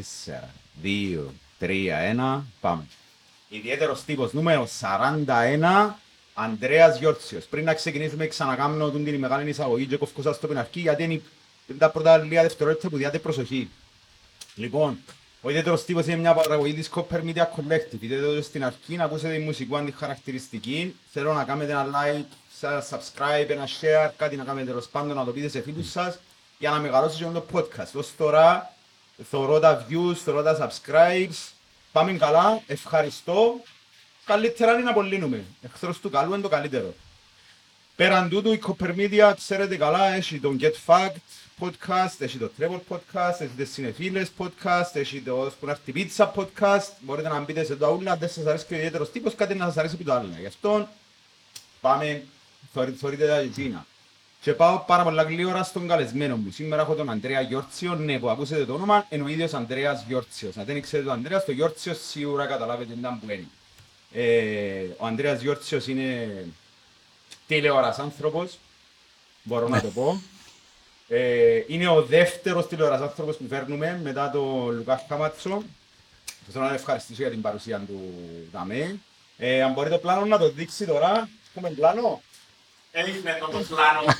Τέσσερα, δύο, τρία, ένα, πάμε. Ιδιαίτερος τύπος νούμερο 41, Ανδρέας Γιόρτσιος. Πριν να ξεκινήσουμε ξανακάμνω την μεγάλη εισαγωγή και κοφκούσα σας το πιναρκή γιατί είναι τα πρώτα λίγα δευτερόλεπτα που διάτε προσοχή. Λοιπόν, ο ιδιαίτερος τύπος είναι μια παραγωγή της Copper Media Collective. Είτε εδώ στην αρχή να ακούσετε τη μουσική αντιχαρακτηριστική. Θέλω να κάνετε ένα like, ένα subscribe, ένα share, κάτι να κάνετε τέλος πάντων να το πείτε σε φίλους σας για να μεγαλώσει και το podcast. Ως τώρα θωρώ τα views, θωρώ τα subscribes. Πάμε καλά, ευχαριστώ. Καλύτερα είναι να απολύνουμε. Εχθρός του καλού είναι το καλύτερο. Πέραν τούτου η Copper Media ξέρετε καλά έχει τον Get Fact podcast, έχει το Travel podcast, έχει τις Συνεφίλες podcast, έχει το Σπονάρτη Pizza podcast. Μπορείτε να μπείτε σε το αούλα, δεν σας αρέσει και ο ιδιαίτερος τύπος, κάτι να σας αρέσει από το άλλο. Γι' αυτό πάμε, θωρείτε τα Γina. Και πάω πάρα πολλά γλύωρα στον καλεσμένο μου. Σήμερα έχω τον Αντρέα Γιόρτσιο, ναι που ακούσετε το όνομα, είναι ο ίδιος Αντρέας Γιόρτσιος. Αν δεν ξέρετε τον Αντρέας, το Γιόρτσιος σίγουρα καταλάβετε τι που είναι. Ε, ο Αντρέας Γιόρτσιος είναι τηλεόρας άνθρωπος, μπορώ να το πω. Ε, είναι ο δεύτερος τηλεόρας άνθρωπος που φέρνουμε μετά τον Λουκά Χαμάτσο. Θέλω να ευχαριστήσω για την παρουσία του Δαμέ. Ε, αν μπορεί το πλάνο να το δείξει τώρα. Έχουμε πλάνο. Έγινε το πλάνο.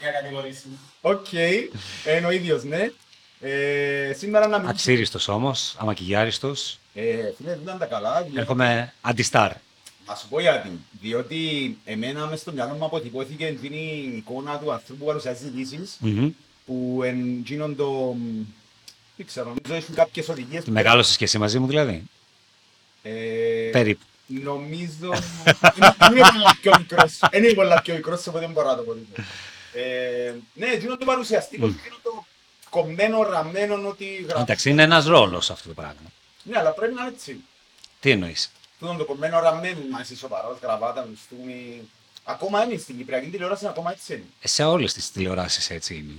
Για κατηγορήσει. Οκ. Είναι ο ίδιος, ναι. Ε, σήμερα να μην... Αξύριστος όμως, αμακιγιάριστος. Ε, φίλε, δεν ήταν τα καλά. διότι- Έρχομαι anti-star. Να σου πω γιατί. Διότι εμένα μες στο μυαλό μου αποτυπώθηκε την εικόνα του ανθρώπου που παρουσιάζει ειδήσεις Μμμ. που εν γίνον το... Δεν ξέρω, νομίζω έχουν κάποιες οδηγίες. που- Μεγάλωσες και εσύ μαζί μου δηλαδή. Ε, Περίπου. Νομίζω... Είναι πολλά πιο μικρός. Είναι πολλά πιο μικρός, οπότε δεν μπορώ να το πω. τίποτα. Ε, Ναι, γίνον το παρουσιαστικό, γίνον το κομμένο, ραμμένο, ότι γράφει. Εντάξει, είναι ένας ρόλος αυτό το πράγμα. Ναι, αλλά πρέπει να είναι έτσι. Τι εννοείς; Τούτον το κομμένο ραμμένο, να είσαι σοβαρός, γραβάτα, μουστούμι. Ακόμα είναι στην Κυπριακή τηλεόραση, ακόμα έτσι είναι. Ε, Σε όλες τις τηλεοράσεις έτσι είναι.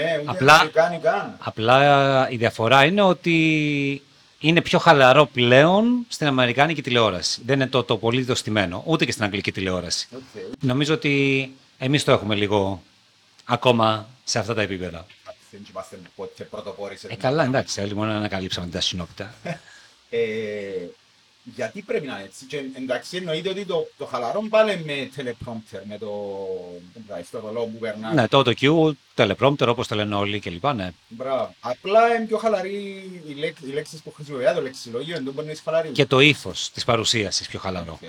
Ναι, ούτε Απλά- δεν κάνει καν. Απλά η διαφορά είναι ότι είναι πιο χαλαρό πλέον στην Αμερικάνικη τηλεόραση. Δεν είναι το, το πολύ το στημένο, ούτε και στην Αγγλική τηλεόραση. Οκ. Νομίζω ότι εμείς το έχουμε λίγο ακόμα σε αυτά τα επίπεδα. Δεν είμαστε ποτέ πρωτοπόροι σε Ε, καλά, εντάξει, άλλοι μόνο ανακαλύψαμε τα συνόπτα. Ε, γιατί πρέπει να είναι έτσι. Και εντάξει, εννοείται ότι το, το χαλαρό πάλι με teleprompter, με το, το ρολό που περνά. ναι, το auto-cue, teleprompter, όπως το λένε όλοι κλπ. Ναι. Μπράβο. Απλά είναι πιο χαλαρή οι, λέξ, οι λέξεις που χρησιμοποιεί, το λεξιλόγιο, δεν μπορεί να είναι χαλαρή. Και το ύφος της παρουσίασης πιο χαλαρό. Οκ.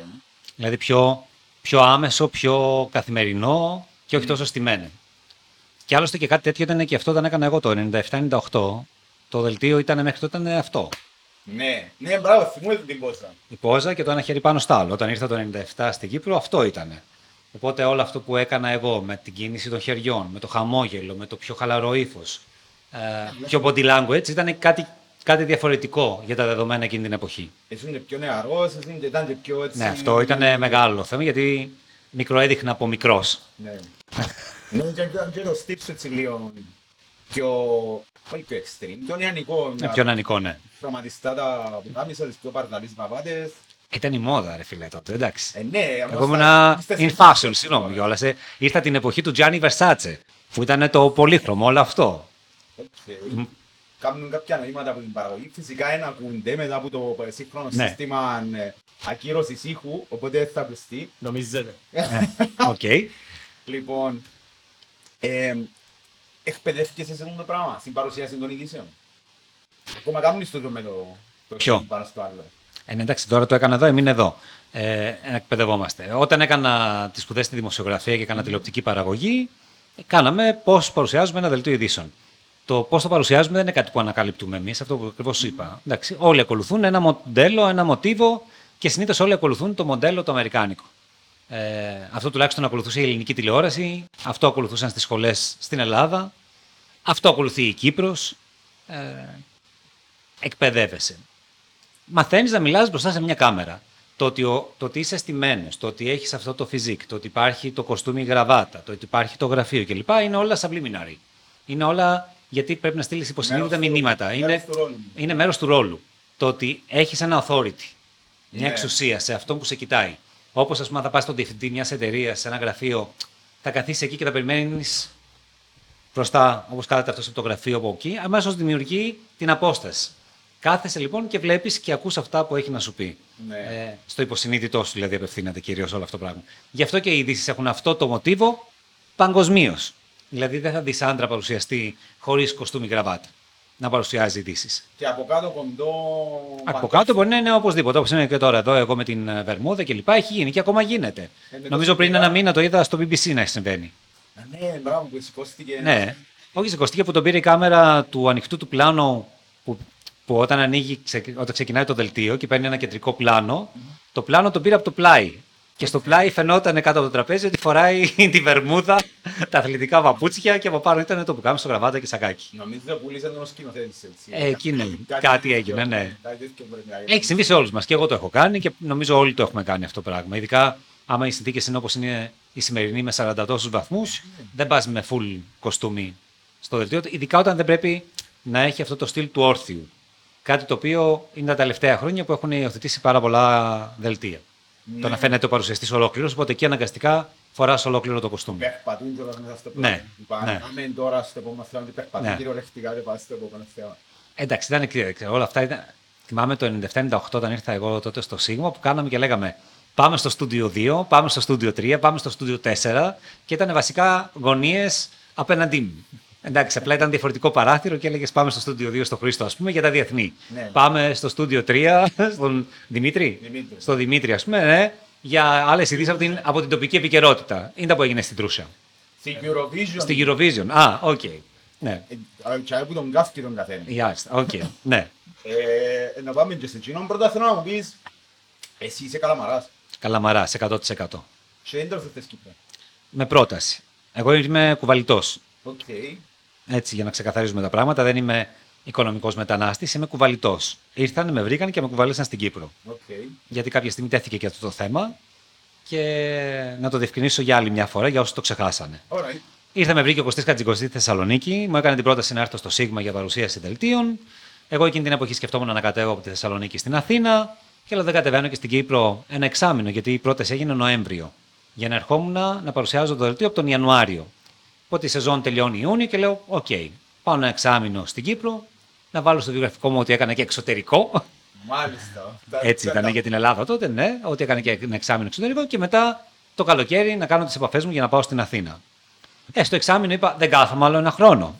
Δηλαδή πιο, πιο άμεσο, πιο καθημερινό και όχι τόσο στημένο. Και άλλωστε και κάτι τέτοιο ήταν και αυτό όταν έκανα εγώ το 97-98. Το δελτίο ήταν μέχρι τότε ήταν αυτό. Ναι, ναι, μπράβο, θυμούμαι την πόζα. Η πόζα και το ένα χέρι πάνω στο άλλο. Όταν ήρθα το 97 στην Κύπρο, αυτό ήταν. Οπότε όλο αυτό που έκανα εγώ με την κίνηση των χεριών, με το χαμόγελο, με το πιο χαλαρό ύφος, ε, πιο body language, ήταν κάτι, κάτι διαφορετικό για τα δεδομένα εκείνη την εποχή. Εσύ είναι πιο νεαρός, εσύ είναι- ήταν και πιο έτσι... Ναι, αυτό ήταν μεγάλο θέμα γιατί μικροέδειχνα από μικρός. Ναι. Ναι, και, και, και το στύψο έτσι λίγο πιο... Όχι πιο extreme, πιο νεανικό. Είναι πιο νανικό, ναι. Χρωματιστά τα πουκάμισα, τις πιο παρδαλείς παπάτες. Ήταν η μόδα, ρε φίλε τότε, εντάξει. Ε, ναι, Εγώ ήμουν in fashion, συγγνώμη κιόλας. Ήρθα την εποχή του Gianni Versace, που ήταν το πολύχρωμο όλο αυτό. Κάνουν κάποια νοήματα από την παραγωγή. Φυσικά εν ακούνται μετά από το σύγχρονο Ναι. σύστημα ε, ακύρωσης ήχου, οπότε δεν θα ακουστεί. Νομίζετε. Οκ. Λοιπόν, ε, εκπαιδεύτηκες σε αυτό το πράγμα, στην παρουσίαση των ειδήσεων. Ακόμα κάνουν στο με το, το Ποιο; ένα πάνω στο άλλο. Ε, ναι, εντάξει, τώρα το έκανα εδώ, έμεινε εδώ. Ε, εκπαιδευόμαστε. Όταν έκανα τις σπουδές στη δημοσιογραφία και έκανα τηλεοπτική παραγωγή, ε, κάναμε πώς παρουσιάζουμε ένα δελτίο ειδήσεων. Το πώς το παρουσιάζουμε δεν είναι κάτι που ανακαλύπτουμε εμείς, αυτό που ακριβώς είπα. Εντάξει, όλοι ακολουθούν ένα μοντέλο, ένα μοτίβο και συνήθως όλοι ακολουθούν το μοντέλο το αμερικάνικο. Ε, αυτό τουλάχιστον ακολουθούσε η ελληνική τηλεόραση, αυτό ακολουθούσαν στις σχολές στην Ελλάδα, αυτό ακολουθεί η Κύπρος. Ε, εκπαιδεύεσαι. Μαθαίνεις να μιλάς μπροστά σε μια κάμερα. Το ότι, ο, το ότι είσαι στημένος, το ότι έχεις αυτό το φυσικ, το ότι υπάρχει το κοστούμι γραβάτα, το ότι υπάρχει το γραφείο κλπ. είναι όλα subliminary. Είναι όλα γιατί πρέπει να στείλεις υποσυνείδητα Μέρος του- μηνύματα. μέρος Είναι, του ρόλου. είναι μέρος του ρόλου. Το ότι έχεις ένα authority, μια Ναι. εξουσία σε αυτό που σε κοιτάει. Όπως ας πούμε, αν θα πας στον διευθυντή μιας εταιρείας, σε ένα γραφείο, θα καθίσεις εκεί και θα περιμένεις μπροστά, όπως κάθεται αυτό από το γραφείο από εκεί, αμέσως δημιουργεί την απόσταση. Κάθεσαι λοιπόν και βλέπεις και ακούς αυτά που έχει να σου πει. Ναι. Ε, στο υποσυνείδητό σου δηλαδή απευθύνεται κυρίως όλο αυτό το πράγμα. Γι' αυτό και οι ειδήσεις έχουν αυτό το μοτίβο παγκοσμίως. Δηλαδή δεν θα δεις άντρα παρουσιαστή χωρίς κοστούμι γραβάτα να παρουσιάζει ειδήσεις. Και από κάτω κοντό... Από κάτω μπορεί να είναι οπωσδήποτε. Όπως είναι και τώρα εδώ, εγώ με την ε, Βερμούδα κλπ. Έχει γίνει και ακόμα γίνεται. Ε, με το Νομίζω πριν σιγά. ένα μήνα το είδα στο BBC να συμβαίνει. Α, Ναι, μπράβο που σηκώστηκε. Ναι. Όχι, σηκωστήκε που τον πήρε η κάμερα του ανοιχτού του πλάνου που, που όταν, ανοίγει, ξε- όταν ξεκινάει το δελτίο και παίρνει ένα κεντρικό πλάνο, το πλάνο τον πήρε από το πλάι. Και στο πλάι φαινόταν κάτω από το τραπέζι ότι φοράει τη βερμούδα, τα αθλητικά παπούτσια και από πάνω ήταν το πουκάμι στο γραβάτα και σακάκι. Νομίζω πουλήσαν τον σκηνοθέτης έτσι. Ε, εκεί ναι. Κάτι έγινε, ναι. Κάτι τέτοιο μπορεί να γίνει. Έχει συμβεί σε όλους μας και εγώ το έχω κάνει και νομίζω όλοι το έχουμε κάνει αυτό το πράγμα. Ειδικά άμα οι συνθήκες είναι όπως είναι η σημερινή με 40 τόσους βαθμούς, δεν πας με full κοστούμι στο δελτίο. Ειδικά όταν δεν πρέπει να έχει αυτό το στυλ του όρθιου. Κάτι το οποίο είναι τα τελευταία χρόνια που έχουν υιοθετήσει πάρα πολλά δελτία. Το να φαίνεται ο παρουσιαστής ολόκληρος, οπότε εκεί αναγκαστικά φοράς ολόκληρο το κοστούμι. Περπατούν κιόλας μέσα στο Ναι, πλάνο. Είπα, ναι. Πάμε τώρα στο επόμενο θέμα ότι περπατούν Ναι. κυριολεκτικά και πάμε στο επόμενο θέμα. Εντάξει, ήταν και- και όλα αυτά. Ήταν... Θυμάμαι το 97-98 όταν ήρθα εγώ τότε στο Σίγμα που κάναμε και λέγαμε πάμε στο στούντιο 2, πάμε στο στούντιο 3, πάμε στο στούντιο 4 και ήταν βασικά γωνίες απέναντί μου. Εντάξει, απλά ήταν διαφορετικό παράθυρο και έλεγες Πάμε στο στούντιο 2 στο Χρήστο, ας πούμε, για τα διεθνή. Ναι. Πάμε στο στούντιο 3, στον Δημήτρη. Δημήτρη. Στο Δημήτρη, ας πούμε, ναι, για άλλες ειδήσεις από την, από την τοπική επικαιρότητα. Είναι τα που έγινε στην Τρούσα. Στην Eurovision. Στην Eurovision. Α, οκ. Ναι. Ε, και που τον κάφκει τον καθένα. Μάλιστα, οκ. Ναι. Ε, να πάμε και σε εκείνον. Πρώτα θέλω να μου πεις, εσύ είσαι καλαμαράς Καλαμαράς, 100%. και δεν τρως θες Κύπρο. Με πρόταση. Εγώ είμαι κουβαλητός. Οκ. Έτσι, για να ξεκαθαρίζουμε τα πράγματα, δεν είμαι οικονομικός μετανάστης, είμαι κουβαλητός. Ήρθαν, με βρήκαν και με κουβαλήσαν στην Κύπρο. Οκ. Γιατί κάποια στιγμή τέθηκε και αυτό το θέμα και να το διευκρινίσω για άλλη μια φορά για όσους το ξεχάσανε. Alright. Ήρθε, με βρήκε ο Κωστής Χατζικοστή στη Θεσσαλονίκη, μου έκανε την πρόταση να έρθω στο Σίγμα για παρουσίαση δελτίων. Εγώ εκείνη την εποχή σκεφτόμουν να κατέβω από τη Θεσσαλονίκη στην Αθήνα και λέω δεν κατεβαίνω και στην Κύπρο ένα εξάμηνο, γιατί η πρόταση έγινε Νοέμβριο. Για να ερχόμουν να παρουσιάζω το δελτίο από τον Ιανουάριο. Οπότε η σεζόν τελειώνει Ιούνιο και λέω: Οκ, πάω ένα εξάμηνο στην Κύπρο, να βάλω στο βιογραφικό μου ότι έκανα και εξωτερικό. Μάλιστα. Έτσι ήταν για την Ελλάδα τότε, ναι, ότι έκανε και ένα εξάμηνο εξωτερικό και μετά το καλοκαίρι να κάνω τις επαφές μου για να πάω στην Αθήνα. Ε, στο εξάμεινο είπα δεν κάθομαι άλλο ένα χρόνο.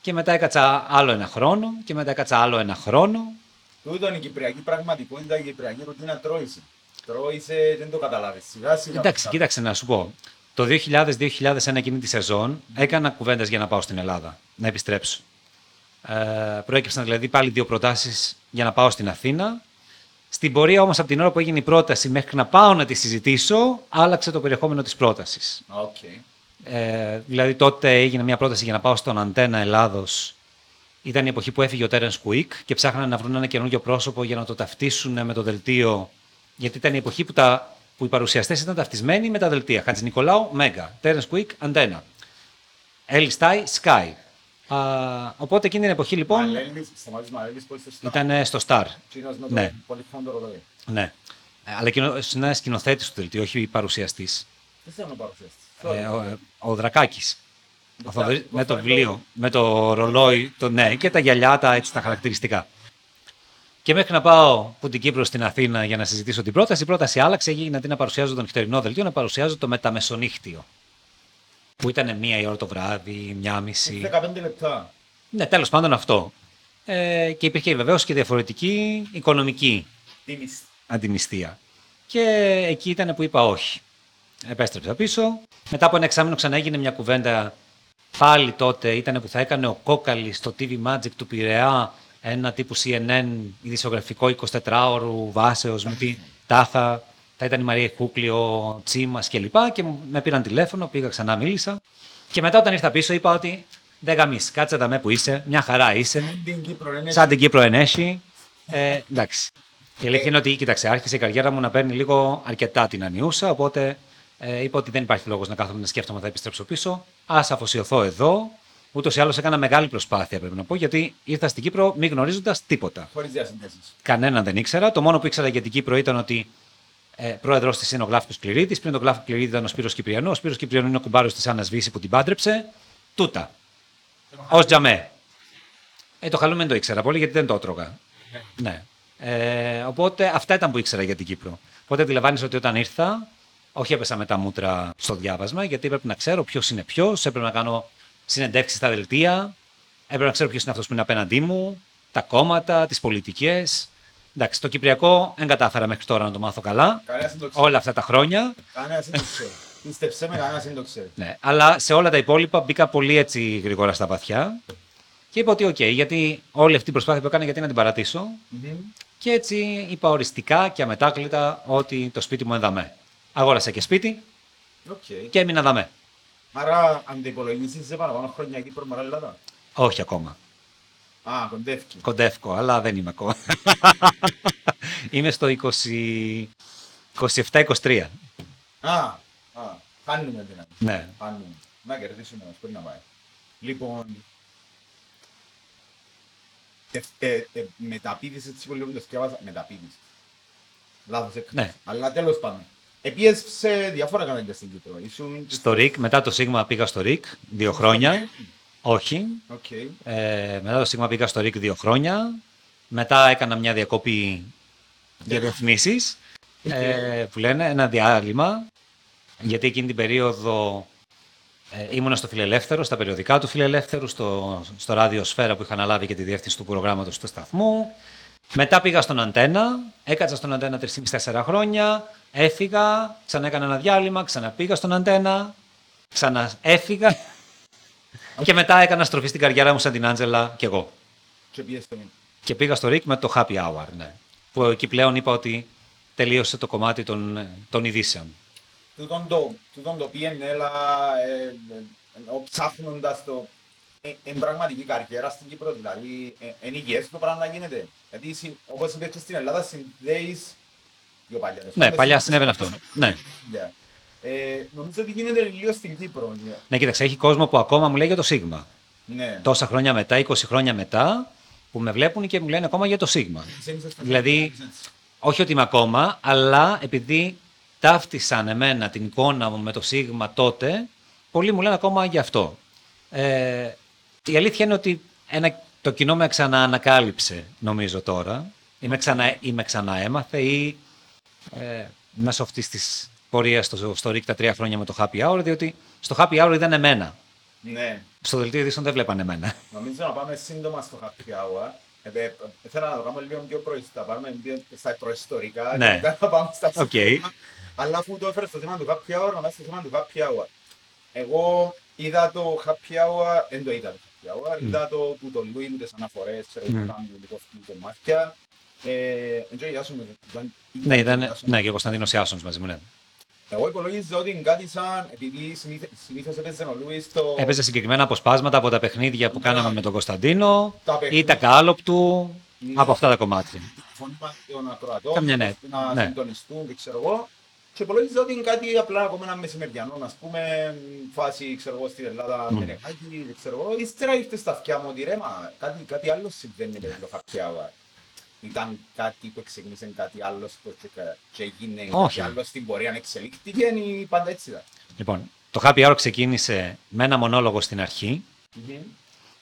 Και μετά έκατσα άλλο ένα χρόνο και μετά έκατσα άλλο ένα χρόνο. Τούτο είναι η κυπριακή πραγματικότητα, η κυπριακή ρουτίνα τρώησε. Τρώησε, δεν το καταλάβεις. Σιγά σιγά. Εντάξει, κοίταξε να σου πω. Το 2000-2001 εκείνη τη σεζόν έκανα κουβέντες για να πάω στην Ελλάδα, να επιστρέψω. Ε, προέκυψαν δηλαδή πάλι δύο προτάσεις για να πάω στην Αθήνα. Στην πορεία όμως από την ώρα που έγινε η πρόταση μέχρι να πάω να τη συζητήσω, άλλαξε το περιεχόμενο της πρότασης. Οκ. Ε, δηλαδή τότε έγινε μια πρόταση για να πάω στον Αντένα Ελλάδος. Ήταν η εποχή που έφυγε ο Τέρενς Κουίκ και ψάχνανε να βρουν ένα καινούργιο πρόσωπο για να το ταυτίσουν με το δελτίο. Γιατί ήταν η εποχή που, τα, που οι παρουσιαστές ήταν ταυτισμένοι με τα δελτία. Χατζηνικολάου, Mega. Τέρενς Κουίκ, Αντένα. Έλλη Στάη, ΣΚΑΪ. Α, οπότε εκείνη την εποχή λοιπόν Μαλέλης, Σταμάτης Μαλέλης, πώς είσαι ήταν στο Star. Τσίνος με Ναι. το πολυφόντο ρολόι. Ναι. Ε, Αλλά εκείνο είναι ένα σκηνοθέτης του δελτίου, όχι παρουσιαστής. Δεν θέλω να παρουσιαστείς. Ε, ο, ο Δρακάκης. Ο Θοδωρής, Δρακάκης, με το ο βιβλίο, με το ρολόι, το, ναι, και τα γυαλιά, τα, έτσι, τα χαρακτηριστικά. Και μέχρι να πάω από την Κύπρο στην Αθήνα για να συζητήσω την πρόταση, η πρόταση άλλαξε, έγινε αντί να παρουσιάζω το νυχτερινό δελτίο, να παρουσιάζω το μεταμεσονύχτιο. Που ήταν μία η ώρα το βράδυ, μία μισή. 15 λεπτά. Ναι, τέλος πάντων αυτό. Ε, και υπήρχε βεβαίως και διαφορετική οικονομική Τίμης. αντιμιστία. Και εκεί ήταν που είπα όχι. Επέστρεψα πίσω. Μετά από ένα εξάμεινο ξανά έγινε μια κουβέντα. Πάλι τότε ήταν που θα έκανε ο Κόκαλης στο TV Magic του Πειραιά ένα τύπου CNN ειδησιογραφικό 24ωρου βάσεως με τη τάχα. Θα ήταν η Μαρία Κούκλη, ο Τσίμας κλπ. Και μου- με πήραν τηλέφωνο, πήγα ξανά, μίλησα. Και μετά όταν ήρθα πίσω είπα ότι δεν γαμείς, κάτσε τα με που είσαι, μια χαρά είσαι. Την Κύπρο είναι Σαν την Κύπρο ενέχει. Ε, εντάξει. Η αλήθεια είναι ότι, κοίταξε, άρχισε η καριέρα μου να παίρνει λίγο αρκετά την ανιούσα, οπότε ε, είπα ότι δεν υπάρχει λόγος να κάθομαι να σκέφτομαι θα επιστρέψω πίσω. Α αφοσιωθώ εδώ. Ούτως ή άλλως έκανα μεγάλη προσπάθεια, πρέπει να πω, γιατί ήρθα στην Κύπρο μη γνωρίζοντας τίποτα. χωρίς διασυνδέσεις. Κανέναν δεν ήξερα. Το μόνο που ήξερα για την Κύπρο ήταν ότι ε, πρόεδρος της είναι ο Γλάφικο Κληρίδης. Πριν τον Γλάφικο Κληρίδη ήταν ο Σπύρος Κυπριανός. Ο Σπύρος Κυπριανό είναι ο κουμπάρος της Άννας Βύση που την πάντρεψε. τούτα. Ω τζαμέ. Ε, το χαλούμι δεν το ήξερα πολύ γιατί δεν το έτρωγα. Ναι. Ε, οπότε αυτά ήταν που ήξερα για την Κύπρο. Οπότε αντιλαμβάνεσαι ότι όταν ήρθα, όχι έπεσα με τα μούτρα στο διάβασμα, γιατί έπρεπε να ξέρω ποιος είναι ποιος, έπρεπε να κάνω συνεντεύξεις στα δελτία, έπρεπε να ξέρω ποιος είναι αυτός που είναι απέναντί μου, τα κόμματα, τις πολιτικές. Εντάξει, το Κυπριακό δεν κατάφερα μέχρι τώρα να το μάθω καλά. Κανένας δεν το ξέρει. Όλα αυτά τα χρόνια. Κανένας δεν το ξέρει. Πίστεψέ με, κανένας δεν το ξέρει. Ναι, αλλά σε όλα τα υπόλοιπα μπήκα πολύ έτσι γρήγορα στα βαθιά. Και είπα ότι οκ, γιατί όλη αυτή η προσπάθεια που έκανα γιατί να την παρατήσω. Μμμ. Και έτσι είπα οριστικά και αμετάκλητα ότι το σπίτι μου είναι δαμέ. Αγόρασα και σπίτι Οκ. και έμεινα δαμέ. Άρα, αν το υπολογίσεις σε παραπάνω χρόνια Κύπρο με Ελλάδα. Όχι ακόμα. Α, κοντεύει. Κοντεύκω, αλλά δεν είμαι ακόμα. είμαι στο 20... 27-23. Α, α, χάνουμε την Ναι. Χάνουμε. Να κερδίσουμε όμως, πρέπει να πάει. Λοιπόν, ε, ε, ε, μεταπίδηση της πολύ το σκέφασα, μεταπίδηση. Λάθος έκανα. Ναι. Αλλά τέλος πάντων. Επήες σε διάφορα κανάλια στην Κύπρο. Ήσουν... Στο ΡΙΚ, μετά το Σίγμα πήγα στο ΡΙΚ δύο χρόνια. Όχι. Οκ. Ε, μετά το Σίγμα πήγα στο ΡΙΚ δύο χρόνια. Μετά έκανα μια διακοπή για διαφημίσεις, ε, που λένε ένα διάλειμμα. Γιατί εκείνη την περίοδο ε, ήμουνα στο Φιλελεύθερο, στα περιοδικά του Φιλελεύθερου, στο, στο ράδιο Σφαίρα που είχα αναλάβει και τη διεύθυνση του προγράμματος του σταθμού. Μετά πήγα στον Αντένα, έκατσα στον Αντένα 3,5-4 χρόνια, έφυγα, ξανά έκανα ένα διάλειμμα, ξαναπήγα στον Αντένα, ξαναέφυγα και μετά έκανα στροφή στην καριέρα μου σαν την Άντζελα κι εγώ. Και πιες στο Και πήγα στο ΡΙΚ με το Happy Hour, ναι. Που εκεί πλέον είπα ότι τελείωσε το κομμάτι των, των ειδήσεων. Τούτον το, τούτον το πήγαινε, έλα, ε, ε, ενώ ψάχνοντας το, ε, εν πραγματική καριέρα στην Κύπρο, δηλαδή, ε, εν υγιές το πράγμα να γίνεται. Γιατί, συ- όπως είπες και στην Ελλάδα, συνδέεις πιο παλιά. Ναι, παλιά συνέβαινε αυτό. Ναι. Ναι. Ε, νομίζω ότι γίνεται λίγο στην Κύπρο. ναι. ναι, κοίταξε, έχει κόσμο που ακόμα μου λέει για το Σίγμα. Ναι. Τόσα χρόνια μετά, 20 χρόνια μετά, που με βλέπουν και μου λένε ακόμα για το Σίγμα. Ξέρεις, έτσι. Δηλαδή, όχι ότι είμαι ακόμα, αλλά επειδή ταύτισαν εμένα την εικόνα μου με το Σίγμα τότε, πολλοί μου λένε ακόμα γι' αυτό. Ε, η αλήθεια είναι ότι ένα, το κοινό με ξαναανακάλυψε, νομίζω τώρα, ή με, ξανα, ή με ξαναέμαθε ή ε, μέσω αυτής της πορείας στο, στο ΡΙΚ τα τρία χρόνια με το Happy Hour, διότι στο Happy Hour ήταν εμένα. Ναι. Στο δελτίο ειδήσεων δεν βλέπανε εμένα. Νομίζω να πάμε σύντομα στο happy hour. Ε, ε, Θέλω να το κάνουμε λίγο πιο προϊστά, πάμε λίγο στα προϊστορικά Ναι. και μετά να πάμε στα Οκ. σύντομα. Αλλά αφού το έφερες στο θέμα του happy hour, να πάμε στο θέμα του happy hour. Εγώ είδα το happy hour, δεν το είδα το happy hour, είδα το που το Λουί με τις αναφορές, ξέρω, που κάνουν λίγο αυτή το μάτια. Ε, Εντζο, γεια σου, ήταν- ναι, ήταν, γεια σου. ναι, και ο Κωνσταντίνος Ιάσονος μαζί μου, ναι. Εγώ υπολόγιζα ότι είναι κάτι σαν, επειδή συνήθε- συνήθως έπαιζε ο Λουίς το... Έπαιζε συγκεκριμένα αποσπάσματα από τα παιχνίδια που κάναμε με τον Κωνσταντίνο Τα ή παιχνίδια. τα κάλοπ του Ναι. από αυτά τα κομμάτια. φωνήμα των ακροατών, Καμιά ναι. να Ναι. συντονιστούν και ξέρω εγώ. Και υπολόγιζα ότι είναι κάτι απλά ακόμα ένα μεσημεριανό, ας πούμε, φάση, ξέρω εγώ, στην Ελλάδα, Μμ. με νεκάκι, ξέρω εγώ. Ύστερα ήρθε στα αυτιά μου ότι ρε, μα κάτι, κάτι άλλο συμβαίνει με το happy hour. Ήταν κάτι που ξεκίνησε κάτι άλλο που και, και έγινε Όχι. κάτι άλλο στην πορεία, αν εξελίχθηκε, ή πάντα έτσι ήταν. Λοιπόν, το Happy Hour ξεκίνησε με ένα μονόλογο στην αρχή,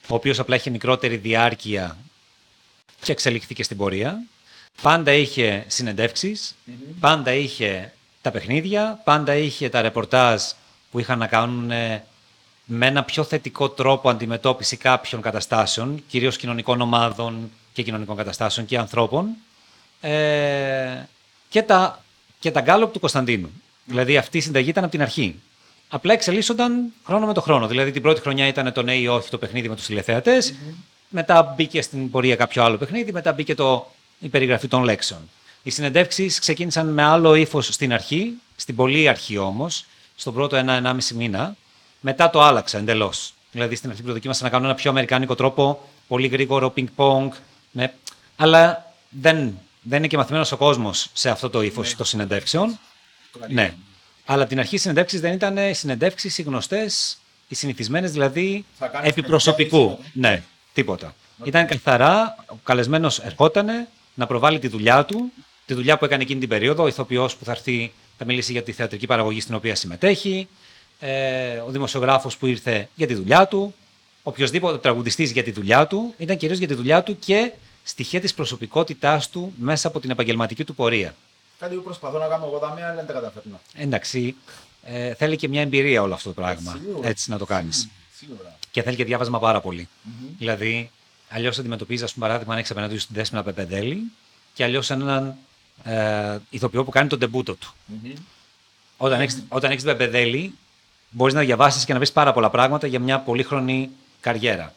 ο οποίος απλά είχε μικρότερη διάρκεια και εξελιχθήκε στην πορεία. Πάντα είχε συνεντεύξεις, πάντα είχε τα παιχνίδια, πάντα είχε τα ρεπορτάζ που είχαν να κάνουν ε, με ένα πιο θετικό τρόπο αντιμετώπιση κάποιων καταστάσεων, κυρίως κοινωνικών ομάδων και κοινωνικών καταστάσεων και ανθρώπων. Ε, και τα, και τα γκάλωπ του Κωνσταντίνου. Δηλαδή αυτή η συνταγή ήταν από την αρχή. Απλά εξελίσσονταν χρόνο με το χρόνο. Δηλαδή την πρώτη χρονιά ήταν το ναι ή όχι το παιχνίδι με τους τηλεθεατές. Μετά μπήκε στην πορεία κάποιο άλλο παιχνίδι. Μετά μπήκε το, η περιγραφή των λέξεων. Οι συνεντεύξεις ξεκίνησαν με άλλο ύφος στην αρχή, στην πολύ αρχή όμως, στον πρώτο ένα-ενάμιση μήνα. Μετά το άλλαξα εντελώς. Δηλαδή στην αρχή προδοκίμασα να κάνω ένα πιο αμερικάνικο τρόπο, πολύ γρήγορο πινκ-πονγκ. Με... Αλλά δεν, δεν είναι και μαθημένος ο κόσμος σε αυτό το ύφος των συνεντεύξεων. Ναι. Αλλά από την αρχή οι συνεντεύξει δεν ήταν οι συνεντεύξεις οι γνωστές, οι συνηθισμένες δηλαδή Θα κάνεις επί προσωπικού. μια Ναι, τίποτα. Ήταν καθαρά, ο καλεσμένος ερχόταν να προβάλλει τη δουλειά του, τη δουλειά που έκανε εκείνη την περίοδο, ο ηθοποιός που θα έρθει, θα μιλήσει για τη θεατρική παραγωγή στην οποία συμμετέχει, ε, ο δημοσιογράφος που ήρθε για τη δουλειά του, οποιοδήποτε τραγουδιστής για τη δουλειά του, ήταν κυρίως για τη δουλειά του και στοιχεία της προσωπικότητάς του μέσα από την επαγγελματική του πορεία. Κάτι που προσπαθώ να κάνω εγώ τα μία, αλλά δεν τα καταφέρνω. Εντάξει, ε, θέλει και μια εμπειρία όλο αυτό το πράγμα, Σίγουρα. έτσι να το κάνεις. Σίγουρα. Και θέλει και διάβασμα πάρα πολύ. Δηλαδή, αλλιώς αντιμετωπίζεις, ας πούμε, παράδειγμα, αν έχεις απέναντι σου την Δέσποινα Πεπεντέλη και αλλιώς έναν ε, ηθοποιό που κάνει τον τεμπούτο του. Όταν έχεις όταν έχεις την Πεπεντέλη, μπορείς να διαβάσεις και να βρει πάρα πολλά πράγματα για μια πολύχρονη καριέρα.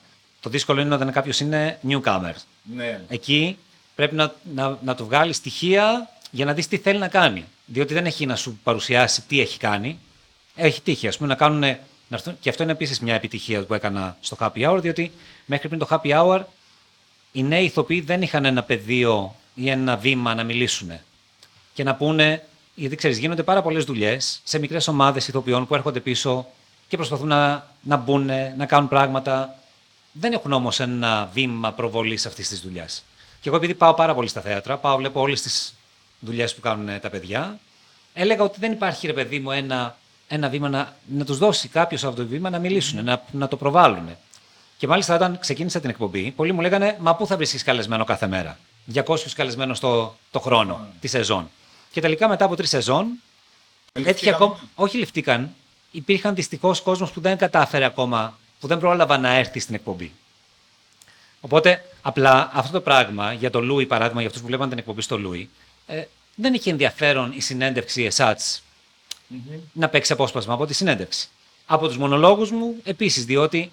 Το δύσκολο είναι όταν κάποιος είναι newcomer. Ναι. Εκεί πρέπει να, να, να του βγάλει στοιχεία για να δεις τι θέλει να κάνει. Διότι δεν έχει να σου παρουσιάσει τι έχει κάνει. Έχει τύχει, ας πούμε, να κάνουν. Να έρθουν, και αυτό είναι επίσης μια επιτυχία που έκανα στο happy hour, διότι μέχρι πριν το happy hour οι νέοι ηθοποιοί δεν είχαν ένα πεδίο ή ένα βήμα να μιλήσουν. Και να πούνε, γιατί ξέρεις, γίνονται πάρα πολλές δουλειές σε μικρές ομάδες ηθοποιών που έρχονται πίσω και προσπαθούν να, να μπουν, να κάνουν πράγματα. Δεν έχουν όμως ένα βήμα προβολής αυτής της δουλειάς. Και εγώ επειδή πάω πάρα πολύ στα θέατρα, πάω, βλέπω όλες τις δουλειές που κάνουν ε, τα παιδιά, έλεγα ότι δεν υπάρχει ρε παιδί μου ένα, ένα βήμα να, να τους δώσει κάποιος αυτό το βήμα να μιλήσουν, να, να το προβάλλουν. Και μάλιστα όταν ξεκίνησα την εκπομπή, πολλοί μου λέγανε Μα πού θα βρει καλεσμένο κάθε μέρα; 200 καλεσμένο το, το χρόνο, τη σεζόν. Και τελικά μετά από τρεις σεζόν, έτυχε Ληφθήκαν. ακόμα. Όχι ληφτήκαν. Υπήρχαν δυστυχώς κόσμος που δεν κατάφερε ακόμα, που δεν πρόλαβα να έρθει στην εκπομπή. Οπότε, απλά αυτό το πράγμα για το Λούι, παράδειγμα, για αυτούς που βλέπαν την εκπομπή στο Λούι, ε, δεν είχε ενδιαφέρον η συνέντευξη εσάτς να παίξει απόσπασμα από τη συνέντευξη. Από τους μονολόγους μου, επίσης, διότι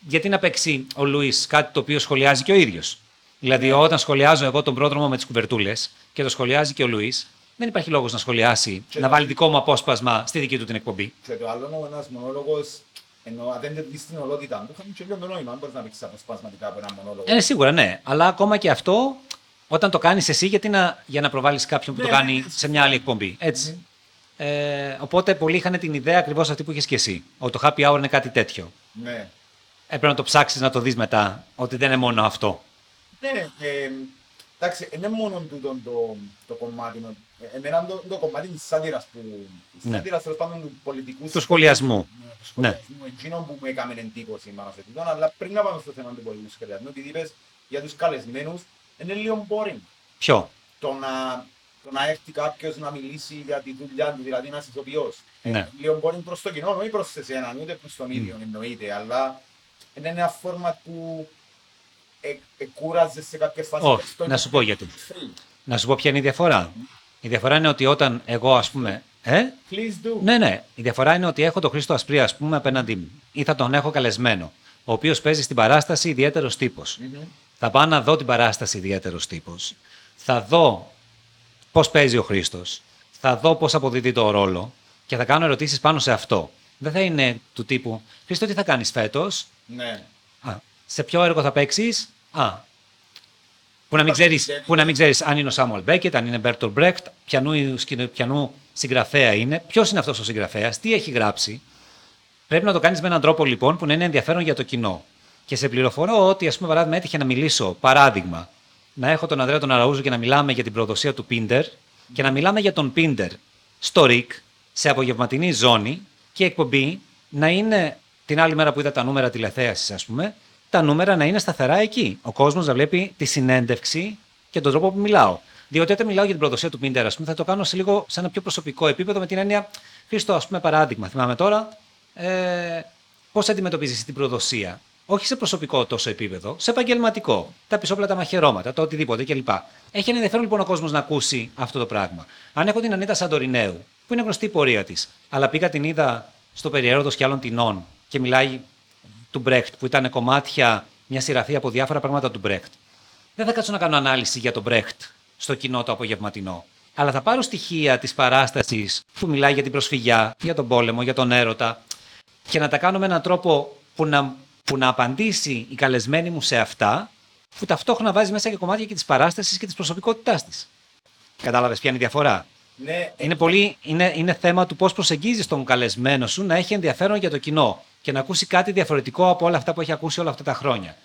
γιατί να παίξει ο Λούις κάτι το οποίο σχολιάζει και ο ίδιος; Δηλαδή, όταν σχολιάζω εγώ τον πρόδρομο με τις κουβερτούλες και το σχολιάζει και ο Λούις, δεν υπάρχει λόγος να σχολιάσει, Και να το- βάλει δικό μου απόσπασμα στη δική του την εκπομπή. Και το άλλο είναι ένας μονόλογος, ενώ αν δεν δεις την ολότητα του, είχαμε και λίγο το νόημα, αν μπορείς να πεις αποσπασματικά από ένα μονόλογο. Ε, σίγουρα, ναι. Αλλά ακόμα και αυτό, όταν το κάνεις εσύ, γιατί να, για να προβάλλεις κάποιον που Ναι, το κάνει ναι, σε μια άλλη εκπομπή. Έτσι. Ε, οπότε πολλοί είχαν την ιδέα ακριβώς αυτή που είχες και εσύ. Ότι το happy hour είναι κάτι τέτοιο. Ναι. Έπρεπε να το ψάξεις να το δεις μετά. Ότι δεν είναι μόνο αυτό. Ναι, ναι. Ε, εντάξει, είναι μόνο τούτο το, το κομμάτι. Ε, Εμένα το, το κομμάτι της σάτυρας που... Της Ναι. σάτυρας τέλος πάντων του πολιτικού... Του σχολιασμού. Ναι, του σχολιασμού. Εκείνο που μου έκαμε εντύπωση πάνω σε τούτο. Αλλά πριν να πάμε στο θέμα του πολιτικού σχολιασμού, επειδή είπες για τους καλεσμένους, είναι λίγο boring. Ποιο; Το να, το να έρθει κάποιος να μιλήσει για τη δουλειά του, δηλαδή ένας ηθοποιός. Ναι. Ε, λίγο boring προς το κοινό, όχι προς εσένα, ούτε προς τον ίδιο εννοείται, αλλά είναι ένα format που ε, ε, κούραζε σε κάποιες φάσεις. Όχι, Στο να σου πω γιατί. free. Να σου πω ποια είναι η διαφορά. Η διαφορά είναι ότι όταν εγώ, ας πούμε. Ε, Please do. Ναι, ναι. Η διαφορά είναι ότι έχω τον Χρήστο Ασπρί, ας πούμε, απέναντί μου. Ή θα τον έχω καλεσμένο. Ο οποίος παίζει στην παράσταση ιδιαίτερος τύπος. Θα πάω να δω την παράσταση ιδιαίτερος τύπος. Θα δω πώς παίζει ο Χρήστος. Θα δω πώς αποδίδει το ρόλο. Και θα κάνω ερωτήσεις πάνω σε αυτό. Δεν θα είναι του τύπου Χρήστο, τι θα κάνεις φέτος; Ναι. Α, σε ποιο έργο θα παίξεις; Α. Που να μην ξέρεις που να μην ξέρεις αν είναι ο Σάμουελ Μπέκετ, αν είναι Μπέρτολτ Μπρεχτ, ποιανού, σκηνο- ποιανού συγγραφέα είναι, ποιος είναι αυτός ο συγγραφέας, τι έχει γράψει. Πρέπει να το κάνεις με έναν τρόπο λοιπόν που να είναι ενδιαφέρον για το κοινό. Και σε πληροφορώ ότι, ας πούμε, παράδειγμα, έτυχε να μιλήσω, παράδειγμα, να έχω τον Ανδρέα τον Αραούζο και να μιλάμε για την Προδοσία του Πίντερ και να μιλάμε για τον Πίντερ στο ΡΙΚ, σε απογευματινή ζώνη και η εκπομπή να είναι την άλλη μέρα που είδα τα νούμερα τηλεθέασης, ας πούμε, τα νούμερα να είναι σταθερά εκεί. Ο κόσμος να βλέπει τη συνέντευξη και τον τρόπο που μιλάω. Διότι όταν μιλάω για την προδοσία του Πίντερ, ας πούμε, θα το κάνω σε λίγο σε ένα πιο προσωπικό επίπεδο με την έννοια. Χρήστο, ας πούμε, παράδειγμα, θυμάμαι τώρα, ε, πώς αντιμετωπίζεις την προδοσία. Όχι σε προσωπικό τόσο επίπεδο, σε επαγγελματικό. Τα πισόπλατα μαχαιρώματα, το οτιδήποτε κλπ. Έχει ένα ενδιαφέρον λοιπόν ο κόσμος να ακούσει αυτό το πράγμα. Αν έχω την Ανίτα Σαντορινέου, που είναι γνωστή η πορεία της, αλλά πήγα την είδα στο περιέρωτο και άλλων τεινών και μιλάει του Μπρέχτ, που ήταν κομμάτια, μια σειραφή από διάφορα πράγματα του Μπρέχτ. Δεν θα κάτσω να κάνω ανάλυση για τον Μπρέχτ στο κοινό το απογευματινό. Αλλά θα πάρω στοιχεία της παράστασης που μιλάει για την προσφυγιά, για τον πόλεμο, για τον έρωτα και να τα κάνω με έναν τρόπο που να, που να απαντήσει η καλεσμένη μου σε αυτά, που ταυτόχρονα βάζει μέσα και κομμάτια και της παράστασης και της προσωπικότητάς της. Κατάλαβες ποια είναι η διαφορά; Ναι, Είναι, πολύ, είναι, είναι θέμα του πώς προσεγγίζεις τον καλεσμένο σου να έχει ενδιαφέρον για το κοινό και να ακούσει κάτι διαφορετικό από όλα αυτά που έχει ακούσει όλα αυτά τα χρόνια.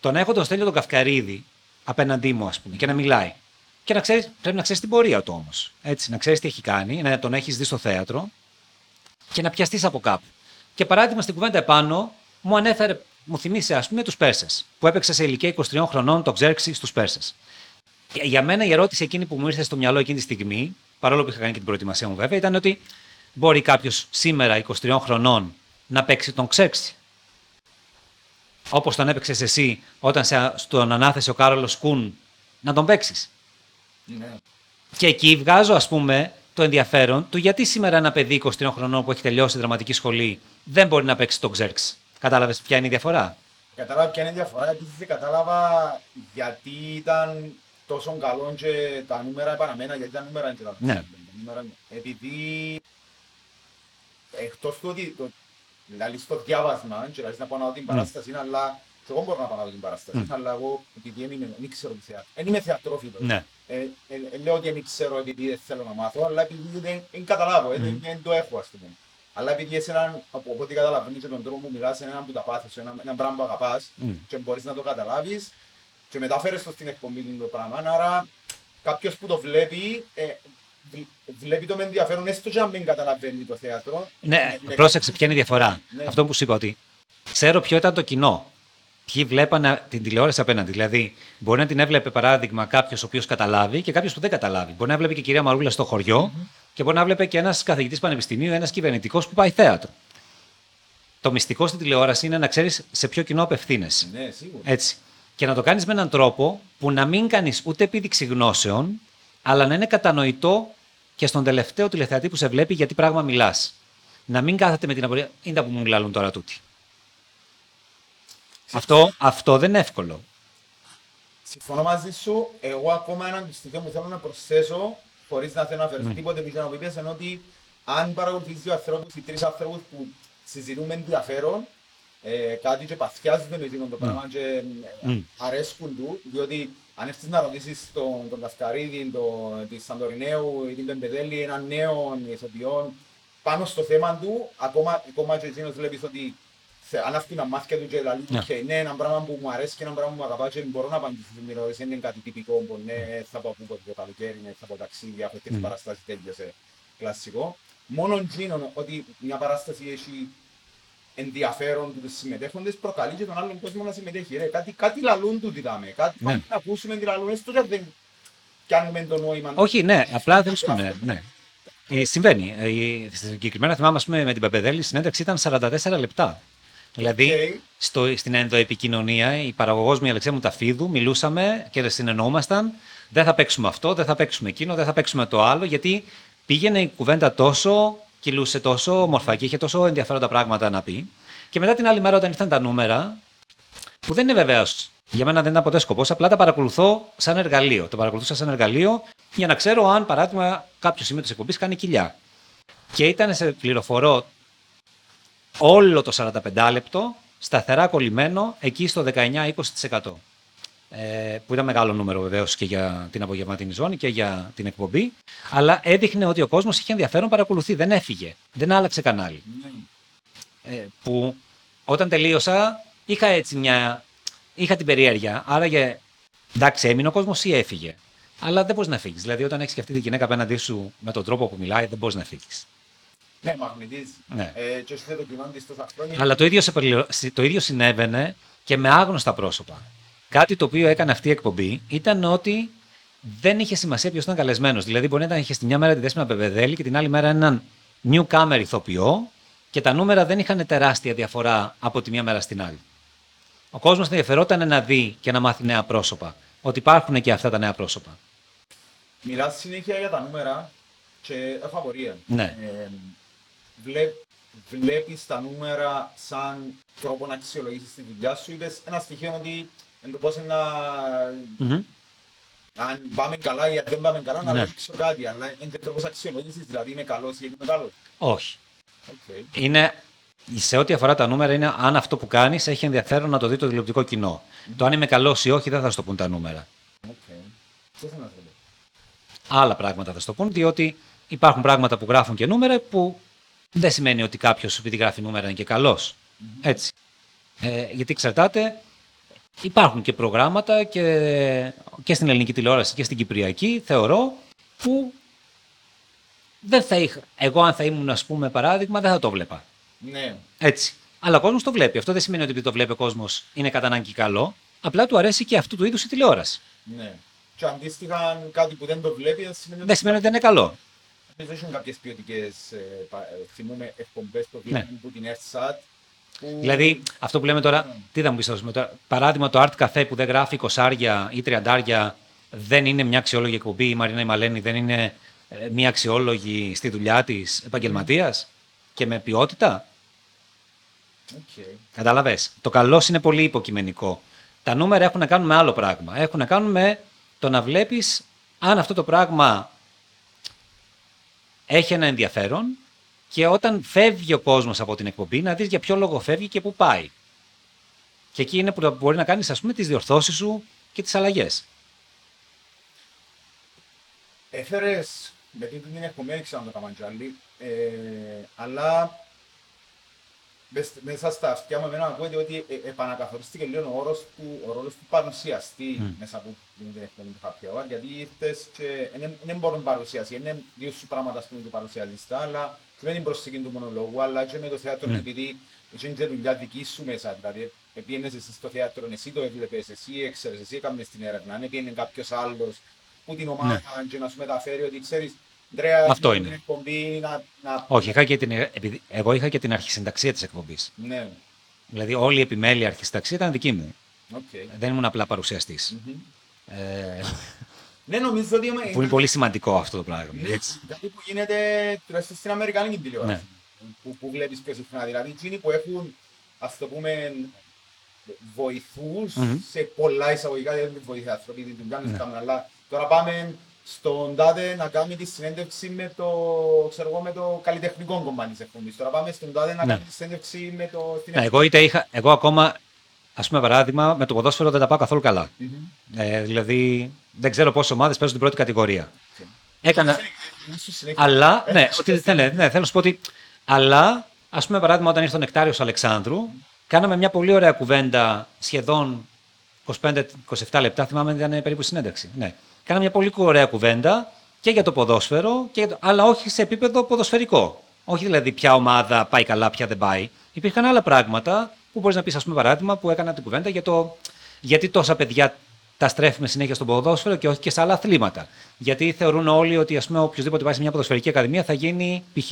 Το να έχω τον Στέλιο τον Καυκαρίδη απέναντί μου, ας πούμε, και να μιλάει. Και να ξέρεις, πρέπει να ξέρεις την πορεία του όμως. Να ξέρεις τι έχει κάνει, να τον έχεις δει στο θέατρο και να πιαστείς από κάπου. Και παράδειγμα στην κουβέντα επάνω, μου ανέφερε, μου θυμίσε ας πούμε τους Πέρσες, που έπαιξε σε ηλικία 23 χρονών το Ξέρξη στους Πέρσες. Για μένα η ερώτηση εκείνη που μου ήρθε στο μυαλό εκείνη τη στιγμή, παρόλο που είχα κάνει και την προετοιμασία μου βέβαια, ήταν ότι μπορεί κάποιος σήμερα 23 χρονών να παίξει τον Ξέρξη. Όπως τον έπαιξες εσύ όταν σε, στον ανάθεσε ο Κάρολος Κούν να τον παίξεις. Ναι. Και εκεί βγάζω, ας πούμε, το ενδιαφέρον του γιατί σήμερα ένα παιδί 23 χρονών που έχει τελειώσει δραματική σχολή δεν μπορεί να παίξει τον Ξέρξ. Κατάλαβες ποια είναι η διαφορά; Κατάλαβα ποια είναι η διαφορά, επίσης κατάλαβα γιατί ήταν τόσο καλό και τα νούμερα επαναμένα, γιατί τα νούμερα είναι και τα Ναι. τα νούμερα, επειδή εκτός του ότι το, δηλαδή στο διάβασμα, και δηλαδή να πάω να δω την παράσταση, αλλά και εγώ μπορώ να πάω να δω την παράσταση, αλλά εγώ επειδή δεν είμαι, δεν ξέρω τι θέατρο, δεν είμαι θεατρόφιλος. Ναι. Ε, ε, ε, λέω ότι δεν ξέρω επειδή δεν θέλω να μάθω, αλλά επειδή δεν, δεν καταλάβω, ε, δεν, δεν το έχω ας πούμε. Αλλά επειδή είσαι έναν, από από ό,τι καταλαβαίνεις και τον τρόπο που μιλάς, είναι έναν που τα πάθεις, ένα, ένα πράγμα που αγαπάς Μμ. και μπορείς να το καταλάβεις και μετάφερες το στην εκπομπή του το πράγμα, άρα κάποιος που το βλέπει, ε, βλ- βλέπει το με ενδιαφέρον, έστω και αν δεν καταλαβαίνει το θέατρο. Ναι, Ε, πρόσεξε ποια είναι η διαφορά. Ναι. Αυτό που σου είπα ότι ξέρω ποιο ήταν το κοινό. Ποιοι βλέπανε την τηλεόραση απέναντι. Δηλαδή, μπορεί να την έβλεπε παράδειγμα κάποιος ο οποίος καταλάβει και κάποιος που δεν καταλάβει. Μπορεί να έβλεπε και η κυρία Μαρούλα στο χωριο και μπορεί να έβλεπε και ένας καθηγητής πανεπιστημίου, ένας κυβερνητικός που πάει θέατρο. Το μυστικό στην τηλεόραση είναι να ξέρεις σε ποιο κοινό απευθύνεσαι. Ναι, σίγουρα. Έτσι. Και να το κάνεις με έναν τρόπο που να μην κάνεις ούτε επίδειξη γνώσεων, αλλά να είναι κατανοητό και στον τελευταίο τηλεθεατή που σε βλέπει γιατί πράγμα μιλάς. Να μην κάθεται με την απορία. Είναι τα που μου μιλάλουν τώρα τούτοι. Αυτό, αυτό δεν είναι εύκολο. Συμφωνώ μαζί σου. Εγώ ακόμα έναν στοιχείο που θέλω να προσθέσω, χωρίς να θέλω να φέρω τίποτε πίσω να μου είπες, είναι ότι αν παρακολουθείς δύο ανθρώπους ή τρεις ανθρώπους που συζητούν με ενδιαφέρον, ε, κάτι και παθιάζονται με εκείνο το πράγμα και ε, Μμ. αρέσκουν του, διότι αν έρθεις να ρωτήσεις τον, τον Καυκαρίδη, τον, τη Σαντορινέου ή την Πεμπεδέλη, έναν νέο ηθοποιό, πάνω στο θέμα του, ακόμα, ακόμα και εκείνος βλέπεις ότι θε- αν αυτή να μάθει και του και λαλεί, Ναι. «OK, ναι, ένα πράγμα που μου αρέσει και ένα πράγμα που μου αγαπά και μπορώ να απαντήσω στην τηλεόραση, δεν είναι κάτι τυπικό που ναι, θα πάω που το καλοκαίρι, ναι, θα πάω ταξίδι, έχω τέτοιες παραστάσεις, τέλειωσε, κλασικό. Μόνο εκείνο ότι μια παράσταση έχει ενδιαφέρον του τους συμμετέχοντες προκαλεί και τον άλλον κόσμο να συμμετέχει. Ρε, κάτι, κάτι λαλούν τούτοι δαμέ, κάτι Ναι. ναι. να ακούσουμε τι λαλούν, έστω και αν δεν κάνουμε το νόημα. Όχι, ναι, απλά βρίσκουν. Ναι, ναι. Ε, συμβαίνει. Ε, η- συγκεκριμένα θυμάμαι, ας πούμε, με την Παπεδέλη, η συνέντευξη ήταν 44 λεπτά. Δηλαδή, Οκ. στο, στην ενδοεπικοινωνία, η παραγωγός μου, η Αλεξία Μουταφίδου, μιλούσαμε και συνεννοούμασταν. Δεν θα παίξουμε αυτό, δεν θα παίξουμε εκείνο, δεν θα παίξουμε το άλλο, γιατί πήγαινε η κουβέντα τόσο, κυλούσε τόσο όμορφα και είχε τόσο ενδιαφέροντα πράγματα να πει. Και μετά την άλλη μέρα, όταν ήρθαν τα νούμερα, που δεν είναι βεβαίως. Για μένα δεν ήταν ποτέ σκοπός, απλά τα παρακολουθώ σαν εργαλείο. Το παρακολουθούσα σαν εργαλείο για να ξέρω αν, παράδειγμα, κάποιος σημείο της εκπομπής κάνει κοιλιά. Και ήταν σε πληροφορώ όλο το 45 λεπτό σταθερά κολλημένο εκεί στο 19-20%. Ε, που ήταν μεγάλο νούμερο βεβαίως και για την απογευματινή ζώνη και για την εκπομπή. Αλλά έδειχνε ότι ο κόσμος είχε ενδιαφέρον παρακολουθεί. Δεν έφυγε. Δεν άλλαξε κανάλι ε, που όταν τελείωσα είχα έτσι μια. είχα την περιέργεια. Άραγε εντάξει, έμεινε ο κόσμος ή έφυγε. Αλλά δεν μπορείς να φύγεις. Δηλαδή, όταν έχεις και αυτή τη γυναίκα απέναντί σου με τον τρόπο που μιλάει, δεν μπορείς να φύγεις. Ναι, μαγνητίζει. Ναι. Ε, και όσο δεν το κοινό της τόσα χρόνια. Αλλά το ίδιο, σε περιλο- συ- το ίδιο συνέβαινε και με άγνωστα πρόσωπα. Κάτι το οποίο έκανε αυτή η εκπομπή ήταν ότι δεν είχε σημασία ποιος ήταν καλεσμένος. Δηλαδή, μπορεί να είχε τη μια μέρα τη Δέσποινα Πεπεδέλη και την άλλη μέρα έναν newcomer ηθοποιό και τα νούμερα δεν είχαν τεράστια διαφορά από τη μία μέρα στην άλλη. Ο κόσμος ενδιαφερόταν να δει και να μάθει νέα πρόσωπα. Ότι υπάρχουν και αυτά τα νέα πρόσωπα. Μιλάς συνέχεια για τα νούμερα και έχω απορία. Ναι. Ε, βλέ, βλέπεις τα νούμερα σαν τρόπο να αξιολογήσεις τη δουλειά σου. Είπες ένα στοιχείο ότι εν το πώς να... Μμμ. Αν πάμε καλά ή αν δεν πάμε καλά, να Ναι. αλλάξω κάτι. Αλλά είναι και τρόπος αξιολόγησης, δηλαδή είμαι καλός ή είμαι καλός. Όχι. Okay. είναι, σε ό,τι αφορά τα νούμερα, είναι αν αυτό που κάνεις έχει ενδιαφέρον να το δει το τηλεοπτικό κοινό. Το αν είμαι καλός ή όχι δεν θα σου το πούν τα νούμερα. Okay. Τι θέλω να σου πω; Άλλα πράγματα θα σου το πούν, διότι υπάρχουν πράγματα που γράφουν και νούμερα που δεν σημαίνει ότι κάποιος επειδή γράφει νούμερα είναι και καλός. Έτσι. Ε, γιατί εξαρτάται, υπάρχουν και προγράμματα και, και στην ελληνική τηλεόραση και στην κυπριακή, θεωρώ, που δεν θα είχα. Εγώ, αν θα ήμουν, ας πούμε, παράδειγμα, δεν θα το βλέπα. Ναι. Έτσι. Αλλά ο κόσμος το βλέπει. Αυτό δεν σημαίνει ότι επειδή το βλέπει ο κόσμος είναι κατά ανάγκη καλό. Απλά του αρέσει και αυτού του είδους η τηλεόραση. Ναι. Και αντίστοιχα κάτι που δεν το βλέπει δεν σημαίνει Δεν σημαίνει ότι δεν είναι καλό. Επίσης έχουν κάποιες ποιοτικές, ε, πα- ε, θυμούμαι, εκπομπές που Ναι. βγαίνουν από την EarthSat. Που- Δηλαδή, αυτό που λέμε τώρα, τι θα μου πεις τώρα. Παράδειγμα, το Art Cafe που δεν γράφει 20 ή 30 δεν είναι μια αξιόλογη εκπομπή. Η Μαρίνα η Μαλένη δεν είναι ε, μια αξιόλογη στη δουλειά της επαγγελματίας και με ποιότητα; Οκ. Κατάλαβε. Το καλός είναι πολύ υποκειμενικό. Τα νούμερα έχουν να κάνουν με άλλο πράγμα. Έχουν να κάνουν με το να βλέπεις αν αυτό το πράγμα έχει ένα ενδιαφέρον και όταν φεύγει ο κόσμος από την εκπομπή να δεις για ποιο λόγο φεύγει και πού πάει. Και εκεί είναι που μπορεί να κάνεις ας πούμε τις διορθώσεις σου και τις αλλαγές. Έφερες, με την την εκπομπή δεν ξέρω αν το έκαναν κι άλλοι, ε, αλλά μες- μέσα στα αυτιά μου εμένα ακούγεται ότι ε, επανακαθορίστηκε λίγο ο, όρος του, ο ρόλος του παρουσιαστή μέσα από την εκπομπή του Happy Hour, γιατί ήρθες και δεν- δεν μπορούν παρουσιαστή, είναι δύο σου πράγματα ας πούμε του παρουσιαστή, αλλά και με την προσθήκη του μονολόγου, αλλά και με το θέατρο, επειδή είχε και δουλειά δική σου μέσα, δηλαδή επίενες εσύ στο θέατρο, εσύ το έβλεπες, εσύ έξερες, εσύ έκαμες την έρευνα, αν επίενε κάποιος άλλος που την ομάδα και να σου μεταφέρει ότι ξέρεις, Αντρέα, Αυτό την είναι. εκπομπή να, να... Όχι, είχα και την, επειδή, εγώ είχα και την αρχισυνταξία της εκπομπής. Ναι, Δηλαδή όλη η επιμέλεια αρχισυνταξία ήταν δική μου. οκ. Δεν ήμουν απλά παρουσιαστής. Μμμ. Ε, Ναι, νομίζω ότι που είναι πολύ σημαντικό αυτό το πράγμα. Έτσι. Κάτι που γίνεται τουλάχιστον στην Αμερικάνικη τηλεόραση. Ναι. Που, που βλέπεις πιο συχνά. Δηλαδή, εκείνοι που έχουν, ας το πούμε, βοηθούς Μμμ. σε πολλά εισαγωγικά, δεν είναι βοήθεια άνθρωποι, την δουλειά Ναι. τους κάνουν, αλλά τώρα πάμε στον τάδε να κάνει τη συνέντευξη με το, ξέρω εγώ, με το καλλιτεχνικό κομμάτι της εκπομπής. Τώρα πάμε στον τάδε να Ναι. κάνει τη συνέντευξη με το... στην Ναι, εγώ, είτε είχα, εγώ ακόμα, ας πούμε παράδειγμα, με το ποδόσφαιρο δεν τα πάω καθόλου καλά. Μμμ. Ε, δηλαδή, δεν ξέρω πόσες ομάδες παίζουν την πρώτη κατηγορία. Έκανα, Είναι στη συνέχεια. αλλά, ναι, ότι, ναι, ναι, ναι, θέλω να σου πω ότι, αλλά, ας πούμε παράδειγμα, όταν ήρθε ο Νεκτάριος Αλεξάνδρου, κάναμε μια πολύ ωραία κουβέντα, σχεδόν 25-27 λεπτά, θυμάμαι ήταν περίπου η συνέντευξη. Ναι. Κάναμε μια πολύ ωραία κουβέντα και για το ποδόσφαιρο, και για το, αλλά όχι σε επίπεδο ποδοσφαιρικό. Όχι δηλαδή ποια ομάδα πάει καλά, ποια δεν πάει. Υπήρχαν άλλα πράγματα που μπορείς να πεις, ας πούμε, παράδειγμα, που έκανα την κουβέντα για το γιατί τόσα παιδιά τα στρέφουμε συνέχεια στο ποδόσφαιρο και όχι και σε άλλα αθλήματα. Γιατί θεωρούν όλοι ότι ας πούμε, οποιοδήποτε πάει σε μια ποδοσφαιρική ακαδημία θα γίνει π.χ.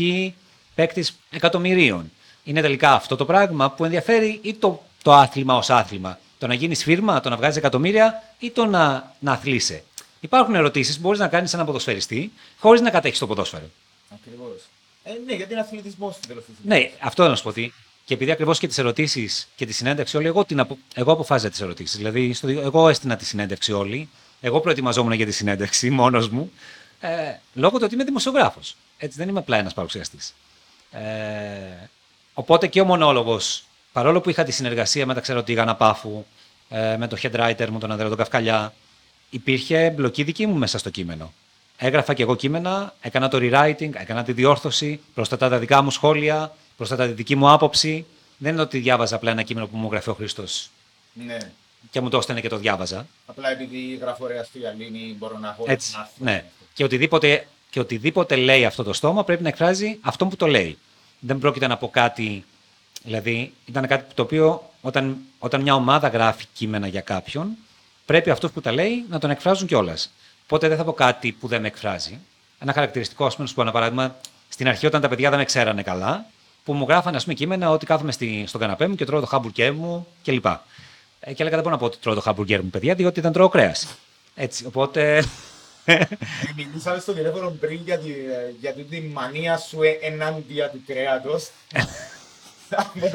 παίκτης εκατομμυρίων. Είναι τελικά αυτό το πράγμα που ενδιαφέρει ή το, το άθλημα ως άθλημα; Το να γίνεις φίρμα, το να βγάζεις εκατομμύρια ή το να, να αθλείσαι; Υπάρχουν ερωτήσεις που μπορείς να κάνεις έναν ποδοσφαιριστή χωρίς να κατέχεις το ποδόσφαιρο. Ακριβώς. Ε, ναι, γιατί είναι αθλητισμός στην τέλος της Ναι, αυτό να σου πω ότι. Και επειδή ακριβώς και τις ερωτήσεις και τη συνέντευξη όλη, εγώ, την απο... εγώ αποφάσιζα τις ερωτήσεις. Δηλαδή, στο... εγώ έστεινα τη συνέντευξη όλη. Εγώ προετοιμαζόμουν για τη συνέντευξη μόνος μου. Ε, λόγω του ότι είμαι δημοσιογράφος. Έτσι, δεν είμαι απλά ένας παρουσιαστής. Ε, οπότε και ο μονόλογος, παρόλο που είχα τη συνεργασία με τα ξέρω Τίγανα Πάφου, ε, με το head writer μου, τον Ανδρέα τον Καυκαλιά, υπήρχε μπλοκή δική μου μέσα στο κείμενο. Έγραφα και εγώ κείμενα, έκανα το rewriting, έκανα τη διόρθωση, προστατά τα δικά μου σχόλια, προστατά τη δική μου άποψη. Δεν είναι ότι διάβαζα απλά ένα κείμενο που μου γράφει ο Χρήστο Ναι. και μου το έστελνε και το διάβαζα. Απλά επειδή γράφω ωραία στο Γιαλίνη μπορώ να έχω Έτσι. ένα άρθρο. Ναι. Και οτιδήποτε, και οτιδήποτε λέει αυτό το στόμα πρέπει να εκφράζει αυτό που το λέει. Δεν πρόκειται να πω κάτι. Δηλαδή, ήταν κάτι το οποίο όταν, όταν μια ομάδα γράφει κείμενα για κάποιον, πρέπει αυτός που τα λέει να τον εκφράζουν κιόλας. Οπότε δεν θα πω κάτι που δεν με εκφράζει. Ένα χαρακτηριστικό, ας πούμε, να σου πω ένα παράδειγμα, στην αρχή όταν τα παιδιά δεν με ξέρανε καλά, που μου γράφανε ας πούμε, κείμενα ότι κάθομαι στη, στον καναπέ μου και τρώω το χάμπουργκέρ μου κλπ. Ε, και έλεγα δεν μπορώ να πω ότι τρώω το χάμπουργκέρ μου, παιδιά, διότι δεν τρώω κρέας. Έτσι, οπότε. Ε, Μιλήσαμε στο τηλέφωνο πριν για, τη, για τη μανία σου ε- ενάντια του κρέατος.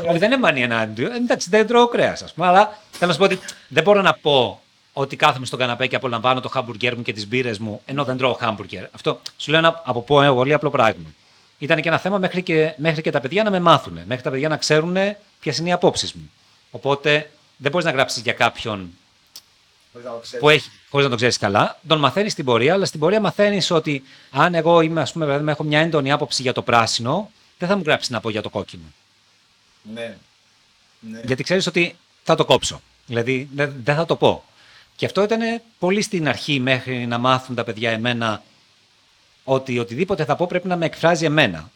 Όχι, δεν είναι μανία ενάντια. Ε, Εντάξει, δεν τρώω κρέας, ας πούμε. Αλλά θέλω να σου πω ότι δεν μπορώ να πω ότι κάθομαι στον καναπέ και απολαμβάνω το χάμπουργκέρ μου και τις μπύρες μου, ενώ δεν τρώω χάμπουργκέρ. Αυτό σου λέω ένα από πω, ένα πολύ απλό πράγμα. Ήταν και ένα θέμα μέχρι και, μέχρι και τα παιδιά να με μάθουν, μέχρι τα παιδιά να ξέρουν ποιες είναι οι απόψεις μου. Οπότε δεν μπορείς να γράψεις για κάποιον Χωρίς να το ξέρεις. που έχει, χωρίς να το ξέρεις καλά, τον μαθαίνεις στην πορεία, αλλά στην πορεία μαθαίνεις ότι αν εγώ είμαι, ας πούμε, παράδειγμα, έχω μια έντονη άποψη για το πράσινο, δεν θα μου γράψει να πω για το κόκκινο. Ναι. ναι. Γιατί ξέρεις ότι θα το κόψω. Δηλαδή δεν δεν θα το πω. Και αυτό ήταν πολύ στην αρχή μέχρι να μάθουν τα παιδιά εμένα ότι οτιδήποτε θα πω πρέπει να με εκφράζει εμένα.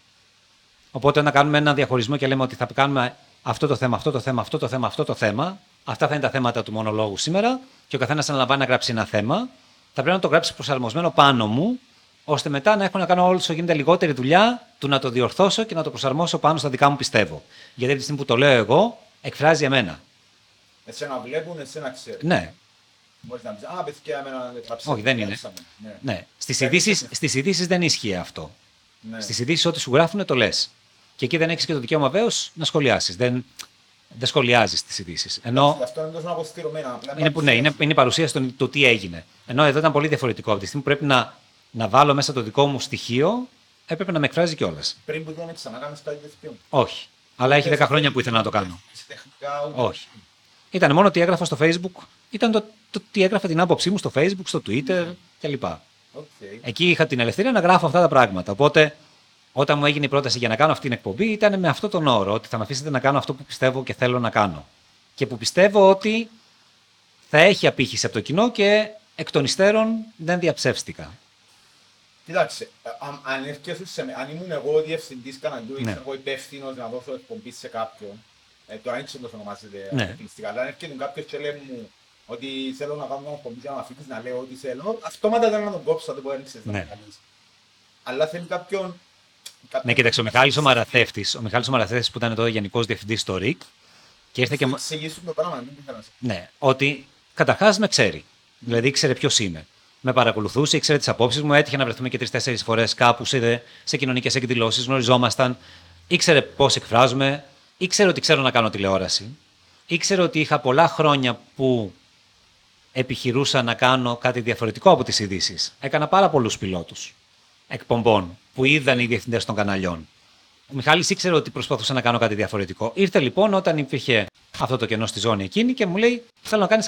Οπότε να κάνουμε ένα διαχωρισμό και λέμε ότι θα κάνουμε αυτό το θέμα, αυτό το θέμα, αυτό το θέμα, αυτό το θέμα. Αυτά θα είναι τα θέματα του μονολόγου σήμερα και ο καθένας αναλαμβάνει να γράψει ένα θέμα. Θα πρέπει να το γράψει προσαρμοσμένο πάνω μου, ώστε μετά να έχω να κάνω όσο γίνεται λιγότερη δουλειά του να το διορθώσω και να το προσαρμόσω πάνω στα δικά μου πιστεύω. Γιατί τη στιγμή που το λέω εγώ, εκφράζει εμένα. Εσένα βλέπουν, εσένα ξέρουν. Ναι, Μπορείς να πεις, α, παιδιά, εμένα δεν γράψαμε, Όχι, δεν είναι. γράψαμε». Ναι. ναι. Στις Δεν ειδήσει είναι. στις ειδήσεις δεν ίσχυε αυτό. Ναι. Στις ειδήσεις, ό,τι σου γράφουν, το λες. Και εκεί δεν έχεις και το δικαίωμα βέβαιω να σχολιάσεις. Δεν, δεν σχολιάζεις τις ειδήσεις. Ενώ Αυτό είναι τόσο αποστειρωμένα. απλά είναι, που, ναι, είναι, είναι η παρουσίαση του το τι έγινε. Ενώ εδώ ήταν πολύ διαφορετικό. Από τη στιγμή που πρέπει να, να βάλω μέσα το δικό μου στοιχείο, έπρεπε να με εκφράζει κιόλας. Πριν που δεν ξανάκανες κάτι τέτοιο. Όχι. Αλλά έχει 10 χρόνια που ήθελα να το κάνω. Σε τεχνικά, ούτε- Όχι. Ήταν μόνο ότι έγραφα στο Facebook. Ήταν το, το τι έγραφα την άποψή μου στο Facebook, στο Twitter κλπ. Οκ. Εκεί είχα την ελευθερία να γράφω αυτά τα πράγματα. Οπότε, όταν μου έγινε η πρόταση για να κάνω αυτή την εκπομπή, ήταν με αυτό τον όρο, ότι θα με αφήσετε να κάνω αυτό που πιστεύω και θέλω να κάνω. Και που πιστεύω ότι θα έχει απήχηση από το κοινό και εκ των υστέρων δεν διαψεύστηκα. Κοίταξε, ε, αν, αν έρχεσαι σε με- αν ήμουν εγώ ο διευθυντής καναλιού ή Ναι. ξέρω εγώ υπεύθυνος να δώσω εκπομπή σε κάποιον, ε, τώρα δεν ξέρω πώς ονομάζεται Ναι. αποκλειστικά, αλλά αν έρχεται κάποιος και λέει μου ότι θέλω να κάνω μια εκπομπή για να με αφήσεις να λέω ό,τι θέλω, αυτόματα δεν να τον κόψω, θα το πω δεν ξέρεις να Ναι. με καλείς. Αλλά θέλει κάποιον... κάποιον Ναι, κοίταξε, ο Μιχάλης ο Μαραθέφτης, ο Μιχάλης ο Μαραθέφτης που ήταν τότε γενικός διευθυντής στο ΡΙΚ και ήρθε και να μου, εξηγήσουν το πράγμα, δεν ήθελα να σε- Ναι, ότι καταρχάς με ξέρει. Δηλαδή ήξερε ποιος είμαι. Με παρακολουθούσε, ήξερε τις απόψεις μου. Έτυχε να βρεθούμε και τρει-τέσσερι φορές κάπου σε, σε κοινωνικές εκδηλώσεις, γνωριζόμασταν. Ήξερε πώς εκφράζομαι. Ήξερε ότι ξέρω να κάνω τηλεόραση. Ήξερε ότι είχα πολλά χρόνια που επιχειρούσα να κάνω κάτι διαφορετικό από τις ειδήσεις. Έκανα πάρα πολλούς πιλότους εκπομπών που είδαν οι διευθυντές των καναλιών. Ο Μιχάλης ήξερε ότι προσπαθούσα να κάνω κάτι διαφορετικό. Ήρθε λοιπόν όταν υπήρχε αυτό το κενό στη ζώνη εκείνη και μου λέει: Θέλω να κάνεις.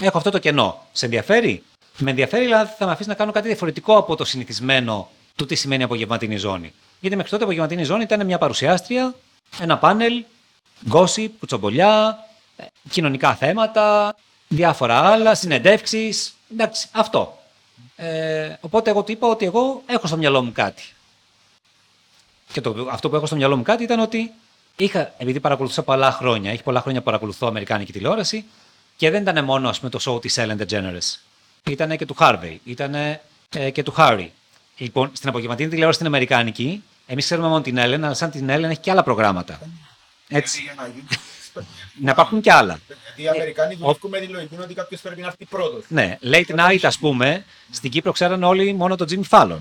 Έχω αυτό το κενό. Σε ενδιαφέρει; Με ενδιαφέρει, αλλά θα με αφήσεις να κάνω κάτι διαφορετικό από το συνηθισμένο του τι σημαίνει απογευματινή ζώνη. Γιατί μέχρι τότε η απογευματινή ζώνη ήταν μια παρουσιάστρια, ένα πάνελ, gossip, κουτσομπολιά, ε, κοινωνικά θέματα, διάφορα άλλα, συνεντεύξεις. Εντάξει, αυτό. Ε, οπότε εγώ του είπα ότι εγώ έχω στο μυαλό μου κάτι. Και το, αυτό που έχω στο μυαλό μου κάτι ήταν ότι είχα, επειδή παρακολουθούσα πολλά χρόνια, έχει πολλά χρόνια που παρακολουθώ Αμερικάνικη τηλεόραση και δεν ήταν μόνο ας πούμε, το show της Ellen DeGeneres. Ήταν και του Harvey, ήταν ε, και του Harry. Λοιπόν, στην απογευματινή τηλεόραση στην Αμερικάνικη, εμείς ξέρουμε μόνο την Ellen, αλλά σαν την Ellen έχει και άλλα προγράμματα. Έτσι. Γιατί για να γίνει- Να υπάρχουν και άλλα. Γιατί οι Αμερικάνοι δουλεύουν με τη λογική ότι κάποιος πρέπει να έρθει πρώτος. Ναι, late night, ας πούμε, στην Κύπρο ξέραν όλοι μόνο τον Jimmy Fallon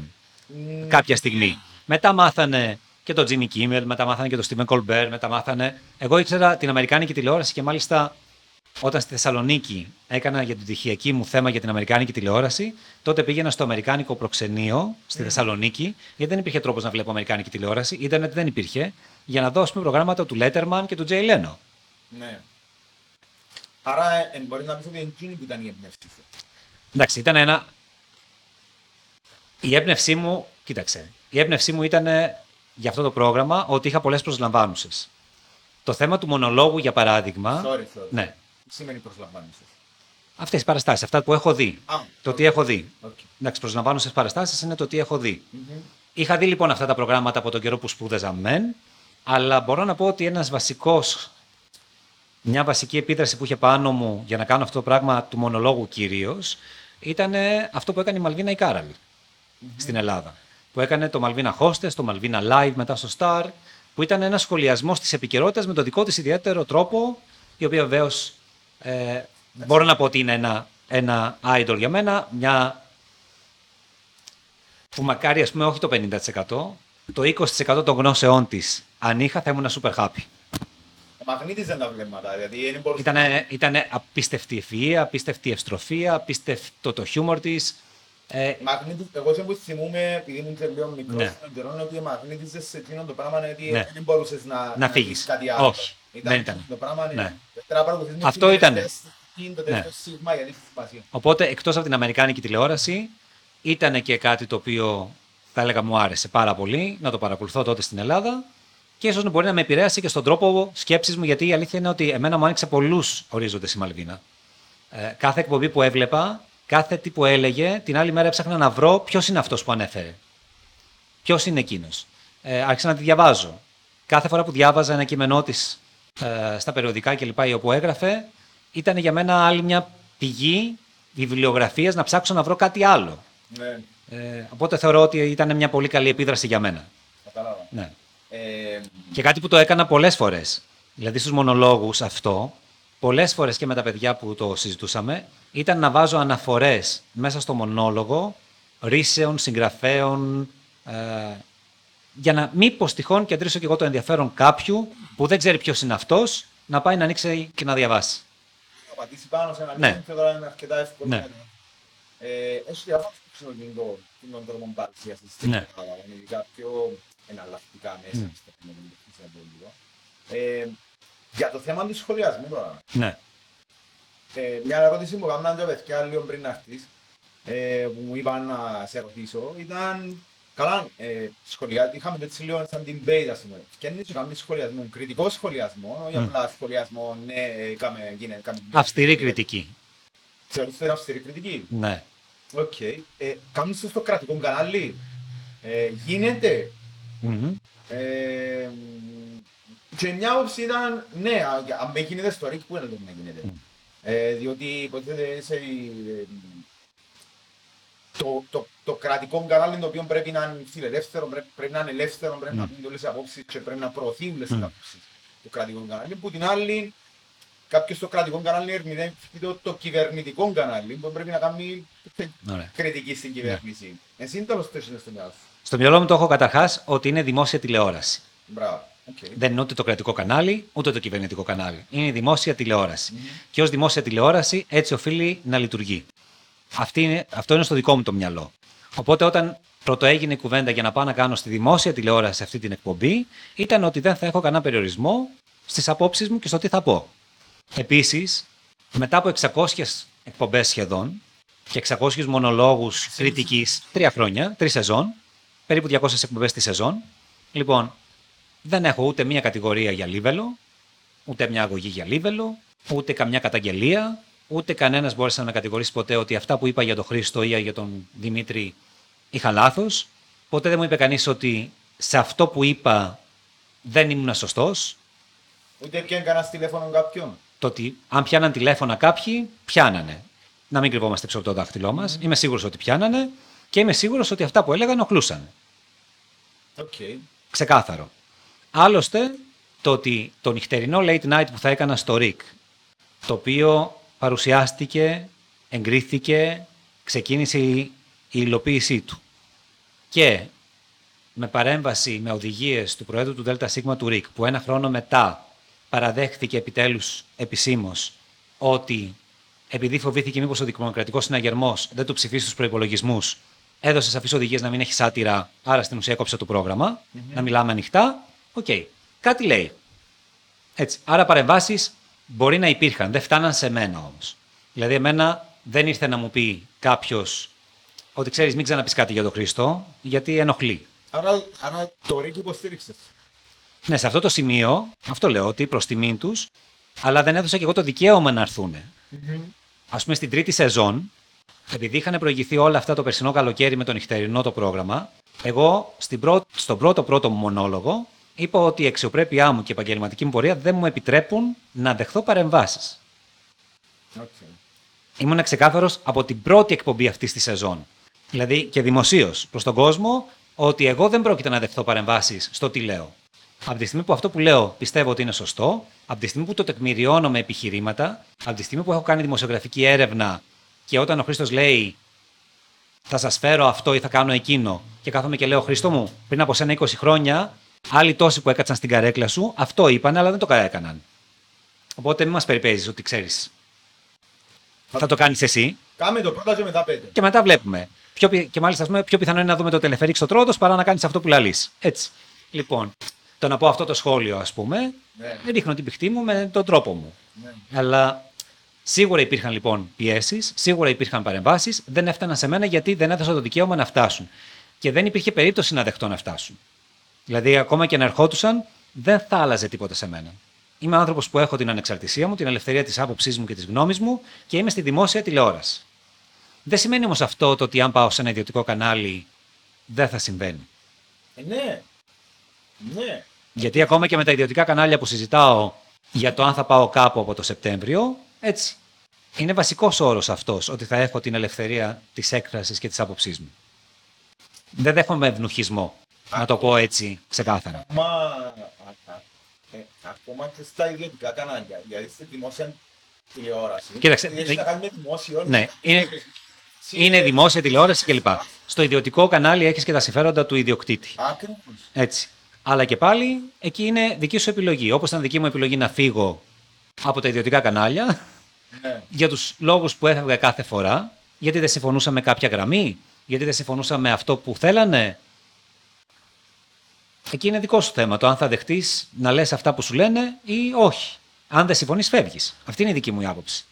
κάποια στιγμή. Μετά μάθανε και τον Jimmy Kimmel, μετά μάθανε και τον Stephen Colbert, μετά μάθανε. Εγώ ήξερα την Αμερικάνικη τηλεόραση και μάλιστα όταν στη Θεσσαλονίκη έκανα για την τυχιακή μου θέμα για την Αμερικάνικη τηλεόραση, τότε πήγαινα στο Αμερικάνικο προξενείο στη Θεσσαλονίκη, γιατί δεν υπήρχε τρόπος να βλέπω Αμερικάνικη τηλεόραση, ίντερνετ δεν υπήρχε, για να δω ας πούμε, προγράμματα του Letterman και του Jay Leno. Ναι. Άρα ε, μπορείς να πεις ότι είναι εκείνη που ήταν η έμπνευσή σου. Εντάξει, ήταν ένα. Η έμπνευσή μου, κοίταξε, η έμπνευσή μου ήταν για αυτό το πρόγραμμα ότι είχα πολλές προσλαμβάνουσες. Το θέμα του μονολόγου, για παράδειγμα. Sorry, sorry. Ναι, Τι σημαίνει προσλαμβάνουσες. αυτές οι παραστάσεις, αυτά που έχω δει. Α, Το τι έχω δει. οκ. Εντάξει, προσλαμβάνουσες παραστάσεις είναι το τι έχω δει. Είχα δει λοιπόν αυτά τα προγράμματα από τον καιρό που σπούδαζα μεν, αλλά μπορώ να πω ότι ένας βασικός, μια βασική επίδραση που είχε πάνω μου για να κάνω αυτό το πράγμα του μονολόγου κυρίως, ήταν αυτό που έκανε η Μαλβίνα η Κάραλη στην Ελλάδα. Που έκανε το Malvina Hostess, το Malvina Live μετά στο Star, που ήταν ένα σχολιασμός της επικαιρότητας με τον δικό της ιδιαίτερο τρόπο, η οποία βεβαίως ε, μπορώ να πω ότι είναι ένα, ένα idol για μένα, μια που μακάρι ας πούμε όχι το 50%, το 20% των γνώσεών της αν είχα θα ήμουν super happy. Μαγνήτιζαν τα βλέμματα, δηλαδή δεν μπορούσε Ήτανε, ήτανε απίστευτη ευφυΐα, απίστευτη ευστροφία, απίστευτο το χιούμορ της. Ε, Μαγνήτη, εγώ σε που θυμούμαι, επειδή ήμουν και λίγο μικρός Ναι. στον καιρό, είναι ότι μαγνήτιζες σε εκείνο το πράγμα, γιατί Ναι. δεν μπορούσες να, Να φύγεις. πεις κάτι άλλο. Όχι, δεν ήταν. Το πράγμα είναι. Ναι. Πρέπει να παρακολουθείς με Αυτό την ήτανε. τελευταία στιγμή, Το τελευταίο σίγμα, γιατί έχει σημασία. οπότε εκτός από την αμερικάνικη τηλεόραση ήταν και κάτι το οποίο θα έλεγα μου άρεσε πάρα πολύ να το παρακολουθώ τότε στην Ελλάδα και ίσως μπορεί να με επηρέασε και στον τρόπο σκέψης μου γιατί η αλήθεια είναι ότι εμένα μου άνοιξε πολλούς ορίζοντες η Μαλβίνα. Ε, κάθε εκπομπή που έβλεπα, κάθε τι που έλεγε, την άλλη μέρα έψαχνα να βρω ποιος είναι αυτός που ανέφερε. ποιος είναι εκείνος. Ε, άρχισα να τη διαβάζω. Κάθε φορά που διάβαζα ένα κείμενό της ε, στα περιοδικά κλπ. ή όπου έγραφε, ήταν για μένα άλλη μια πηγή βιβλιογραφίας να ψάξω να βρω κάτι άλλο. Ναι, Ε, οπότε θεωρώ ότι ήταν μια πολύ καλή επίδραση για μένα. κατάλαβα. Ναι. Ε, Και κάτι που το έκανα πολλές φορές. Δηλαδή στους μονολόγους αυτό, πολλές φορές και με τα παιδιά που το συζητούσαμε, ήταν να βάζω αναφορές μέσα στο μονόλογο ρήσεων, συγγραφέων, ε, για να μήπως τυχόν κεντρήσω και εγώ το ενδιαφέρον κάποιου που δεν ξέρει ποιος είναι αυτός, να πάει να ανοίξει και να διαβάσει. θα πατήσει πάνω σε ένα Ναι. link και τώρα είναι αρκετά εύκολο. Ναι. Ε, Έχει διαβάσει το ξενοκινητό των τρόπων παρουσίασης στην Ναι. Ελλάδα, είναι ειδικά πιο εναλλακτικά μέσα στο κοινωνικό ε, Για το θέμα του σχολιασμού τώρα. Ναι. Ε, μια ερώτηση που έκαναν τα παιδιά λίγο πριν να έρθεις, ε, που μου είπαν να σε ρωτήσω, ήταν καλά, ε, σχολιά, είχαμε το έτσι λίγο σαν την debate, ας πούμε. Και αν είσαι κάνουμε σχολιασμό, κριτικό σχολιασμό, όχι Μμ. απλά σχολιασμό, ναι, ε, κάμε, γίνε, κάμε... Αυστηρή κριτική. Θεωρείς ότι είναι αυστηρή κριτική; Ναι. Οκ. Ε, κάνεις το στο κρατικό κανάλι. Ε, γίνεται. Μμμ. Ε, και μια άποψη ήταν, ναι, α- αν με γίνεται στο ΡΙΚ, πού είναι το να γίνεται. Ε, διότι υποτίθεται σε, ε, το, το, το κρατικό κανάλι το οποίο πρέπει να είναι φιλελεύθερο, πρέπει, πρέπει να είναι ελεύθερο, πρέπει να πουν όλες οι απόψεις και πρέπει να προωθεί όλες τις Μμ. απόψεις το κρατικό κανάλι. Που την άλλη, κάποιος στο κρατικό κανάλι ερμηνεύει το, το κυβερνητικό κανάλι που πρέπει να κάνει Ωραία. κριτική στην κυβέρνηση. Εσύ τέλος θες είναι στο μυαλό σου. Στο μυαλό μου το έχω καταρχάς ότι είναι δημόσια τηλεόραση. Μπράβο. Οκ. Δεν είναι ούτε το κρατικό κανάλι, ούτε το κυβερνητικό κανάλι. Είναι η δημόσια τηλεόραση. Και ως δημόσια τηλεόραση έτσι οφείλει να λειτουργεί. Αυτή είναι, αυτό είναι στο δικό μου το μυαλό. Οπότε όταν πρώτο έγινε η κουβέντα για να πάω να κάνω στη δημόσια τηλεόραση αυτή την εκπομπή, ήταν ότι δεν θα έχω κανένα περιορισμό στις απόψεις μου και στο τι θα πω. Επίσης, μετά από 600 εκπομπές σχεδόν και 600 μονολόγους κριτικής, τρία χρόνια, τρεις σεζόν, περίπου 200 εκπομπές τη σεζόν. Λοιπόν, δεν έχω ούτε μία κατηγορία για λίβελο, ούτε μια αγωγή για λίβελο, ούτε καμιά καταγγελία, ούτε κανένας μπόρεσε να με κατηγορήσει ποτέ ότι αυτά που είπα για τον Χρήστο ή για τον Δημήτρη είχα λάθος. Ποτέ δεν μου είπε κανείς ότι σε αυτό που είπα δεν ήμουν σωστός. Ούτε πιάνει κανένας τηλέφωνο κάποιον. Το ότι αν πιάναν τηλέφωνα κάποιοι, πιάνανε. Να μην κρυβόμαστε πίσω από το δάχτυλό μας. Είμαι σίγουρος ότι πιάνανε και είμαι σίγουρος ότι αυτά που έλεγα ενοχλούσαν. Οκ. Ξεκάθαρο. Άλλωστε, το ότι το νυχτερινό late night που θα έκανα στο ΡΙΚ, το οποίο παρουσιάστηκε, εγκρίθηκε, ξεκίνησε η, η υλοποίησή του και με παρέμβαση με οδηγίες του Προέδρου του ΔΣ του ΡΙΚ, που ένα χρόνο μετά παραδέχθηκε επιτέλους επισήμως ότι επειδή φοβήθηκε μήπως ο Δημοκρατικός Συναγερμός δεν του ψηφίσει στους προϋπολογισμούς, έδωσε σαφείς οδηγίες να μην έχει σάτυρα, άρα στην ουσία έκοψε το πρόγραμμα, να μιλάμε ανοιχτά. Οκ. Κάτι λέει. Έτσι. Άρα παρεμβάσεις μπορεί να υπήρχαν, δεν φτάναν σε μένα όμως. Δηλαδή, εμένα δεν ήρθε να μου πει κάποιος ότι ξέρεις, μην ξαναπείς κάτι για τον Χριστό, γιατί ενοχλεί. Άρα, άρα το ΡΙΚ υποστήριξες. Ναι, σε αυτό το σημείο, αυτό λέω ότι προς τιμήν τους, αλλά δεν έδωσα και εγώ το δικαίωμα να έρθουν. Ας πούμε, στην τρίτη σεζόν, επειδή είχαν προηγηθεί όλα αυτά το περσινό καλοκαίρι με το νυχτερινό το πρόγραμμα, εγώ στην πρω... στον πρώτο πρώτο μου μονόλογο είπα ότι η αξιοπρέπειά μου και η επαγγελματική μου πορεία δεν μου επιτρέπουν να δεχθώ παρεμβάσεις. Οκ. Ήμουν ξεκάθαρος από την πρώτη εκπομπή αυτής της σεζόν. Δηλαδή και δημοσίως προς τον κόσμο ότι εγώ δεν πρόκειται να δεχθώ παρεμβάσεις στο τι λέω. Από τη στιγμή που αυτό που λέω πιστεύω ότι είναι σωστό, από τη στιγμή που το τεκμηριώνω με επιχειρήματα, από τη στιγμή που έχω κάνει δημοσιογραφική έρευνα και όταν ο Χρήστος λέει θα σας φέρω αυτό ή θα κάνω εκείνο, και κάθομαι και λέω Χρήστο μου, πριν από σένα 20 χρόνια, άλλοι τόσοι που έκατσαν στην καρέκλα σου, αυτό είπαν, αλλά δεν το έκαναν. Οπότε μην μας περιπέζεις ότι ξέρεις. Θα το κάνεις εσύ. Κάμε το πρώτα και μετά πέντε. Και μετά βλέπουμε. Πιο, πι- και μάλιστα, ας πούμε, πιο πιθανό είναι να δούμε το τελεφερίκ στο τρότος παρά να κάνεις αυτό που λαλείς. Έτσι. Λοιπόν, το να πω αυτό το σχόλιο, ας πούμε, Ναι. ρίχνω την πηχτή μου με τον τρόπο μου. Ναι. Αλλά σίγουρα υπήρχαν λοιπόν πιέσεις, σίγουρα υπήρχαν παρεμβάσεις, δεν έφταναν σε μένα γιατί δεν έδωσα το δικαίωμα να φτάσουν. Και δεν υπήρχε περίπτωση να δεχτώ να φτάσουν. Δηλαδή, ακόμα και να ερχόντουσαν, δεν θα άλλαζε τίποτα σε μένα. Είμαι άνθρωπος που έχω την ανεξαρτησία μου, την ελευθερία της άποψής μου και της γνώμης μου και είμαι στη δημόσια τηλεόραση. Δεν σημαίνει όμως αυτό το ότι αν πάω σε ένα ιδιωτικό κανάλι δεν θα συμβαίνει. Ε, ναι. Ναι. Γιατί ακόμα και με τα ιδιωτικά κανάλια που συζητάω για το αν θα πάω κάπου από το Σεπτέμβριο, έτσι. Είναι βασικός όρος αυτός, ότι θα έχω την ελευθερία της έκφρασης και της άποψής μου. Δεν δέχομαι ευνουχισμό. Να το πω έτσι ξεκάθαρα. Μα α- α- ε, ακόμα και στα ιδιωτικά κανάλια, γιατί στη δημόσια τηλεόραση. Κοίταξε, Έχεις δεν- να κάνεις με δημόσιο. Ναι, είναι, είναι δημόσια τηλεόραση κλπ. Στο ιδιωτικό κανάλι έχεις και τα συμφέροντα του ιδιοκτήτη. Ακριβώς. Έτσι. Αλλά και πάλι εκεί είναι δική σου επιλογή. Όπως ήταν δική μου επιλογή να φύγω από τα ιδιωτικά κανάλια, Ναι. για τους λόγους που έφευγα κάθε φορά, γιατί δεν συμφωνούσα με κάποια γραμμή, γιατί δεν συμφωνούσα με αυτό που θέλανε. Εκεί είναι δικό σου θέμα. Το αν θα δεχτείς να λες αυτά που σου λένε ή όχι. Αν δεν συμφωνείς, φεύγεις. Αυτή είναι η δική μου η άποψη.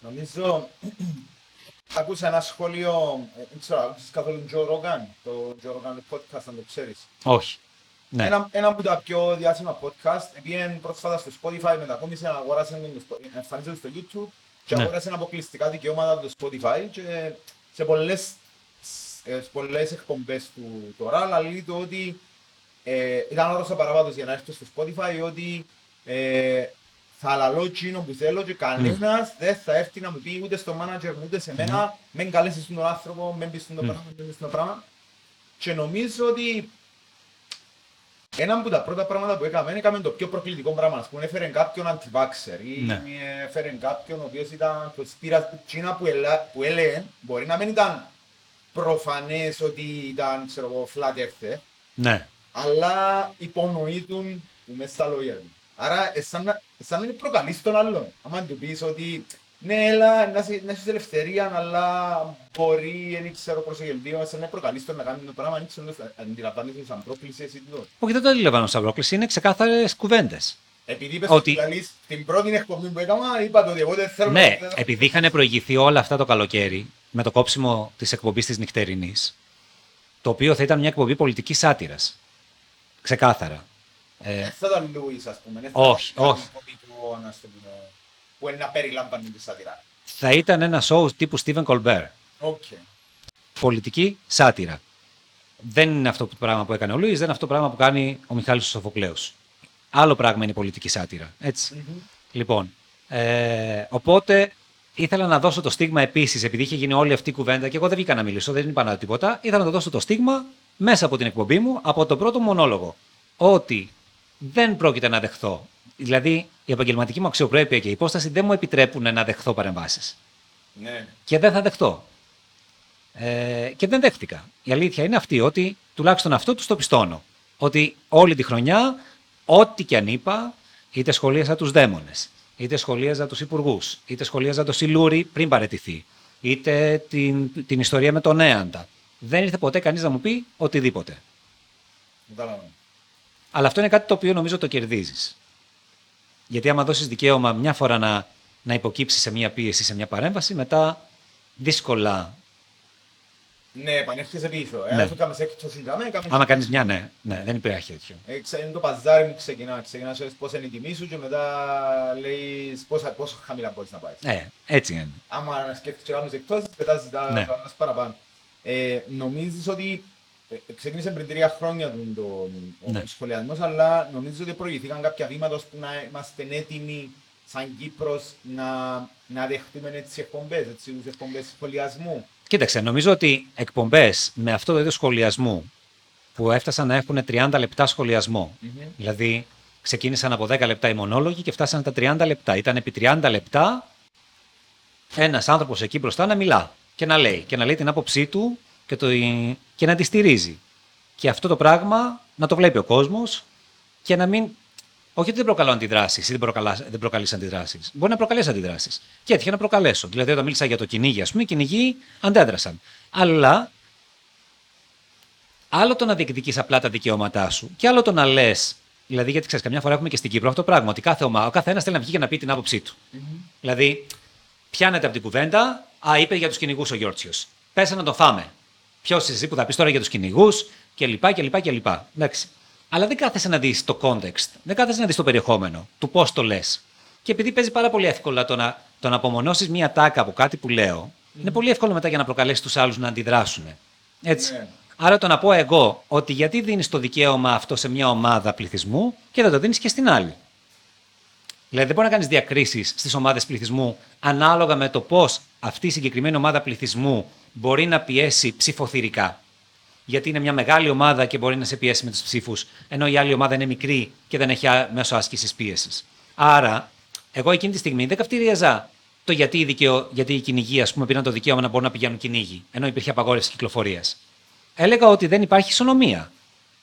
Νομίζω, άκουσα ένα σχόλιο, ε, δεν ξέρω, άκουσες καθόλου Joe Rogan, το Joe Rogan το podcast, αν το ξέρεις. Όχι. Ναι. Ένα, ένα από τα πιο διάσημα podcast, πήγαινε πρόσφατα στο Spotify, μετακόμισε, αγόρασε το Spo- εμφανίζεται στο YouTube και Ναι. αγόρασε αποκλειστικά δικαιώματα από το Spotify και σε πολλές, ε, σε πολλές εκπομπές του τώρα, αλλά λέει το ότι ε, ήταν όλος ο παραβάτος για να έρθω στο Spotify ότι ε, θα λαλώ εκείνο που θέλω και κανένας δεν θα έρθει να μου πει ούτε στο manager μου ούτε σε μένα μεν καλέσεις τον άνθρωπο, μεν πεις τον το πράγμα, μεν πεις τον το πράγμα και νομίζω ότι ένα από τα πρώτα πράγματα που έκαμε, έκαμε το πιο προκλητικό πράγμα. Ας πούμε, έφερε κάποιον αντιβάξερ ή Ναι. έφερε κάποιον ο οποίος ήταν κοσπίρα, Τσίνα που, ελά, που έλεγε, μπορεί να μην ήταν προφανές ότι ήταν, ξέρω εγώ, flat earther, ναι. αλλά υπονοείτουν που μέσα στα λόγια του. Άρα, ε, σαν να, σαν να είναι προκαλείς τον άλλον. Άμα του πεις ότι ναι, έλα, να, σε- να έχεις ελευθερία, αλλά μπορεί, δεν ξέρω, προσεγγελτίο, σαν να προκαλείς τον να κάνεις το πράγμα, δεν ξέρω, αντιλαμβάνεσαι σαν πρόκληση εσύ του. Όχι, δεν το αντιλαμβάνω σαν πρόκληση. Είναι ξεκάθαρες κουβέντες. Επειδή είπες Ότι- ότι... Καλής, την πρώτη εκπομπή που έκανα, είπα το ότι εγώ δεν θέλω Ναι, να... επειδή είχαν προηγηθεί όλα αυτά το καλοκαίρι με το κόψιμο της εκπομπής της νυχτερινής, το οποίο θα ήταν μια εκπομπή πολιτικής σάτυρας. Ξεκάθαρα. Ε, Δεν θα ήταν Λούης, ας πούμε. δεν θα Όχι, ήταν όχι. Που είναι να περιλαμβάνει τη σάτυρα. θα ήταν ένα show τύπου Stephen Colbert. OK. Πολιτική σάτυρα. Δεν είναι αυτό το πράγμα που έκανε ο Λούης, δεν είναι αυτό το πράγμα που κάνει ο Μιχάλης Σοφοκλέους. Άλλο πράγμα είναι η πολιτική σάτυρα. Έτσι. Λοιπόν, ε, οπότε ήθελα να δώσω το στίγμα επίσης, επειδή είχε γίνει όλη αυτή η κουβέντα και εγώ δεν βγήκα να μιλήσω, δεν είπα να τίποτα. Ήθελα να δώσω το στίγμα μέσα από την εκπομπή μου, από τον πρώτο μονόλογο. Ότι δεν πρόκειται να δεχθώ. Δηλαδή, η επαγγελματική μου αξιοπρέπεια και η υπόσταση δεν μου επιτρέπουν να δεχθώ παρεμβάσεις. Ναι. Και δεν θα δεχτώ. Ε, και δεν δέχτηκα. Η αλήθεια είναι αυτή, ότι τουλάχιστον αυτό τους το πιστώνω. Ότι όλη τη χρονιά, ό,τι και αν είπα, είτε σχολίαζα τους δαίμονες, είτε σχολίαζα τους υπουργούς, είτε σχολίαζα το Σιλούρι πριν παρετηθεί, είτε την, την ιστορία με τον Έαντα. Δεν ήρθε ποτέ κανείς να μου πει οτιδήποτε. Κατάλαβα. Αλλά αυτό είναι κάτι το οποίο νομίζω το κερδίζεις. Γιατί άμα δώσεις δικαίωμα μια φορά να, να υποκύψεις σε μια πίεση, σε μια παρέμβαση, μετά δύσκολα. Ναι, επανέρχεσαι πίσω. Ναι. Ε, αφού κάνεις έκπτωση, κάμε, κάμε- Άμα κάνεις μια, ναι, ναι, δεν υπάρχει τέτοιο. Ε, ξέρεις, είναι το παζάρι μου ξεκινάς. Ξεκινάς ξέρεις πώς είναι η τιμή σου και μετά λέεις πόσα, πόσο χαμηλά μπορείς να πάει. Ε, έτσι είναι. Άμα σκέφτεσαι και κάνεις εκτός, πετάς τα Ναι. τα μας παραπάνω. Ε, νομίζεις ότι ε, ξεκίνησε πριν τρία χρόνια τον, τον, ο Ναι. σχολιασμός, αλλά νομίζω ότι προηγηθήκαν κάποια βήματα ώστε να είμαστε έτοιμοι σαν Κύπρος να, να δεχτούμε έτσι εκπομπές, έτσι, τις εκπομπές σχολιασμού. Κοίταξε, νομίζω ότι εκπομπές με αυτό το είδος σχολιασμού που έφτασαν να έχουν 30 λεπτά σχολιασμό. Δηλαδή, ξεκίνησαν από 10 λεπτά οι μονόλογοι και φτάσαν τα 30 λεπτά. Ήταν επί 30 λεπτά ένας άνθρωπος εκεί μπροστά να μιλά και να λέει. Και να λέει την άποψή του και, το, και να τη στηρίζει. Και αυτό το πράγμα να το βλέπει ο κόσμος και να μην. Όχι ότι δεν προκαλώ αντιδράσεις ή δεν, προκαλά, δεν προκαλείς αντιδράσεις. Μπορεί να προκαλέσει αντιδράσεις. Και έτυχε να προκαλέσω. Δηλαδή, όταν μίλησα για το κυνήγι, ας πούμε, οι κυνηγοί αντέδρασαν. Αλλά άλλο το να διεκδικείς απλά τα δικαιώματά σου και άλλο το να λε. Δηλαδή, γιατί ξέρεις, καμιά φορά έχουμε και στην Κύπρο αυτό το πράγμα. Ότι κάθε ομάδα, ο καθένας θέλει να βγει και να πει την άποψή του. Δηλαδή, πιάνεται από την κουβέντα, Α, είπε για τους κυνηγούς ο Γιώργιο. Πέσα να το φάμε. Ποιο είσαι εσύ που θα πεις τώρα για τους κυνηγούς κλπ. κλπ, κλπ. Εντάξει. Αλλά δεν κάθεσαι να δεις το context, δεν κάθεσαι να δεις το περιεχόμενο του πώς το λες. Και επειδή παίζει πάρα πολύ εύκολα το να, το να απομονώσεις μία τάκα από κάτι που λέω, είναι πολύ εύκολο μετά για να προκαλέσεις τους άλλους να αντιδράσουν. Έτσι. Ναι. Άρα το να πω εγώ ότι γιατί δίνεις το δικαίωμα αυτό σε μια ομάδα πληθυσμού και δεν το δίνεις και στην άλλη. Δηλαδή δεν μπορεί να κάνεις διακρίσεις στις ομάδες πληθυσμού ανάλογα με το πώς αυτή η συγκεκριμένη ομάδα πληθυσμού μπορεί να πιέσει ψηφοθυρικά. Γιατί είναι μια μεγάλη ομάδα και μπορεί να σε πιέσει με τους ψήφους, ενώ η άλλη ομάδα είναι μικρή και δεν έχει α- μέσο άσκησης πίεσης. Άρα, εγώ εκείνη τη στιγμή δεν καυτήριαζα το γιατί οι, δικαιο... γιατί οι κυνηγοί ας πούμε, πήραν το δικαίωμα να μπορούν να πηγαίνουν κυνήγι, ενώ υπήρχε απαγόρευση κυκλοφορίας. Έλεγα ότι δεν υπάρχει ισονομία.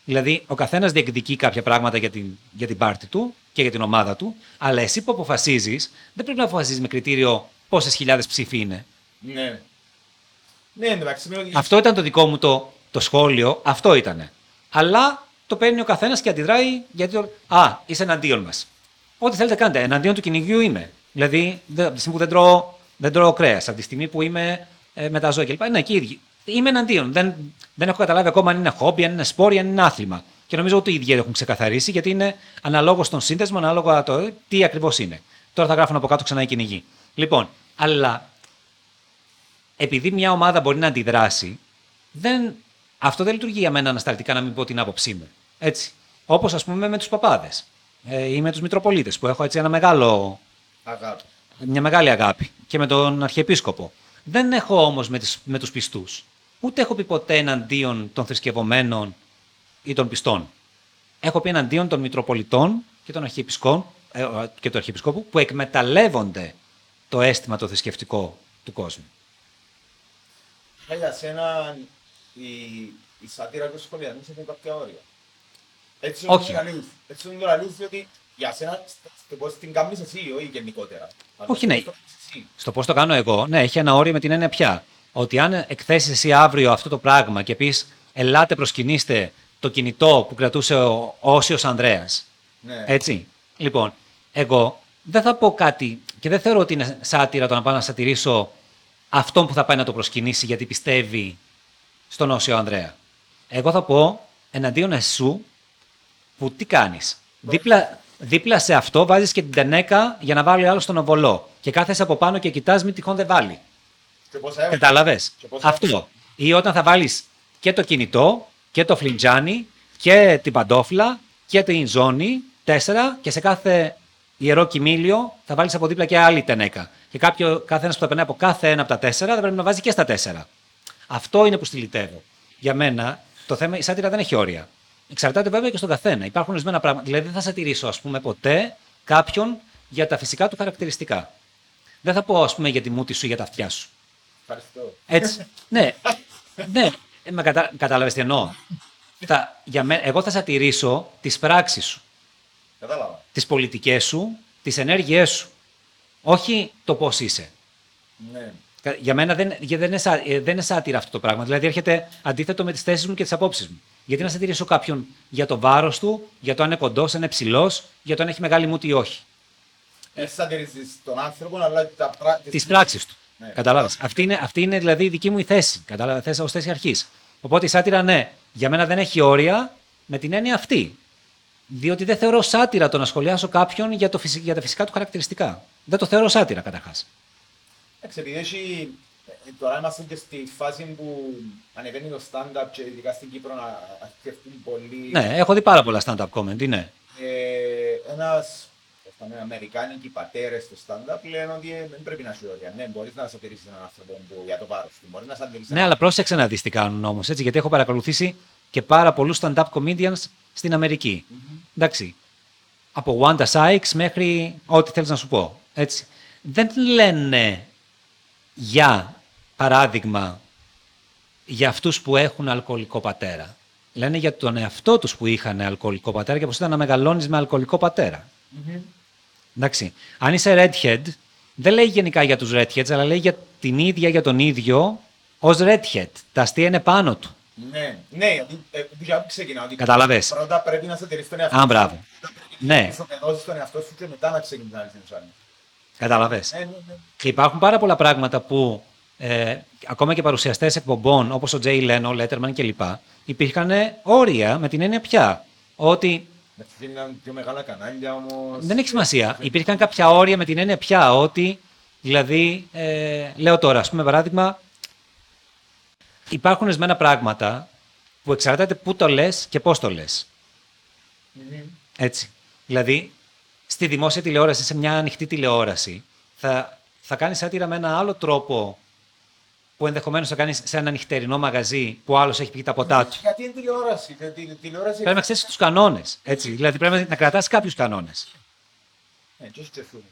Δηλαδή, ο καθένας διεκδικεί κάποια πράγματα για την, για την πάρτη του και για την ομάδα του, αλλά εσύ που αποφασίζεις, δεν πρέπει να αποφασίζεις με κριτήριο πόσες χιλιάδες ψήφοι είναι. Ναι. Ναι, εντάξει, με- Αυτό ήταν το δικό μου το, το σχόλιο, αυτό ήτανε. Αλλά το παίρνει ο καθένας και αντιδράει γιατί. το- Α, είσαι εναντίον μας. Ό,τι θέλετε κάντε. Εναντίον του κυνηγιού είμαι. Δηλαδή, δεν- από τη στιγμή που δεν τρώω, δεν τρώω κρέας, από τη στιγμή που είμαι ε, με τα ζώα κλπ. Ναι, και οι ίδιοι. Είμαι εναντίον. Δεν, δεν έχω καταλάβει ακόμα αν είναι χόμπι, αν είναι σπόρ ή αν είναι άθλημα. Και νομίζω ότι οι ίδιοι έχουν ξεκαθαρίσει γιατί είναι αναλόγως στον σύνδεσμο, ανάλογα το ε, τι ακριβώς είναι. Τώρα θα γράφουν από κάτω ξανά οι κυνηγοί. Λοιπόν, αλλά επειδή μια ομάδα μπορεί να αντιδράσει, δεν, αυτό δεν λειτουργεί για μένα ανασταλτικά να μην πω την άποψή μου. Έτσι. Όπως ας πούμε με τους παπάδες ε, ή με τους Μητροπολίτες, που έχω έτσι ένα μεγάλο, Αγάπη. μια μεγάλη αγάπη. Και με τον Αρχιεπίσκοπο. Δεν έχω όμως με, τις- με τους πιστούς. Ούτε έχω πει ποτέ εναντίον των θρησκευωμένων ή των πιστών. Έχω πει εναντίον των Μητροπολιτών και των Αρχιεπισκών ε, και του Αρχιεπισκόπου που εκμεταλλεύονται το αίσθημα το θρησκευτικό του κόσμου. Ε, Για σένα η, η σάτυρα και ο σχολιασμός έχουν κάποια όρια. Έτσι Όχι. όμως το λαλείς. Έτσι όμως το λαλείς διότι για σένα στο πώς την κάνεις εσύ ή γενικότερα. Αλλά Όχι, στο ναι. πώς το κάνεις εσύ. Στο πώς το κάνω εγώ, ναι, έχει ένα όριο με την έννοια πια. Ότι αν εκθέσεις εσύ αύριο αυτό το πράγμα και πεις, Ελάτε, προσκυνήστε το κινητό που κρατούσε ο Όσιος Ανδρέας. Ναι. Έτσι. Λοιπόν, εγώ δεν θα πω κάτι και δεν θεωρώ ότι είναι σάτυρα το να πάω να σατυρίσω αυτόν που θα πάει να το προσκυνήσει γιατί πιστεύει στον Όσιο Ανδρέα. Εγώ θα πω εναντίον εσού που τι κάνεις. Δίπλα, δίπλα σε αυτό βάζεις και την τενέκα για να βάλει άλλο στον οβολό. Και κάθεσαι από πάνω και κοιτάς μην τυχόν δεν βάλει. Και πώς έβγαλε. Κατάλαβες; Και πώς Αυτό. Ή όταν θα βάλεις και το κινητό και το φλιτζάνι και την παντόφλα και την ζώνη, τέσσερα και σε κάθε ιερό κοιμήλιο θα βάλεις από δίπλα και άλλη τενέκα. Και κάποιο, κάθε ένας που θα περνάει από κάθε ένα από τα τέσσερα θα πρέπει να βάζει και στα τέσσερα. Αυτό είναι που στυλιτεύω. Για μένα το θέμα, η σάτυρα δεν έχει όρια. Εξαρτάται βέβαια και στον καθένα. Υπάρχουν ορισμένα πράγματα. Δηλαδή δεν θα σατυρίσω, ας πούμε, ποτέ κάποιον για τα φυσικά του χαρακτηριστικά. Δεν θα πω, ας πούμε, για τη μούτη σου ή για τα αυτιά σου. Ευχαριστώ. Έτσι. ναι. ναι. Ε, μα κατα... Κατάλαβες τι εννοώ. Τα... Για μέ... Εγώ θα σατυρίσω τις πράξεις σου, Κατάλαβα. τις πολιτικές σου, τις ενέργειές σου. Όχι το πώς είσαι. Ναι. Κα- Για μένα δεν, για- δεν, είναι, σα- ε, δεν είναι σάτυρα αυτό το πράγμα. Δηλαδή έρχεται αντίθετο με τις θέσεις μου και τις απόψεις μου. Γιατί να σατυρίσω κάποιον για το βάρος του, για το αν είναι κοντός, αν είναι ψηλός, για το αν έχει μεγάλη μούτη ή όχι. Δεν σατυρίζεις τον άνθρωπο, αλλά τα πράγματα... τις πράξεις του. Ναι. Κατάλαβες. Αυτή είναι, αυτή είναι δηλαδή η δική μου η θέση. Κατάλαβες, θέση ως θέση αρχής. Οπότε η σάτυρα, ναι, για μένα δεν έχει όρια με την έννοια αυτή. Διότι δεν θεωρώ σάτυρα το να σχολιάσω κάποιον για, το, φυσι- για τα φυσικά του χαρακτηριστικά. Δεν το θεωρώ σάτυρα καταρχάς. Εντάξει, επειδή έχει... ε, Τώρα είμαστε και στη φάση που ανεβαίνει το stand-up και ειδικά στην Κύπρο να αρκευτούν πολύ... Ναι, έχω δει πάρα πολλά stand-up comedy, ναι. Ε, ένας θα πούμε, Αμερικάνικοι πατέρες στο stand-up λένε ότι ε, δεν πρέπει να σου όρια. Ναι, μπορείς να σωτηρήσεις έναν άνθρωπο που, για το βάρος του. Μπορείς να σαντηρήσεις Ναι, αλλά πρόσεξε να δεις τι κάνουν όμως. Γιατί έχω παρακολουθήσει και πάρα πολλούς stand-up comedians στην αμερικη Εντάξει. Από Wanda Sykes μέχρι ό,τι θέλεις να σου πω. Έτσι. Δεν λένε για παράδειγμα για αυτούς που έχουν αλκοολικό πατέρα. Λένε για τον εαυτό τους που είχαν αλκοολικό πατέρα και πώς ήταν να μεγαλώνεις με αλκοολικό πατέρα. Εντάξει. Αν είσαι redhead, δεν λέει γενικά για τους redheads, αλλά λέει για την ίδια, για τον ίδιο, ως redhead. Τα αστεία είναι πάνω του. Ναι, ναι, γιατί ε, πια ξεκινάω. ότι Κατάλαβες. Πρώτα πρέπει να σωτηρήσεις τον εαυτό Α, σου. μπράβο. Μετά πρέπει Ναι. Να ισοπεδώσεις τον εαυτό σου και μετά να ξεκινήσεις να λύσεις τους άλλους. Κατάλαβες. Ναι, ναι, ναι. Και υπάρχουν πάρα πολλά πράγματα που ε, ακόμα και παρουσιαστές εκπομπών όπως ο Τζέι Λένο, ο Letterman κλπ. υπήρχαν όρια με την έννοια πια. Ότι Εντάξει, είναι πιο μεγάλα κανάλια όμως. δεν έχει σημασία. Υπήρχαν κάποια όρια με την έννοια πια ότι, δηλαδή, ε, λέω τώρα, ας πούμε παράδειγμα, υπάρχουν ορισμένα πράγματα που εξαρτάται πού το λες και πώς το λες. Έτσι. Δηλαδή, στη δημόσια τηλεόραση, σε μια ανοιχτή τηλεόραση, θα, θα κάνεις σάτυρα με ένα άλλο τρόπο που ενδεχομένως θα κάνεις σε ένα νυχτερινό μαγαζί που άλλος έχει πει τα ποτά του. Γιατί είναι τηλεόραση. τε- τε- τηλεόραση... Πρέπει να ξέρεις τους κανόνες. Δηλαδή, πρέπει να κρατάς κάποιους κανόνες. Ναι, και όχι ξεφύγουν.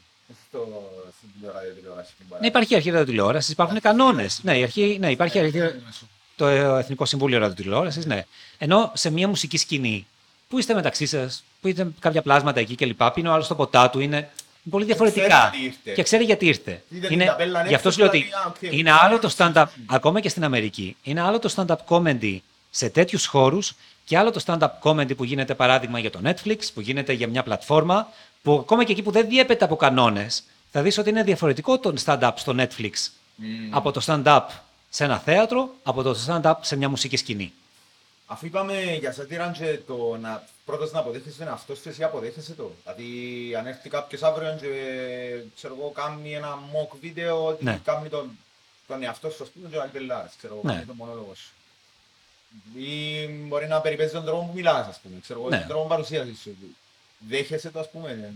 Στο, στην τηλεόραση, τηλεόρασης. την παρά. Ναι, υπάρχει η αρχή ραδιοτηλεόρασης, υπάρχουν κανόνες. Ναι, η αρχή, ναι, υπάρχει η αρχή, το Εθνικό Συμβούλιο Ραδιοτηλεόρασης, ναι. Ενώ σε μια μουσική σκηνή που είστε μεταξύ σας, που είστε κάποια πλάσματα εκεί κλπ. Πίνει ο άλλος το ποτό του, είναι πολύ διαφορετικά. ξέρει γιατί ήρθε. Και ξέρει γιατί ήρθε. Είδε την Είναι, ταμπέλα γι' αυτός έξω, σου λέω ότι δηλαδή, α, οκ. είναι άλλο το stand-up, ακόμα και στην Αμερική, είναι άλλο το stand-up comedy σε τέτοιους χώρους και άλλο το stand-up comedy που γίνεται παράδειγμα για το Netflix, που γίνεται για μια πλατφόρμα, που ακόμα και εκεί που δεν διέπεται από κανόνες, θα δεις ότι είναι διαφορετικό το stand-up στο Netflix από το stand-up σε ένα θέατρο, από το stand-up σε μια μουσική σκηνή. Αφού είπαμε για σατήραν και το να, πρώτος να αποδέχεσαι τον εαυτό σου, εσύ αποδέχεσαι το. Δηλαδή, αν έρθει κάποιος αύριο και, ξέρω εγώ, κάνει ένα mock βίντεο, ότι Ναι. κάνει τον, τον εαυτό σου, ας πούμε, και να πελάρεις, ξέρω εγώ, Ναι. κάνει τον μονόλογο σου. Ή μπορεί να περιπέζει τον τρόπο που μιλάς, ας πούμε, ξέρω εγώ, Ναι. τον τρόπο παρουσίασης σου. Δέχεσαι το, ας πούμε, είναι-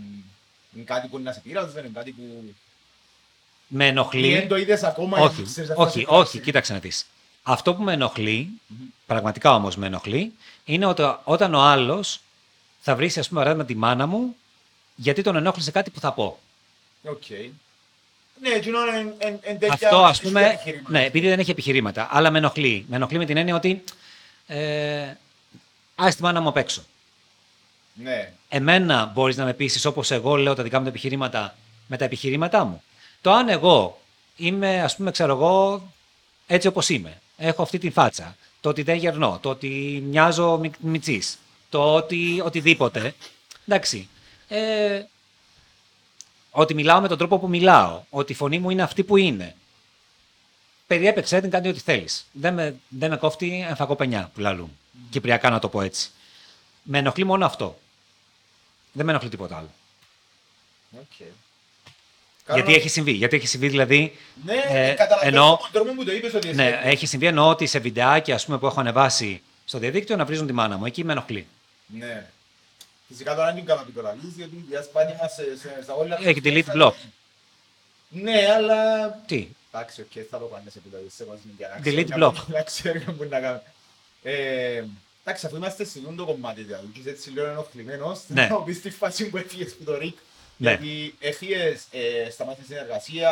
είναι κάτι που να σε πειράζει, είναι κάτι που... Με Ή ενοχλεί. δεν το είδες ακόμα, Όχι, γιατί ξέρεις αυτό όχι, σε όχι, φάση. κοίταξε να δεις. Αυτό που με ενοχλεί, πραγματικά όμως με ενοχλεί, είναι ότι όταν ο άλλος θα βρει, ας πούμε, παράδειγμα τη μάνα μου, γιατί τον ενόχλησε κάτι που θα πω. Οκ. Ναι, εκείνο είναι- είναι είναι τέτοια Αυτό, ας τέτοια πούμε, επιχειρήματα. ναι, επειδή δεν έχει επιχειρήματα, αλλά με ενοχλεί. Με ενοχλεί με την έννοια ότι, ε, άσε τη μάνα μου απ' έξω. Ναι. Εμένα μπορείς να με πείσεις όπως εγώ λέω τα δικά μου τα επιχειρήματα με τα επιχειρήματά μου. Το αν εγώ είμαι, ας πούμε, ξέρω εγώ, έτσι όπως είμαι, έχω αυτή τη φάτσα, το ότι δεν γερνώ, το ότι μοιάζω μι- μιτσής, το ότι οτιδήποτε, εντάξει, ε, ότι μιλάω με τον τρόπο που μιλάω, ότι η φωνή μου είναι αυτή που είναι. Περίπαιξέ την, κάνει ό,τι θέλεις. Δεν με, δεν με κόφτει εν φακκώ πενιά που λαλούν. Κυπριακά να το πω έτσι. Με ενοχλεί μόνο αυτό. Δεν με ενοχλεί τίποτα άλλο. Οκ. Γιατί Κάνω- έχει συμβεί. Γιατί έχει συμβεί δηλαδή. Ναι, ε, καταλαβαίνω εννοώ- τον τρόπο που το είπες ότι ναι, εσύ- έχει συμβεί εννοώ ότι σε βιντεάκια ας πούμε, που έχω ανεβάσει στο διαδίκτυο να βρίζουν τη μάνα μου. Εκεί με ενοχλεί. Ναι. Φυσικά τώρα δεν είναι καλά που το λαλείς, γιατί η διασπάνη μας σε- σε- στα όλα... Έχει delete block. Ναι, αλλά... Τι; Εντάξει, οκ, θα το κάνεις επειδή σε κοσμική να Delete ξέρει block. κάποιος- Να ξέρει που να κάνει. Ε, Εντάξει, αφού είμαστε σε αυτό το κομμάτι, δηλαδή, και είσαι έτσι λίγο ενοχλημένος, Ναι. να πεις τη φάση που έφυγες που το ΡΙΚ. Ναι. Γιατί έφυγες, ε, σταμάτησες την εργασία,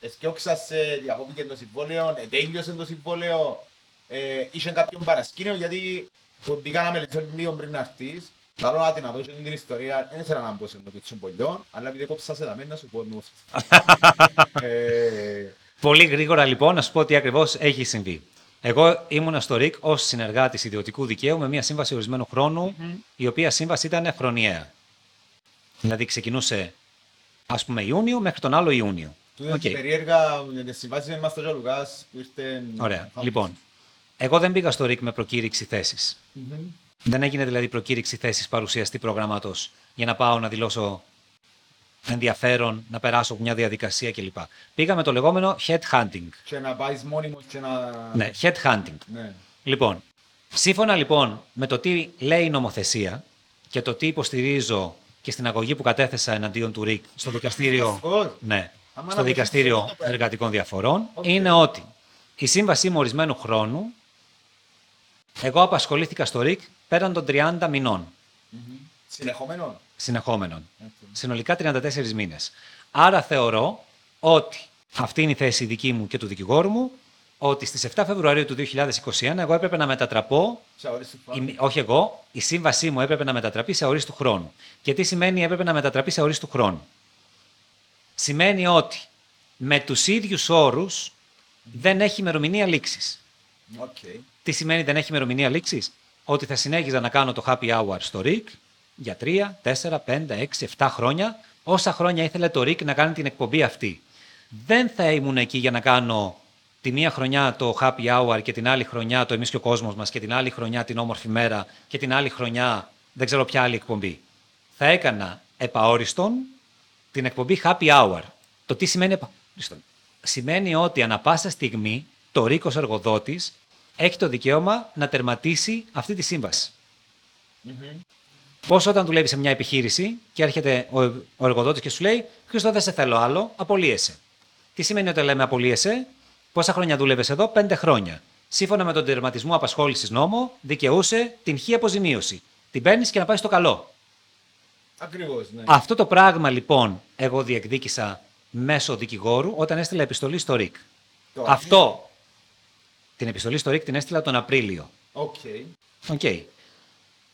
εσχόλασες, διακόπηκε το συμβόλαιο, ε, τέλειωσε το συμβόλαιο, ε, είχε κάποιον παρασκήνιο, γιατί που μπήκα να μελετήσω λίγο πριν να έρθεις, Θέλω να την να δώσω την ιστορία, δεν ήθελα να μπω σε το πιτσόν πολιό, αλλά επειδή κόψα σε δαμένα σου πω νου. Ε, Πολύ γρήγορα λοιπόν να σου πω τι ακριβώς έχει συμβεί. Εγώ ήμουνα στο ΡΙΚ ως συνεργάτης ιδιωτικού δικαίου με μια σύμβαση ορισμένου χρόνου, η οποία σύμβαση ήταν χρονιαία. Δηλαδή ξεκινούσε, ας πούμε, Ιούνιο μέχρι τον άλλο Ιούνιο. Του είναι Οκ. περίεργα με τις συμβάσεις με Μαστό Λουκάς που ήρθε... Ωραία. Λοιπόν, εγώ δεν πήγα στο ΡΙΚ με προκήρυξη θέση. Μμμ. Δεν έγινε δηλαδή προκήρυξη θέση παρουσιαστή προγράμματος για να πάω να δηλώσω ενδιαφέρον, να περάσω από μια διαδικασία κλπ. Πήγα με το λεγόμενο headhunting. Και να πάεις μόνιμος και να... Ναι, headhunting. Ναι. Λοιπόν, σύμφωνα λοιπόν με το τι λέει η νομοθεσία και το τι υποστηρίζω και στην αγωγή που κατέθεσα εναντίον του ΡΙΚ στο δικαστήριο, Ω, ναι, Άμα στο να δικαστήριο βοηθήσω, το εργατικών διαφορών, Οκ. είναι ότι η σύμβασή μου ορισμένου χρόνου, εγώ απασχολήθηκα στο ΡΙΚ πέραν των 30 μηνών Συνεχόμενο. Συνεχόμενων. Οκ. Συνολικά 34 μήνες. Άρα θεωρώ ότι αυτή είναι η θέση δική μου και του δικηγόρου μου, ότι στις 7 Φεβρουαρίου του 2021 εγώ έπρεπε να μετατραπώ Σε ορίστη η- φορά. όχι εγώ, η σύμβασή μου έπρεπε να μετατραπεί σε αορίστου χρόνου. Και τι σημαίνει έπρεπε να μετατραπεί σε αορίστου χρόνου; Σημαίνει ότι με τους ίδιους όρους δεν έχει ημερομηνία λήξης. Οκ. Τι σημαίνει δεν έχει ημερομηνία λήξης; Ότι θα συνέχιζα να κάνω το happy hour στο ΡΙΚ για 3, 4, 5, 6, 7 χρόνια, όσα χρόνια ήθελε το ΡΙΚ να κάνει την εκπομπή αυτή. Δεν θα ήμουν εκεί για να κάνω τη μία χρονιά το happy hour και την άλλη χρονιά το εμείς και ο κόσμος μας και την άλλη χρονιά την όμορφη μέρα και την άλλη χρονιά δεν ξέρω ποια άλλη εκπομπή. Θα έκανα επαόριστον την εκπομπή happy hour. Το τι σημαίνει επαόριστον. Σημαίνει ότι ανα πάσα στιγμή το ρίκος εργοδότης έχει το δικαίωμα να τερματίσει αυτή τη συμβαση Πώς όταν δουλεύεις σε μια επιχείρηση και έρχεται ο, ο εργοδότης και σου λέει: Χρήστο, δεν σε θέλω άλλο, απολύεσαι. Τι σημαίνει όταν λέμε απολύεσαι, πόσα χρόνια δούλευες εδώ, πέντε χρόνια. Σύμφωνα με τον τερματισμό απασχόλησης νόμο, δικαιούσαι την χι αποζημίωση. Την παίρνεις και να πάει στο καλό. Ακριβώς, ναι. Αυτό το πράγμα λοιπόν εγώ διεκδίκησα μέσω δικηγόρου όταν έστειλα επιστολή στο ΡΙΚ. Το Αυτό. Την επιστολή στο ΡΙΚ την έστειλα τον Απρίλιο. Οκ. Οκ.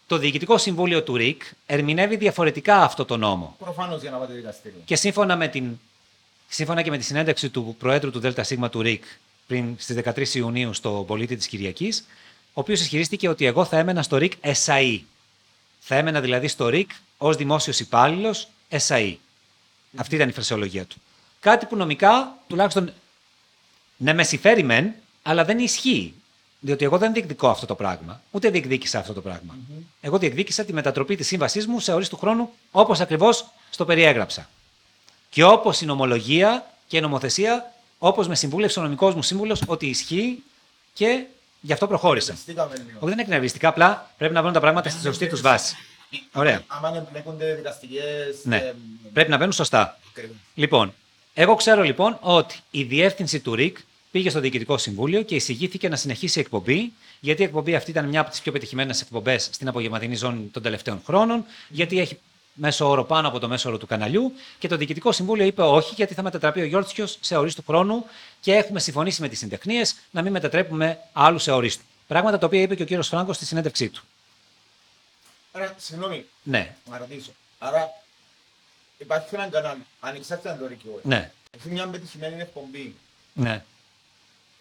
Το Διοικητικό Συμβούλιο του ΡΙΚ ερμηνεύει διαφορετικά αυτό το νόμο. Προφανώς για να πάτε δικαστήριο. Και σύμφωνα, με την, σύμφωνα και με τη συνέντευξη του Προέδρου του ΔΣ του ΡΙΚ πριν στις 13 Ιουνίου στο πολίτη της Κυριακής, ο οποίος ισχυρίστηκε ότι εγώ θα έμενα στο ΡΙΚ SAE. Θα έμενα δηλαδή στο ΡΙΚ ως δημόσιος υπάλληλος SAE. Αυτή ήταν η φρασιολογία του. Κάτι που νομικά τουλάχιστον ναι με συμφέρει μεν, αλλά δεν ισχύει. Διότι εγώ δεν διεκδικώ αυτό το πράγμα. Ούτε διεκδίκησα αυτό το πραγμα Εγώ διεκδίκησα τη μετατροπή της σύμβασής μου σε ορίστου χρόνου όπως ακριβώς στο περιέγραψα. Και όπως η νομολογία και η νομοθεσία, όπως με συμβούλευσε ο νομικός μου σύμβουλος, ότι ισχύει και γι' αυτό προχώρησα. Στήκαμε λίγο. Όχι, δεν είναι εκνευριστικά, απλά πρέπει να βρουν τα πράγματα στη σωστή τους βάση. Ωραία. Άμα εμπλέκονται δικαστικές... Ναι. ε, Πρέπει να μπαίνουν σωστά. ακριβώς. Λοιπόν, εγώ ξέρω λοιπόν ότι η διεύθυνση του ΡΙΚ πήγε στο Διοικητικό Συμβούλιο και εισηγήθηκε να συνεχίσει η εκπομπή, γιατί η εκπομπή αυτή ήταν μια από τις πιο πετυχημένες εκπομπές στην απογευματινή ζώνη των τελευταίων χρόνων, γιατί έχει μέσο όρο πάνω από το μέσο όρο του καναλιού. Και το Διοικητικό Συμβούλιο είπε όχι, γιατί θα μετατραπεί ο Γιώργιο σε ορίστου χρόνου και έχουμε συμφωνήσει με τις συντεχνίες να μην μετατρέπουμε άλλους σε ορίστου. Πράγματα τα οποία είπε και ο κύριος Φράγκος στη συνέντευξή του. Άρα, συγγνώμη, Ναι, να ρωτήσω. Άρα, υπάρχει έναν κανάλι, ανεξάρτητα το ρίκιο. ναι, Έχει μια πετυχημένη εκπομπή. ναι.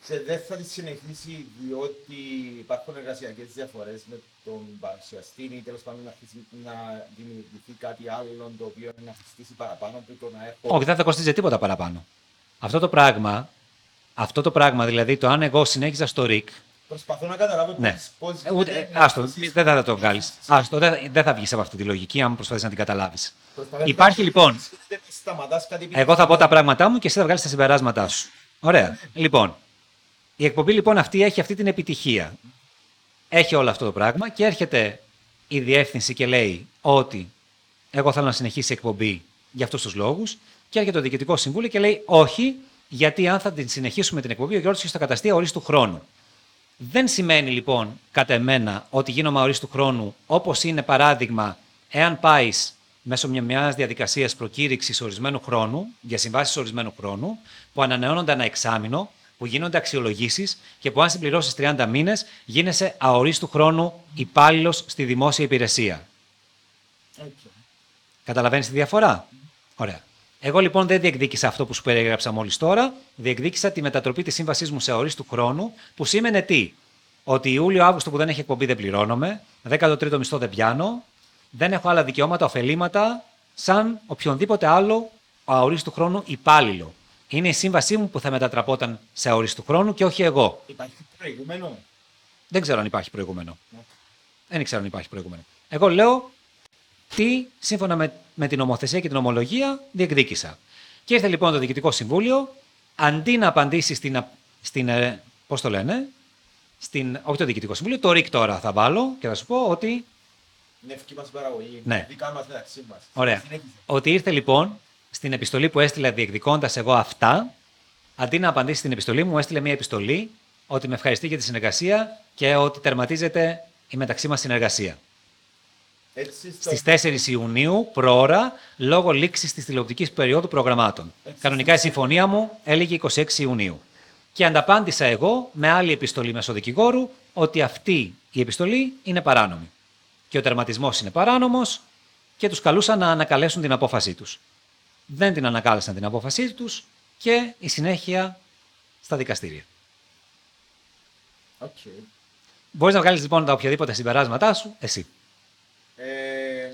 Σε δεν θα τη συνεχίσει διότι υπάρχουν εργασιακές διαφορές με τον παρουσιαστή ή τέλος πάντων να, αρχίσει να δημιουργηθεί κάτι άλλο το οποίο να συστήσει παραπάνω από το να έχω... Όχι, δεν θα κοστίζει τίποτα παραπάνω. Αυτό το πράγμα, αυτό το πράγμα, δηλαδή το αν εγώ συνέχιζα στο ΡΙΚ, Προσπαθώ να καταλάβω Ναι. πώς, πώς Ε, Ούτε, γίνεται ε, να άστο, αυξήσεις- δεν θα το βγάλεις. Άστο, δεν, δεν θα βγεις από αυτή τη λογική, αν προσπαθείς να την καταλάβεις. προσπαθείς Υπάρχει να- λοιπόν. Δεν σταματάς κάτι Εγώ θα πω τα πράγματά μου και εσύ θα βγάλεις τα συμπεράσματά σου. Ωραία. Λοιπόν, η εκπομπή λοιπόν αυτή έχει αυτή την επιτυχία. Έχει όλο αυτό το πράγμα και έρχεται η διεύθυνση και λέει ότι εγώ θέλω να συνεχίσει η εκπομπή για αυτούς τους λόγους. Και έρχεται το Διοικητικό Συμβούλιο και λέει όχι, γιατί αν θα την συνεχίσουμε την εκπομπή, ο Γιώργος θα καταστεί ορίστου χρόνου. Δεν σημαίνει λοιπόν κατά εμένα ότι γίνομαι ορίστου χρόνου όπως είναι παράδειγμα εάν πάεις μέσω μια μιας διαδικασίας προκήρυξης ορισμένου χρόνου, για συμβάσεις ορισμένου χρόνου, που ανανεώνονται ένα εξάμεινο, που γίνονται αξιολογήσεις και που αν συμπληρώσεις 30 μήνες γίνεσαι αορίστου χρόνου υπάλληλος στη δημόσια υπηρεσία. Οκ. Καταλαβαίνεις τη διαφορά; Ωραία. Εγώ λοιπόν δεν διεκδίκησα αυτό που σου περιέγραψα μόλις τώρα. Διεκδίκησα τη μετατροπή της σύμβασής μου σε αορίστου χρόνου, που σήμαινε τι; Ότι Ιούλιο-Αύγουστο που δεν έχει εκπομπή δεν πληρώνομαι, 13ο μισθό δεν πιάνω, δεν έχω άλλα δικαιώματα, ωφελήματα, σαν οποιονδήποτε άλλο αορίστου χρόνου υπάλληλο. Είναι η σύμβασή μου που θα μετατραπόταν σε αορίστου χρόνου και όχι εγώ. Υπάρχει προηγούμενο; Δεν ξέρω αν υπάρχει προηγούμενο. Δεν ξέρω αν υπάρχει προηγούμενο. Εγώ λέω τι, σύμφωνα με, με την νομοθεσία και την ομολογία, διεκδίκησα. Και ήρθε λοιπόν το Διοικητικό Συμβούλιο, αντί να απαντήσει στην. α- στην ε, πώς το λένε, στην, όχι το Διοικητικό Συμβούλιο, το ΡΙΚ τώρα θα βάλω και θα σου πω ότι. Είναι ευκή μας παραγωγή. Ναι. Δικά μας μεταξύ μας. Ωραία. Συνέχισε. Ότι ήρθε λοιπόν στην επιστολή που έστειλα διεκδικώντας εγώ αυτά, αντί να απαντήσει στην επιστολή μου, μου έστειλε μια επιστολή ότι με ευχαριστεί για τη συνεργασία και ότι τερματίζεται η μεταξύ μας συνεργασία. Έτσι, στο... Στις 4 Ιουνίου, προώρα, λόγω λήξης της τηλεοπτικής περίοδου προγραμμάτων. Έτσι, Κανονικά η συμφωνία μου έλεγε 26 Ιουνίου. Και ανταπάντησα εγώ με άλλη επιστολή μέσω δικηγόρου ότι αυτή η επιστολή είναι παράνομη. Και ο τερματισμός είναι παράνομος και τους καλούσα να ανακαλέσουν την απόφασή τους. Δεν την ανακάλεσαν την απόφασή τους και η συνέχεια στα δικαστήρια. Οκ. Μπορείς να βγάλεις λοιπόν τα οποιαδήποτε συμπεράσματά σου, εσύ. Ε,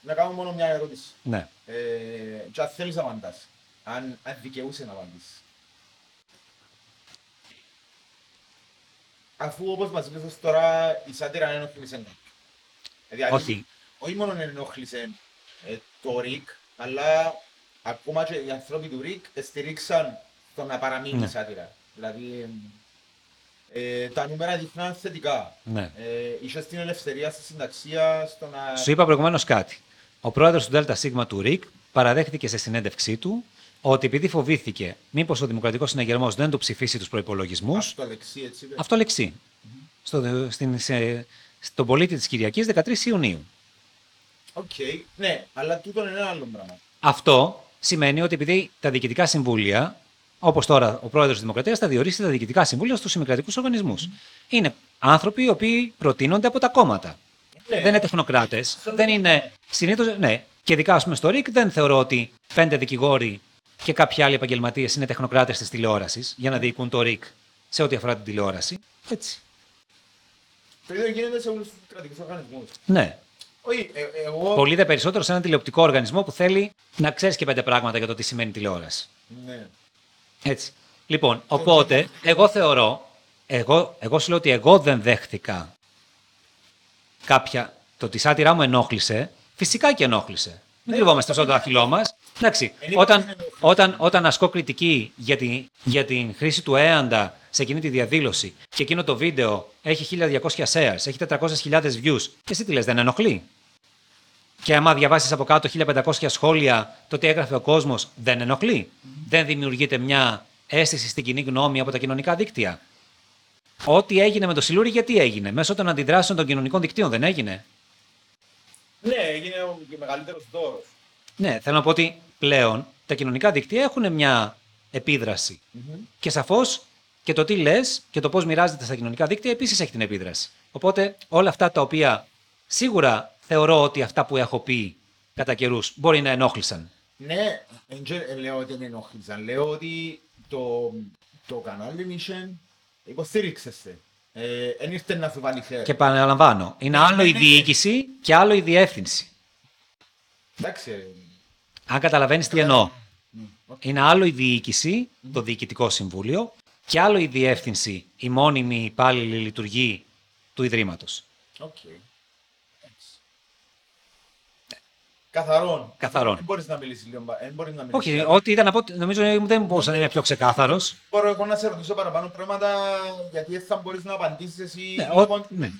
να κάνω μόνο μια ερώτηση. Ναι. Ε, και αν θέλεις να απαντάς. Αν, αν δικαιούσε να απαντήσεις. Αφού όπως μας είπες ως τώρα η σάτυρα δεν ενοχλήσε κάποιον. Δηλαδή, Όχι. όχι μόνο δεν ενοχλήσε ε, το ΡΙΚ, αλλά ακόμα και οι άνθρωποι του ΡΙΚ στηρίξαν το να παραμείνει Ναι. η σάτυρα. Δηλαδή, Ε, τα νούμερα δείχναν θετικά. Ναι. Ε, είχες την ελευθερία στη συνταξία στο να... Σου είπα προηγουμένως κάτι. Ο πρόεδρος του ΔΣ του ΡΙΚ παραδέχτηκε σε συνέντευξή του ότι επειδή φοβήθηκε μήπως ο Δημοκρατικός Συναγερμός δεν του ψηφίσει τους προϋπολογισμούς. Αυτό λεξεί, έτσι. είπε. Αυτό λεξεί. Στο, στην, σε, στον πολίτη της Κυριακής 13 Ιουνίου. Οκ. Ναι, αλλά τούτο είναι ένα άλλο πράγμα. Αυτό σημαίνει ότι επειδή τα διοικητικά συμβούλια, όπως τώρα ο πρόεδρος της Δημοκρατίας, θα διορίσει τα διοικητικά συμβούλια στους ημικρατικούς οργανισμούς. Είναι άνθρωποι οι οποίοι προτείνονται από τα κόμματα. Ναι. Δεν είναι τεχνοκράτες. Δεν είναι. Συνήθω, ναι. Και ειδικά, ας πούμε, στο ΡΙΚ δεν θεωρώ ότι πέντε δικηγόροι και κάποιοι άλλοι επαγγελματίες είναι τεχνοκράτες της τηλεόρασης για να διοικούν το ΡΙΚ σε ό,τι αφορά την τηλεόραση. Έτσι. Το ίδιο γίνεται σε όλους τους κρατικούς οργανισμούς. Ναι. Όχι, ε, εγώ. Πολύ δε περισσότερο σε έναν τηλεοπτικό οργανισμό που θέλει να ξέρεις και πέντε πράγματα για το τι σημαίνει τηλεόραση. Ναι. Έτσι. Λοιπόν, οπότε, εγώ θεωρώ, εγώ, εγώ σου λέω ότι εγώ δεν δέχτηκα κάποια. Το ότι η σάτυρά μου ενόχλησε, φυσικά και ενόχλησε. Μην κρυβόμαστε στο δάχτυλό μας. Εντάξει, Δεν όταν, υπάρχει ενόχληση. όταν, όταν ασκώ κριτική για, τη, για την χρήση του έαντα σε εκείνη τη διαδήλωση και εκείνο το βίντεο έχει 1200 shares, έχει 400.000 views, και εσύ τι λες, δεν ενοχλεί; Και άμα διαβάσεις από κάτω 1500 σχόλια το τι έγραφε ο κόσμος, δεν ενοχλεί; Δεν δημιουργείται μια αίσθηση στην κοινή γνώμη από τα κοινωνικά δίκτυα; Ό,τι έγινε με το Σιλούρι, γιατί έγινε; Μέσω των αντιδράσεων των κοινωνικών δικτύων δεν έγινε; Ναι, έγινε ο μεγαλύτερος δώρος. Ναι, θέλω να πω ότι πλέον τα κοινωνικά δίκτυα έχουν μια επίδραση. Και σαφώς και το τι λες και το πώς μοιράζεται στα κοινωνικά δίκτυα επίσης έχει την επίδραση. Οπότε όλα αυτά τα οποία σίγουρα θεωρώ ότι αυτά που έχω πει κατά καιρούς μπορεί να ενόχλησαν. Ναι, δεν τζε- ε, λέω ότι με ενόχλησαν. Λέω ότι το, το κανάλι είχε υποστήριξε σε. Ε, Εν ήρθε να σου βάλει χέρι. Και επαναλαμβάνω, είναι άλλο η διοίκηση και άλλο η διεύθυνση. Εντάξει. ε, Αν καταλαβαίνεις τι εννοώ. Είναι άλλο η διοίκηση, το διοικητικό συμβούλιο, και άλλο η διεύθυνση, η μόνιμη υπάλληλη λειτουργή του Ιδρύματος. Οκ. Εντάξει. Καθαρόν. Καθαρόν. Δεν μπορείς να μιλήσεις λίγο. μπα- Δεν μπορείς να μιλήσεις. Όχι, ό,τι ήταν να πω, νομίζω δεν μπορούσα να είμαι πιο ξεκάθαρος. Μπορώ εγώ να σε ρωτήσω παραπάνω πράγματα γιατί δεν θα μπορείς να απαντήσεις εσύ Ναι, λόγω ο- ναι.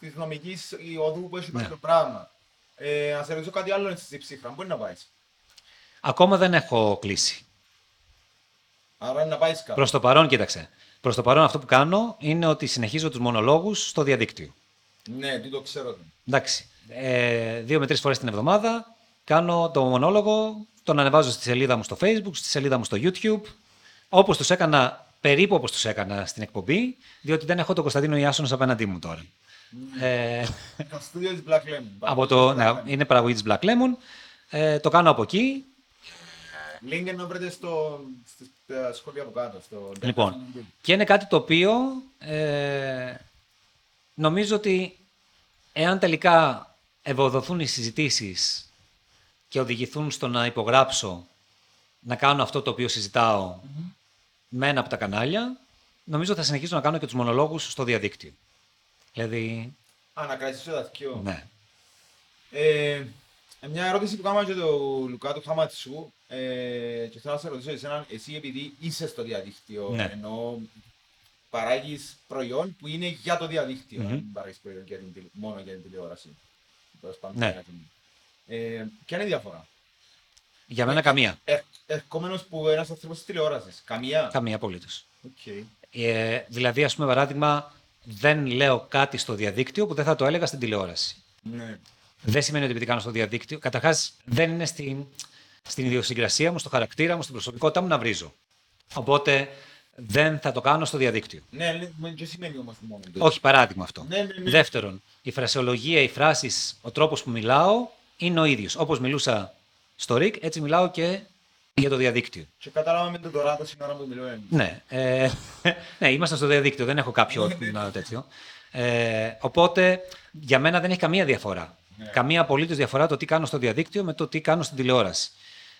της νομικής οδού που έχει Ναι. το πράγμα. Ε, να σε ρωτήσω κάτι άλλο στη ψήφρα. Μπορεί να πάεις. Ακόμα δεν έχω κλείσει. Άρα είναι να πάεις κάπου. Προς το παρόν, κοίταξε. Προς το παρόν, αυτό που κάνω είναι ότι συνεχίζω τους μονολόγους στο διαδίκτυο. Ναι, τι το ξέρω. Εντάξει. Ε, δύο με τρεις φορές την εβδομάδα κάνω το μονόλογο, τον ανεβάζω στη σελίδα μου στο Facebook, στη σελίδα μου στο YouTube. Όπως τους έκανα, περίπου όπως τους έκανα στην εκπομπή, διότι δεν έχω τον Κωνσταντίνο Ιάσονας απέναντί μου τώρα. Ε, Το στούντιο της Black Lemon. από το, ναι, είναι παραγωγή της Black Lemon. Ε, το κάνω από εκεί. Link να βρείτε στο, στις ε, σχόλια από κάτω. Στο... Λοιπόν, και είναι κάτι το οποίο ε, νομίζω ότι εάν τελικά ευοδοθούν οι συζητήσεις και οδηγηθούν στο να υπογράψω να κάνω αυτό το οποίο συζητάω με ένα από τα κανάλια, νομίζω θα συνεχίσω να κάνω και τους μονολόγους στο διαδίκτυο. Δηλαδή, Α, να κρατήσεις το δαθκιό. ναι. Ε, μια ερώτηση που κάναμε και το Λουκά του Χαματσού ε, και θέλω να σε ρωτήσω εσένα, εσύ επειδή είσαι στο διαδίκτυο, Ναι. ενώ παράγεις προϊόν που είναι για το διαδίκτυο, Μμμ. δεν παράγεις προϊόν για την, τηλε- μόνο για την τηλεόραση. Τέλος πάντων, Ναι. για την- Ε, ποια είναι η διαφορά; Για μένα καμία. Ε, ερχόμενος που ένας άνθρωπος της τηλεόρασης. Καμία; Καμία απολύτως. Οκ. Ε, δηλαδή, ας πούμε, παράδειγμα, δεν λέω κάτι στο διαδίκτυο που δεν θα το έλεγα στην τηλεόραση. Ναι. Δεν σημαίνει ότι επειδή κάνω στο διαδίκτυο. Καταρχάς, δεν είναι στην, στην ιδιοσυγκρασία μου, στο χαρακτήρα μου, στην προσωπικότητά μου να βρίζω. Οπότε δεν θα το κάνω στο διαδίκτυο. Ναι, ναι, δεν σημαίνει όμως μόνο. το. Όχι, παράδειγμα αυτό. Ναι, ναι, ναι. Δεύτερον, η φρασιολογία, οι φράσεις, ο τρόπος που μιλάω είναι ο ίδιος. Όπως μιλούσα στο ΡΙΚ, έτσι μιλάω και για το διαδίκτυο. Και κατάλαβαμε το τώρα το σήμερα που μιλούμε. Ναι, ε, ναι, είμαστε στο διαδίκτυο, δεν έχω κάποιο να, τέτοιο. Ε, οπότε για μένα δεν έχει καμία διαφορά. Καμία απολύτως διαφορά το τι κάνω στο διαδίκτυο με το τι κάνω στην τηλεόραση.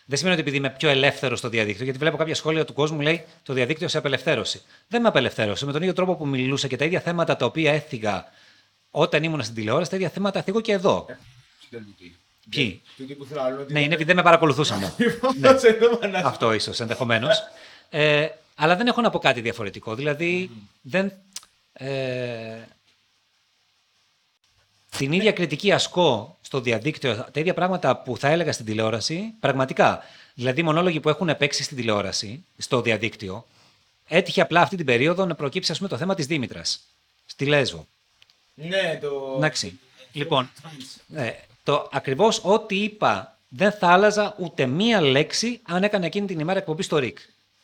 Δεν σημαίνει ότι επειδή είμαι πιο ελεύθερο στο διαδίκτυο, γιατί βλέπω κάποια σχόλια του κόσμου λέει το διαδίκτυο σε απελευθέρωση. Δεν με απελευθέρωσε. Με τον ίδιο τρόπο που μιλούσα και τα ίδια θέματα τα οποία έφυγα όταν ήμουν στην τηλεόραση, τα ίδια θέματα θίγω και εδώ. Ποιοι; Τούτοι που θέλω να λέω ότι- Ναι, είναι επειδή δεν με παρακολουθούσαν. Λοιπόν, σε δούμε να- Αυτό ίσως ενδεχομένως. Ε, Αλλά δεν έχω να πω κάτι διαφορετικό. Δηλαδή, δεν. Ε, την ίδια κριτική ασκώ στο διαδίκτυο, τα ίδια πράγματα που θα έλεγα στην τηλεόραση, πραγματικά. Δηλαδή, οι μονόλογοι που έχουν παίξει στην τηλεόραση, στο διαδίκτυο, έτυχε απλά αυτή την περίοδο να προκύψει ας πούμε, το θέμα της Δήμητρας. Στη Λέσβο. Ναι, το... Εντάξει. Λοιπόν, ναι, το ακριβώς ό,τι είπα δεν θα άλλαζα ούτε μία λέξη αν έκανε εκείνη την ημέρα εκπομπή στο ΡΙΚ.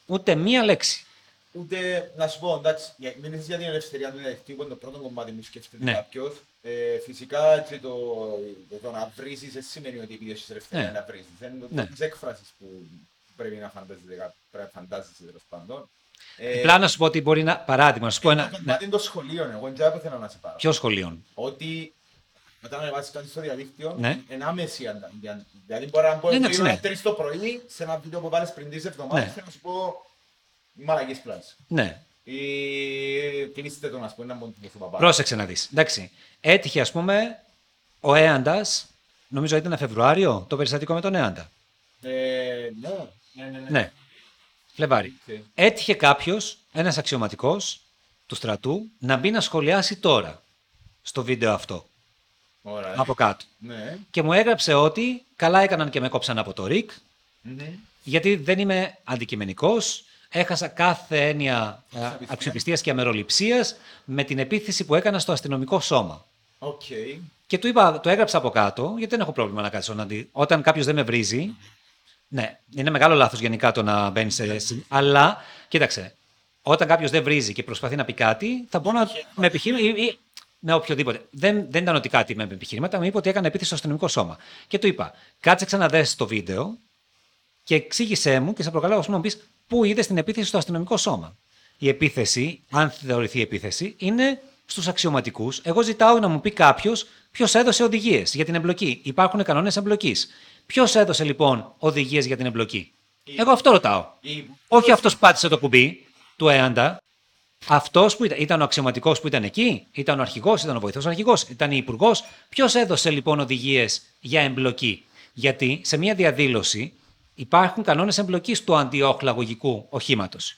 Ούτε μία λέξη. Ούτε να σου πω, εντάξει, για- μίλησες για την ελευθερία του διαδικτύου, που είναι το πρώτο κομμάτι που σκέφτεται Ναι. κάποιος. Ε, φυσικά και το, το να βρίζεις δεν σημαίνει ότι επειδή έχεις ελευθερίας Ναι. να βρίζεις. Είναι το Ναι. τις έκφρασεις που πρέπει να φαντάζεσαι, κα- πρέπει να φαντάζεσαι τέλος πάντων. Ε, Απλά να σου πω ότι μπορεί να. Παράδειγμα, να σου πω ένα ένα. Ναι, κομμάτι των σχολείων, εγώ δεν ξέρω θέλω να σε πάρω. ποιος σχολείων; Ότι όταν ανεβάσεις κάτι στο διαδίκτυο, Ναι. είναι άμεση αντα- δια- Δηλαδή μπορεί να πω Ναι, ότι εντάξει, είναι ναι. τρεις το πρωί σε ένα βίντεο που βάλεις πριν τρεις εβδομάδες Ναι. και να σου πω μαλακής πλάνης. Ναι, Ή κλείστε το να σου πω ένα μόνο του παπά. πρόσεξε να δεις. Εντάξει. Έτυχε, ας πούμε, ο Έαντας, νομίζω ήταν Φεβρουάριο, το περιστατικό με τον Έαντα. Ε, ναι. Ναι, ναι, ναι. Ναι. Φλεβάρι. Οκ. Έτυχε κάποιος, ένας αξιωματικός του στρατού, να μπει να σχολιάσει τώρα στο βίντεο αυτό. Ωραία. Από κάτω. Ναι. Και μου έγραψε ότι καλά έκαναν και με κόψαν από το ΡΙΚ, Μμμ. γιατί δεν είμαι αντικειμενικός, έχασα κάθε έννοια ε, Αξιοπιστία. αξιοπιστίας και αμεροληψίας με την επίθεση που έκανα στο αστυνομικό σώμα. Οκ. Και του είπα, το έγραψα από κάτω, γιατί δεν έχω πρόβλημα να κάτσω να δει. Όταν κάποιος δεν με βρίζει, ναι, είναι μεγάλο λάθος γενικά το να μπαίνεις σε. Αλλά, κοίταξε, όταν κάποιος δεν βρίζει και προσπαθεί να πει κάτι, θα μπορώ να. με επιχείρημα ή, ή με οποιοδήποτε. Δεν, δεν ήταν ότι κάτι με επιχειρήματα, μου είπε ότι έκανε επίθεση στο αστυνομικό σώμα. Και του είπα, κάτσε ξαναδέσει το βίντεο και εξήγησέ μου και σε προκαλώ να μου πεις πού είδες την επίθεση στο αστυνομικό σώμα. Η επίθεση, αν θεωρηθεί επίθεση, είναι στους αξιωματικούς. Εγώ ζητάω να μου πει κάποιος ποιος έδωσε οδηγίες για την εμπλοκή. Υπάρχουν κανόνες εμπλοκής. Ποιος έδωσε λοιπόν οδηγίες για την εμπλοκή; Εγώ αυτό ρωτάω. Ή- Όχι αυτός που πάτησε το κουμπί του ΕΑΝΤΑ. Αυτός που ήταν, ήταν ο αξιωματικός που ήταν εκεί, ήταν ο αρχηγός, ήταν ο βοηθός αρχηγός, ήταν η υπουργός. Ποιος έδωσε λοιπόν οδηγίες για εμπλοκή; Γιατί σε μια διαδήλωση υπάρχουν κανόνες εμπλοκής του αντιοχλαγωγικού οχήματος.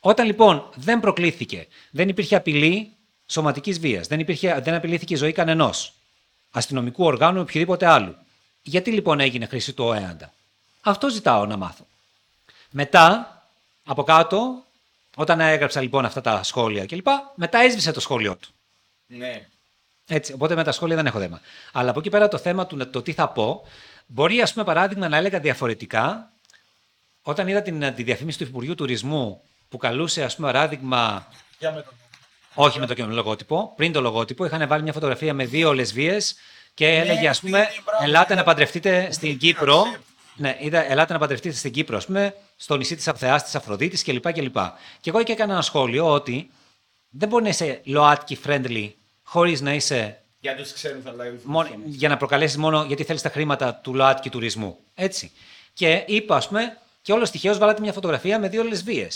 Όταν λοιπόν δεν προκλήθηκε, δεν υπήρχε απειλή σωματικής βίας, δεν, υπήρχε, δεν απειλήθηκε η ζωή κανενός, αστυνομικού οργάνου ή οποιοδήποτε άλλου. Γιατί λοιπόν έγινε χρήση του ΟΕΑΝΤΑ; Αυτό ζητάω να μάθω. Μετά, από κάτω, όταν έγραψα λοιπόν αυτά τα σχόλια κλπ., μετά έσβησε το σχόλιο του. Ναι. Έτσι, οπότε με τα σχόλια δεν έχω θέμα. Αλλά από εκεί πέρα το θέμα του να- το τι θα πω, μπορεί ας πούμε παράδειγμα να έλεγα διαφορετικά, όταν είδα την, τη διαφήμιση του Υπουργείου Τουρισμού που καλούσε ας πούμε παράδειγμα, Για με τον... όχι με το καινούριο λογότυπο, πριν το λογότυπο, είχαν βάλει μια φωτογραφία με δύο λεσβείες και έλεγε ας πούμε, ναι, μπράβο, ελάτε ναι. να παντρευτείτε στην Κύπρο, ναι. ναι, είδα, ελάτε να παντρευτείτε στην Κύπρο, ας πούμε, στο νησί της Θεάς της Αφροδίτης κλπ. κλπ. Και εγώ εκεί έκανα ένα σχόλιο ότι δεν μπορεί να είσαι ΛΟΑΤΚΙ friendly χωρίς να είσαι Για τους ξένους αλλά για τους μόνο, μουσουλμάνους. για να προκαλέσεις μόνο γιατί θέλεις τα χρήματα του ΛΟΑΤΚΙ τουρισμού. Έτσι. Και είπα, ας πούμε, και όλος τυχαίως βάλατε μια φωτογραφία με δύο λεσβείε.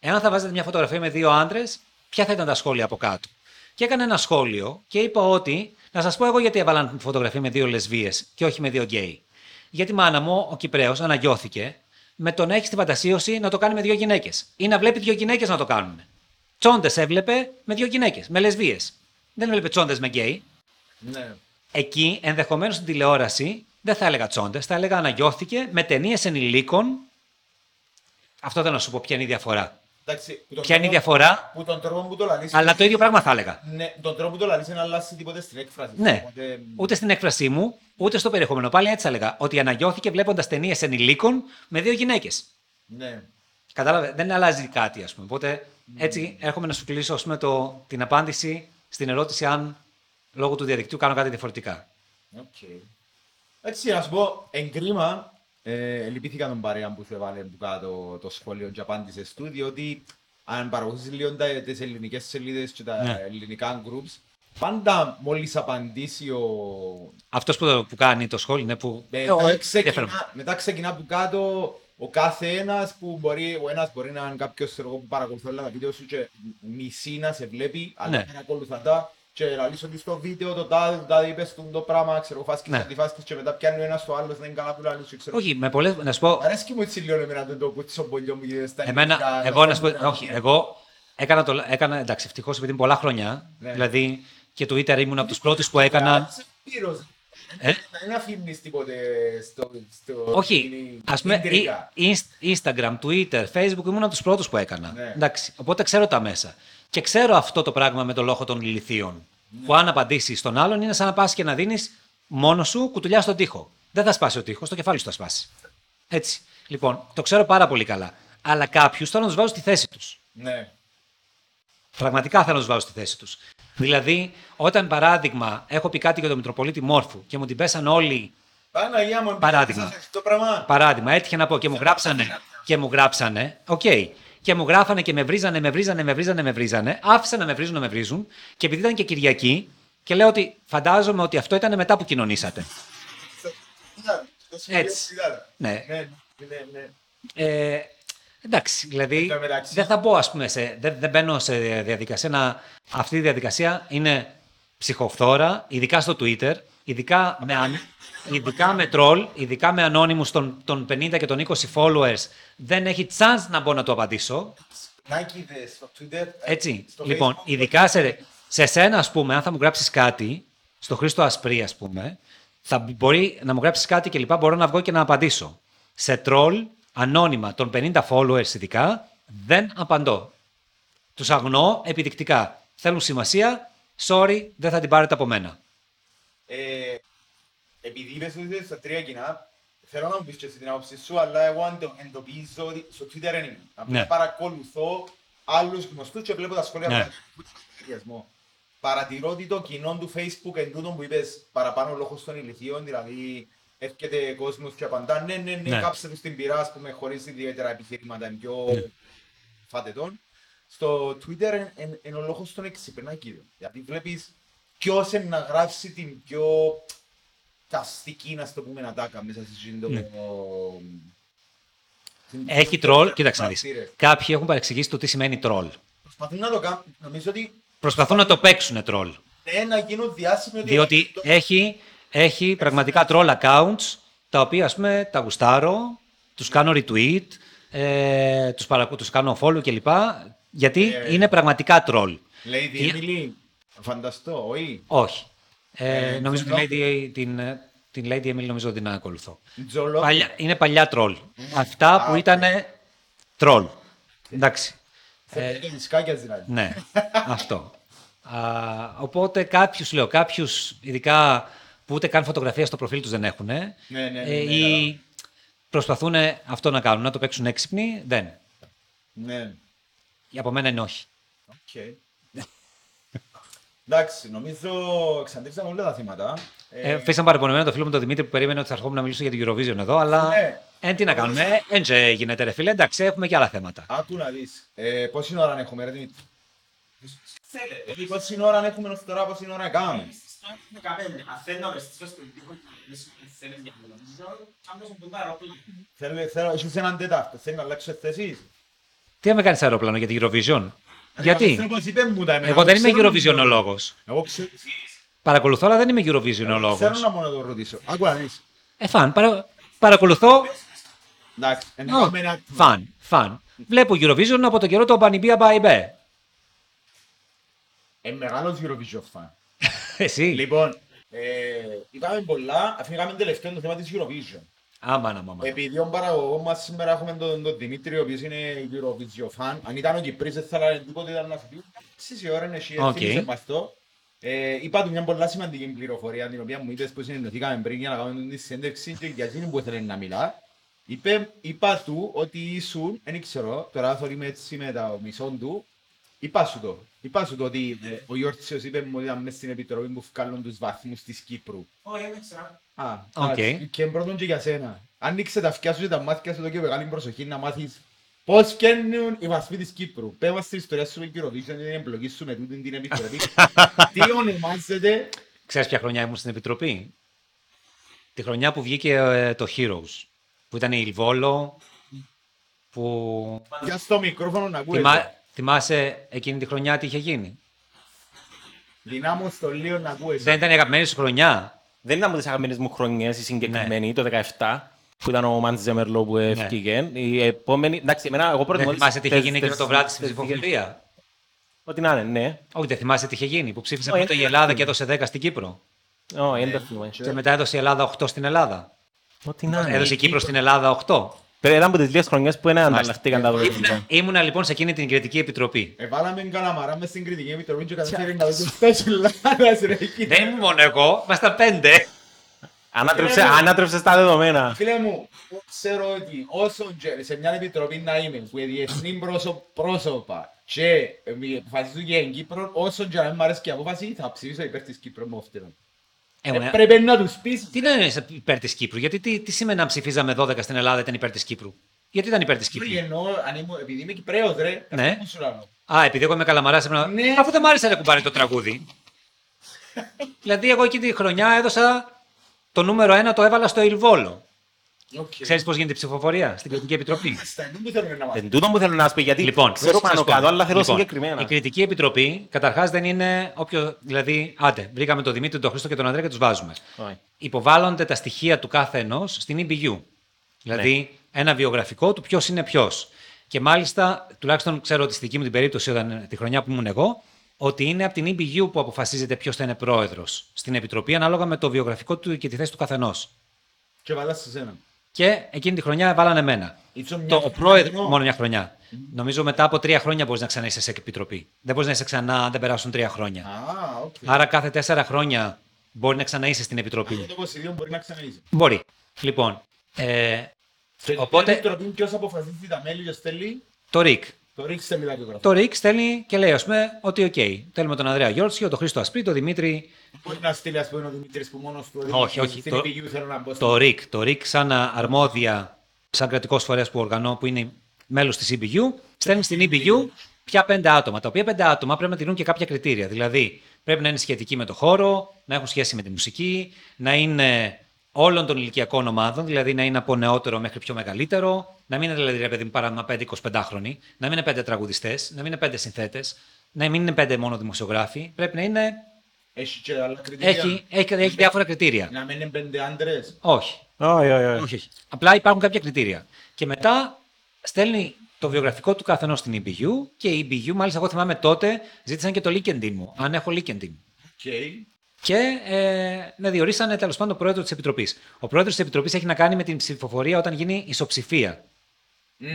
Εάν θα βάζετε μια φωτογραφία με δύο άντρες, ποια θα ήταν τα σχόλια από κάτω; Και έκανα ένα σχόλιο και είπα ότι, να σας πω εγώ γιατί έβαλαν φωτογραφία με δύο λεσβίες και όχι με δύο γκέι. Γιατί η μάνα μου, ο Κυπραίος, αναγιώθηκε με το να έχεις τη φαντασίωση να το κάνει με δύο γυναίκες. Ή να βλέπει δύο γυναίκες να το κάνουν. Τσόντες έβλεπε με δύο γυναίκες, με λεσβίες. Δεν έβλεπε τσόντες με γκέι. Ναι. Εκεί, ενδεχομένως στην τηλεόραση, δεν θα έλεγα τσόντες, θα έλεγα αναγιώθηκε με ταινίες ενηλίκων. Αυτό δεν να σου πω ποια είναι η διαφορά. Εντάξει, που τον Ποια είναι η τρόπο- διαφορά, Που τον τρόπο που το λαλείς... αλλά το ίδιο πράγμα θα έλεγα. Ναι, τον τρόπο που το λαλείς δεν αλλάζει τίποτε στην έκφραση. Ναι. Οπότε, Ούτε στην έκφρασή μου, ούτε στο περιεχόμενο. Πάλι έτσι θα έλεγα. Ότι αναγιώθηκε βλέποντας ταινίες ενηλίκων με δύο γυναίκες. Ναι. Κατάλαβες, δεν αλλάζει κάτι, ας πούμε. Οπότε έτσι έρχομαι να σου κλείσω ας πούμε, το, την απάντηση στην ερώτηση αν λόγω του διαδικτύου κάνω κάτι διαφορετικά. Οκ. Έτσι, να σου πω, εγκρίμα, ε, λυπήθηκα τον παρέα που σου έβαλε που κάτω το σχόλιο και απάντησες του, διότι αν παρακολουθείς λίγο τα, τις ελληνικές σελίδες και τα Ναι. ελληνικά groups, πάντα μόλις απαντήσει ο... Αυτός που, το- που κάνει το σχόλιο είναι που. Μετά, Ε, ο- ξεκινά, ενδιαφέρον. μετά ξεκινά από κάτω ο κάθε ένας που μπορεί, ο ένας μπορεί να είναι κάποιος ξέρω εγώ, που παρακολουθεί όλα τα βίντεο σου και μισή να σε βλέπει, αλλά Ναι. παρακολουθά τα και λαλείς ότι στο βίντεο το τάδε, το τάδε είπες του το πράγμα, ξέρω, φάσκεις Ναι. αντιφάσκεις και μετά πιάνει ο ένας το άλλος, δεν είναι καλά που λαλείς και ξέρω. Όχι, με πολλές, να σου πω, Αρέσκει μου έτσι λίγο εμένα το το κουτσό μπολιό μου και στα Εμένα, ελληνικά, εγώ να σου τα- πω, όχι, εγώ έκανα, το, έκανα εντάξει, ευτυχώς επειδή είναι πολλά χρόνια, Ναι. δηλαδή και Twitter ήμουν από τους πρώτους που έκανα, Είσαι πύρος. Ε; Δεν αφήνεις τίποτε στο... στο όχι, είναι ας πούμε, ιντρικα. ή- Inst- Instagram, Twitter, Facebook ήμουν από τους πρώτους που έκανα, Ναι. εντάξει, οπότε ξέρω τα μέσα. Και ξέρω αυτό το πράγμα με το λόγο των ηλιθείων, Ναι. που αν απαντήσεις στον άλλον είναι σαν να πας και να δίνεις μόνος σου κουτουλιά στον τοίχο. Δεν θα σπάσει ο τοίχος, το κεφάλι σου θα σπάσει. Έτσι. Λοιπόν, το ξέρω πάρα πολύ καλά. Αλλά κάποιους θέλω να τους βάζω στη θέση τους. Ναι. Πραγματικά θέλω να τους βάλω στη θέση τους. Δηλαδή, όταν παράδειγμα έχω πει κάτι για τον Μητροπολίτη Μόρφου και μου την πέσαν όλοι. Παναγία μου, Παράδειγμα. επίτηξες αυτό το πράγμα. Παράδειγμα, έτυχε να πω και μου γράψανε. Και μου γράψανε. Οκ. Και μου γράφανε και με βρίζανε, με βρίζανε, με βρίζανε, με βρίζανε. Άφησαν να με βρίζουν, να με βρίζουν. Και επειδή ήταν και Κυριακή, και λέω ότι φαντάζομαι ότι αυτό ήταν μετά που κοινωνήσατε. Ήταν, το σχολείο Έτσι. ήταν. Ναι. Ναι, ναι, ναι. Ε, εντάξει, δηλαδή Εν τω μεταξύ- δεν θα μπω ας πούμε, σε, δεν, δεν μπαίνω σε διαδικασία να... Αυτή η διαδικασία είναι ψυχοφθόρα, ειδικά στο Twitter, ειδικά με, αν, ειδικά με troll, ειδικά με ανώνυμους των, των 50 και των 20 followers, δεν έχει chance να μπω να το απαντήσω. Nike είδες στο Twitter. Έτσι. στο λοιπόν, Facebook. ειδικά σε, σε σένα, ας πούμε, αν θα μου γράψεις κάτι, στο Χρήστο Ασπρί, ας πούμε, θα μπορεί να μου γράψεις κάτι και λοιπά, μπορώ να βγω και να απαντήσω. Σε τρόλ, ανώνυμα, των 50 followers ειδικά, δεν απαντώ. Τους αγνοώ επιδεικτικά. Θέλουν σημασία, sorry, δεν θα την πάρετε από μένα. Ε, επειδή είπες ότι είσαι στα τρία κοινά, θέλω να μου πεις και εσύ την άποψη σου, αλλά εγώ αντε- εντοπίζω ότι στο Twitter δεν είμαι. Απλά Ναι. παρακολουθώ άλλους γνωστούς και βλέπω τα σχόλια Ναι. που σχεδιασμό. Παρατηρώ ότι το κοινό του Facebook εν τούτο που είπες παραπάνω λόγος των ηλικίων, δηλαδή έρχεται κόσμος και απαντά ναι, ναι, ναι, Ναι. κάψε τους την πειρά, ας πούμε, χωρίς ιδιαίτερα επιχειρήματα, είναι πιο Ναι. φάτε τον. Στο Twitter είναι ο λόγος των εξυπνάκιδων. Γιατί βλέπεις ποιος είναι να γράψει την πιο καστική, να το πούμε, ατάκα μέσα σε αυτό το... Ναι. στην- Έχει τρόλ, κοίταξε να δεις. χαρακτήρες. Κάποιοι έχουν παρεξηγήσει το τι σημαίνει τρόλ. Προσπαθούν να το κάνουν. Νομίζω ότι Προσπαθούν να το παίξουν τρόλ. ναι, να γίνουν διάσημοι ότι... Διότι το- έχει, έχει πραγματικά troll accounts, τα οποία ας πούμε τα γουστάρω, τους κάνω retweet, ε, τους, παρακου... τους κάνω follow κλπ. Γιατί Ε, είναι πραγματικά troll. Lady Η- Emily, φανταστώ, όχι. Όχι. Ε, Ε, νομίζω την ξέρω. Lady, την, ε, την Lady Emily νομίζω ότι την ακολουθώ. Τζολό. Παλιά, είναι παλιά troll. Αυτά που Α, ήταν troll. Εντάξει. Θέλει το δισκάκια δηλαδή. Ναι, αυτό. Α, οπότε κάποιους, λέω, κάποιους ειδικά που ούτε καν φωτογραφία στο προφίλ τους δεν έχουν ναι, ναι, ναι, ή προσπαθούν αυτό να κάνουν, να το παίξουν έξυπνοι, δεν. Ναι. Από μένα είναι όχι. Οκ. Εντάξει, νομίζω εξαντλήσαμε όλα τα θέματα. Ε, Φύσαμε παρεπονεμένο το φίλο μου τον Δημήτρη που περίμενε ότι θα ερχόμουν να μιλήσω για την Eurovision εδώ, αλλά Ναι. ε, τι να κάνουμε, ε, δεν γίνεται ρε φίλε, εντάξει, έχουμε και άλλα θέματα. Άκου να δεις. Ε, πόση ώρα έχουμε, ρε Δημήτρη; Ε, Πόση ώρα έχουμε ως τώρα, πόση ώρα κάνουμε; Θέλω, θέλω, έχεις έναν τέταρτο, θέλεις να αλλάξω θέσεις; Τι θα με κάνεις αεροπλάνο για την Eurovision; Γιατί, Θέλω πως είπε μου τα εμένα, εγώ δεν είμαι ξέρω- Eurovisionologος. Εγώ ξέρω, Παρακολουθώ, αλλά δεν είμαι θέλω Eurovisionologos. να μόνο το ρωτήσω. Άκου να δεις. Ε, φαν, παρα... παρακολουθώ, Εντάξει, Ω, εννοούμε ένα... φαν, φαν. Βλέπω Eurovision από το καιρό το Πανιμπία Μπαϊμπέ. Ε, μεγάλος Eurovision fan. Εσύ. Λοιπόν, ε, είπαμε πολλά, αφήναμε τελευταίο το θέμα της Eurovision. Άμα να μάμα. Επειδή ο παραγωγός μας σήμερα έχουμε τον, τον Δημήτρη, ο οποίος είναι Eurovision fan. Αν ήταν ο Κυπρής δεν θα έλεγε τίποτε, ήταν να σου πει «Ξέρεις η ώρα είναι εσύ, Οκ. θύμισε μας το». Ε, είπα του μια πολλά σημαντική πληροφορία, την οποία μου είπες που συνεννοηθήκαμε πριν για να κάνουμε τη συνέντευξη και για εκείνη που ήθελε να μιλά. Είπε, είπα του ότι ήσουν, δεν ξέρω, τώρα θα είμαι έτσι με τα μισόν του, είπα σου το. Είπα σου το ότι ε, ο Γιώργος είπε μου ότι ήταν μέσα στην επιτροπή που βγάλουν τους βαθμούς της Κύπρου. Α, OK. Okay. και πρώτον και για σένα. Ανοίξε τα αυτιά σου και τα μάτια σου εδώ και μεγάλη προσοχή να μάθεις πώς φκαίνουν οι βαθμοί της Κύπρου. Πες μας την ιστορία σου με Eurovision και την εμπλοκή σου με τούτη την επιτροπή. Τι ονομάζεται; Ξέρεις ποια χρονιά ήμουν στην Επιτροπή; Τη χρονιά που βγήκε ε, το Heroes. Που ήταν οι Il Volo. Που... για στο μικρόφωνο να ακούες. Θυμά... Θυμάσαι εκείνη τη χρονιά τι είχε γίνει; Δυνάμω στο λίγο να ακούες. Δεν ήταν η αγαπημένη σου χρονιά; Δεν ήταν από τις αγαπημένες μου χρονιές η συγκεκριμένη, το 17, που ήταν ο Μάντ Ζεμερλό που έφυγε. Η επόμενη, εντάξει, εμένα, εγώ Δεν προτιμώ... θυμάσαι τι είχε τις- γίνει τις- εκείνο το βράδυ στην τις- ψηφοφορία; Ό,τι να είναι, ναι. Όχι, δεν θυμάσαι τι είχε γίνει. Που ψήφισε Όχι, πρώτα η δεν Ελλάδα και έδωσε 10 στην Κύπρο; Ω, δεν το θυμάμαι. Και μετά έδωσε η Ελλάδα 8 στην Ελλάδα; Ό,τι να είναι. Έδωσε η Κύπρο στην Ελλάδα 8. Πέρα ήταν από τις λίγες χρονιές που δεν ανταλλαχτήκαν τα δόντια. Ήμουνα, ήμουνα λοιπόν σε εκείνη την κριτική επιτροπή. Εβάλαμε καλαμαρά μες στην κριτική επιτροπή και καταφέρει να δώσει φτάσει Ελλάδας ρε εκεί. Δεν ήμουν μόνο εγώ, ήμασταν πέντε. Ανάτρεψε, ανάτρεψε τα δεδομένα. Φίλε μου, ξέρω ότι όσο και σε μια επιτροπή να είμαι που είναι διεθνή πρόσω- πρόσωπα και ε, αποφασίζουν για την Κύπρο, όσο και να μην μ' αρέσει και η απόφαση, θα ψηφίσω υπέρ της Κύπρου με αυτήν. Ε, Ε, Πρέπει να τους πεις. Τι να είναι υπέρ της Κύπρου, γιατί τι, τι σημαίνει να ψηφίζαμε 12 στην Ελλάδα ήταν υπέρ της Κύπρου; Γιατί ήταν υπέρ της Κύπρου; Όχι, εννοώ, αν ήμουν- επειδή είμαι Κυπρέος ρε, Ναι. αυτό μου σου λέω. Α, επειδή εγώ είμαι καλαμαράς, έπρεπε να. Ναι. Αφού δεν μ' άρεσε να κουμπάρε το τραγούδι. δηλαδή, εγώ εκεί τη χρονιά έδωσα το νούμερο 1, το έβαλα στο Il Volo. OK. Ξέρεις πώς γίνεται η ψηφοφορία στην Κριτική Επιτροπή; Στα εννοούμε θέλουμε να μάθουμε. Εν τούτο που θέλω να σου πω, γιατί Λοιπόν, ξέρω θα σας πάνω πω. κάτω, αλλά θέλω Λοιπόν, συγκεκριμένα. Η Κριτική Επιτροπή καταρχάς δεν είναι όποιο. Δηλαδή, άντε, βρήκαμε τον Δημήτρη, τον Χρήστο και τον Ανδρέα και τους βάζουμε. Όχι. Υποβάλλονται τα στοιχεία του κάθε ενός στην EBU. Δηλαδή, ένα βιογραφικό του ποιος είναι ποιος. Και μάλιστα, τουλάχιστον ξέρω ότι στη δική μου την περίπτωση, όταν, τη χρονιά που ήμουν εγώ, ότι είναι από την EBU που αποφασίζεται ποιος θα είναι πρόεδρος στην Επιτροπή, ανάλογα με το βιογραφικό του και τη θέση του καθενός. Και βάλα σε σένα. Και εκείνη τη χρονιά βάλανε εμένα. Ήσουν μια Το, ο χρονιά πρόεδρο, μόνο. μόνο μια χρονιά. Νομίζω μετά από τρία χρόνια μπορείς να ξαναείσαι σε επιτροπή. Δεν μπορείς να είσαι ξανά, αν δεν περάσουν τρία χρόνια. Α, οκ. Άρα κάθε τέσσερα χρόνια μπορεί να ξαναείσαι στην επιτροπή. Το 22 μπορεί να ξαναείσει. Μπορεί. Λοιπόν, ε, Και Οπότε- την επιτροπή ποιος αποφασίζει τα μέλη και στέλνει, το ΡΙΚ. Το ρίξτε με τα βιογραφία. Το ΡΙΚ στέλνει και λέει, ας πούμε, ότι οκ. Θέλουμε τον Ανδρέα Γιώργιο, τον Χρήστο Ασπρί, τον Δημήτρη. Μπορεί να στείλει ας πούμε ο Δημήτρης που μόνος του Όχι, όχι. Στην Το, EBU θέλω να μπω το ΡΙΚ. Το ΡΙΚ, σαν αρμόδια, σαν κρατικός φορέας που οργανώ, που είναι μέλος της EBU, στέλνει στην EBU ποια πέντε άτομα. Τα οποία πέντε άτομα πρέπει να τηρούν και κάποια κριτήρια. Δηλαδή, πρέπει να είναι σχετικοί με το χώρο, να έχουν σχέση με τη μουσική, να είναι όλων των ηλικιακών ομάδων, δηλαδή να είναι από νεότερο μέχρι πιο μεγαλύτερο, να μην είναι δηλαδή ρε παιδί μου παράδειγμα 5-25 χρονοι, να μην είναι πέντε τραγουδιστές, να μην είναι πέντε συνθέτες, να μην είναι πέντε μόνο δημοσιογράφοι. Πρέπει να είναι. Έχει και άλλα κριτήρια. Έχει, έχει, έχει διάφορα κριτήρια. Να μην είναι πέντε άντρες. Όχι. Όχι, όχι, όχι. Όχι, όχι. Απλά υπάρχουν κάποια κριτήρια. Και μετά στέλνει το βιογραφικό του καθενός στην EBU και η EBU, μάλιστα, εγώ θυμάμαι τότε, ζήτησαν και το LinkedIn μου, αν έχω LinkedIn. Οκ. Και ε, με διορίσανε τέλος πάντων πρόεδρος της Επιτροπής. Ο πρόεδρος της Επιτροπής έχει να κάνει με την ψηφοφορία όταν γίνει ισοψηφία.